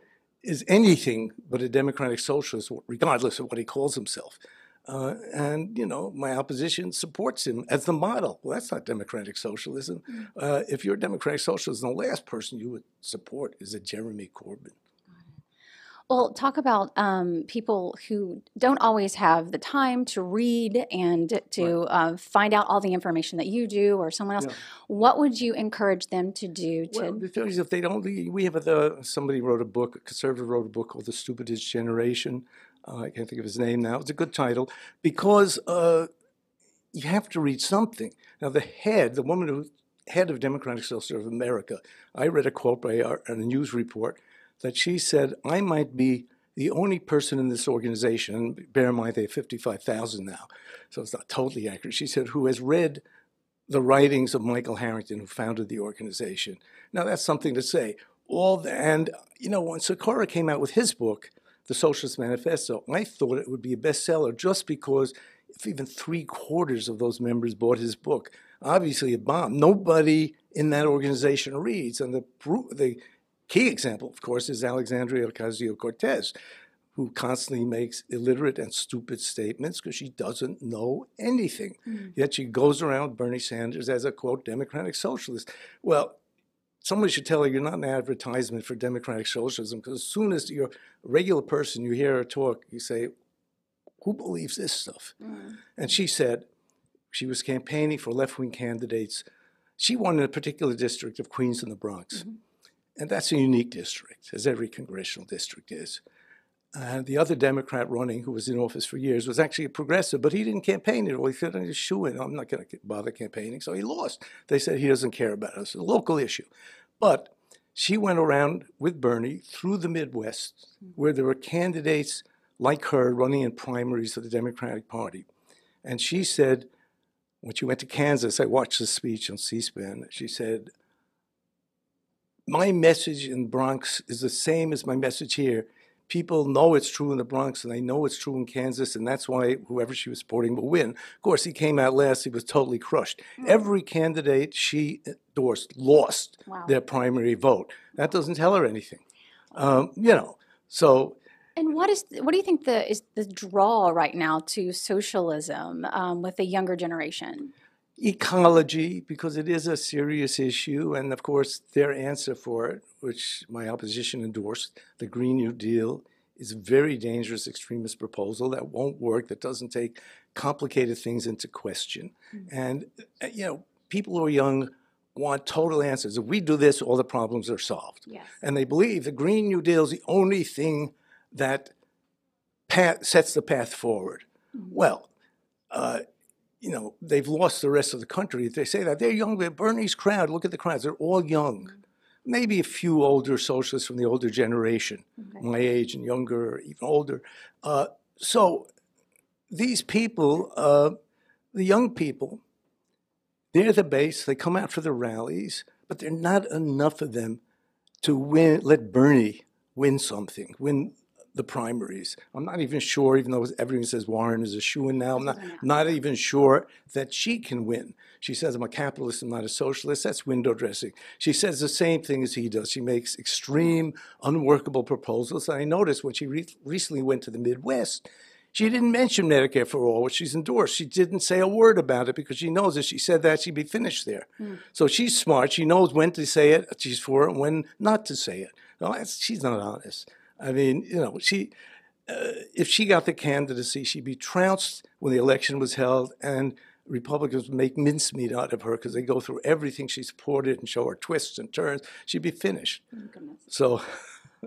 is anything but a democratic socialist, regardless of what he calls himself. Uh, and you know my opposition supports him as the model. Well, that's not democratic socialism. Mm. Uh, if you're a democratic socialism, the last person you would support is a Jeremy Corbyn. Well, talk about um, people who don't always have the time to read and to right. uh, find out all the information that you do or someone else. Yeah. What would you encourage them to do? To well, if they don't, we have a, somebody wrote a book, a conservative wrote a book called "The Stupidest Generation." Uh, I can't think of his name now. It's a good title because uh, you have to read something. Now, the head, the woman who head of Democratic Social of America, I read a quote by a news report that she said, "I might be." The only person in this organization, bear in mind they have 55,000 now, so it's not totally accurate. She said, who has read the writings of Michael Harrington, who founded the organization. Now, that's something to say. All the, and, you know, when Sunkara came out with his book, the Socialist Manifesto. I thought it would be a bestseller just because if even three quarters of those members bought his book, obviously a bomb. Nobody in that organization reads. And the, the key example, of course, is Alexandria Ocasio Cortez, who constantly makes illiterate and stupid statements because she doesn't know anything. Mm-hmm. Yet she goes around Bernie Sanders as a quote democratic socialist. Well, somebody should tell her you're not an advertisement for democratic socialism because as soon as you're a regular person, you hear her talk, you say, Who believes this stuff? Mm. And she said she was campaigning for left wing candidates. She won in a particular district of Queens and the Bronx. Mhm. And that's a unique district, as every congressional district is. And the other Democrat running, who was in office for years, was actually a progressive, but he didn't campaign at all. He said, I'm just shoe in. I'm not going to bother campaigning. So he lost. They said he doesn't care about us. It's a local issue. But she went around with Bernie through the Midwest, where there were candidates like her running in primaries of the Democratic Party. And she said, when she went to Kansas, I watched the speech on C SPAN. She said, My message in Bronx is the same as my message here. People know it's true in the Bronx and they know it's true in Kansas, and that's why whoever she was supporting will win. Of course, he came out last, he was totally crushed. Every candidate she endorsed lost Wow. their primary vote. That doesn't tell her anything. Um, you know, so And what is what do you think the is the draw right now to socialism um, with the younger generation? Ecology because it is a serious issue and of course their answer for it which my opposition endorsed the green new deal is a very dangerous extremist proposal that won't work that doesn't take complicated things into question. And uh, you know people who are young want total answers. If we do this all the problems are solved. Yes. and they believe the green new deal is the only thing that path, sets the path forward. Well uh, you know, they've lost the rest of the country. They say that they're young. They're Bernie's crowd, look at the crowds. They're all young. Maybe a few older socialists from the older generation, Okay. my age and younger, or even older. Uh, so these people, uh, the young people, they're the base. They come out for the rallies, but they're not enough of them to win. Let Bernie win something, win the primaries. I'm not even sure, even though everyone says Warren is a shoo in now, I'm not, not even sure that she can win. She says, I'm a capitalist, I'm not a socialist. That's window dressing. She says the same thing as he does. She makes extreme, unworkable proposals. And I noticed when she re- recently went to the Midwest, she didn't mention Medicare for all, which she's endorsed. She didn't say a word about it because she knows if she said that, she'd be finished there. So she's smart. She knows when to say it, she's for it, and when not to say it. No, that's, she's not honest. I mean, you know, she, uh, if she got the candidacy, she'd be trounced when the election was held, and Republicans would make mincemeat out of her because they go through everything she supported and show her twists and turns. She'd be finished. So,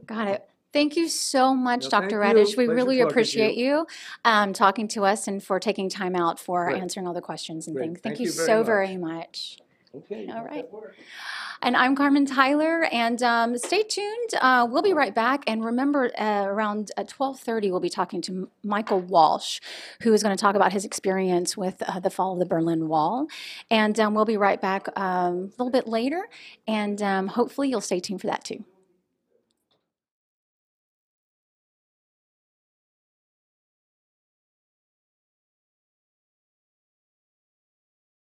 Got it. Thank you so much, No, Dr. Radosh. We Pleasure really appreciate you, um, talking to us and for taking time out for Great. answering all the questions and Great. things. Thank, Thank you, you very so much. very much. Okay. All right. And I'm Carmen Tyler, and um, stay tuned. Uh, we'll be right back. And remember, uh, around uh, 12:30, we'll be talking to Michael Walsh, who is going to talk about his experience with uh, the fall of the Berlin Wall. And um, we'll be right back um, a little bit later, and um, hopefully you'll stay tuned for that too.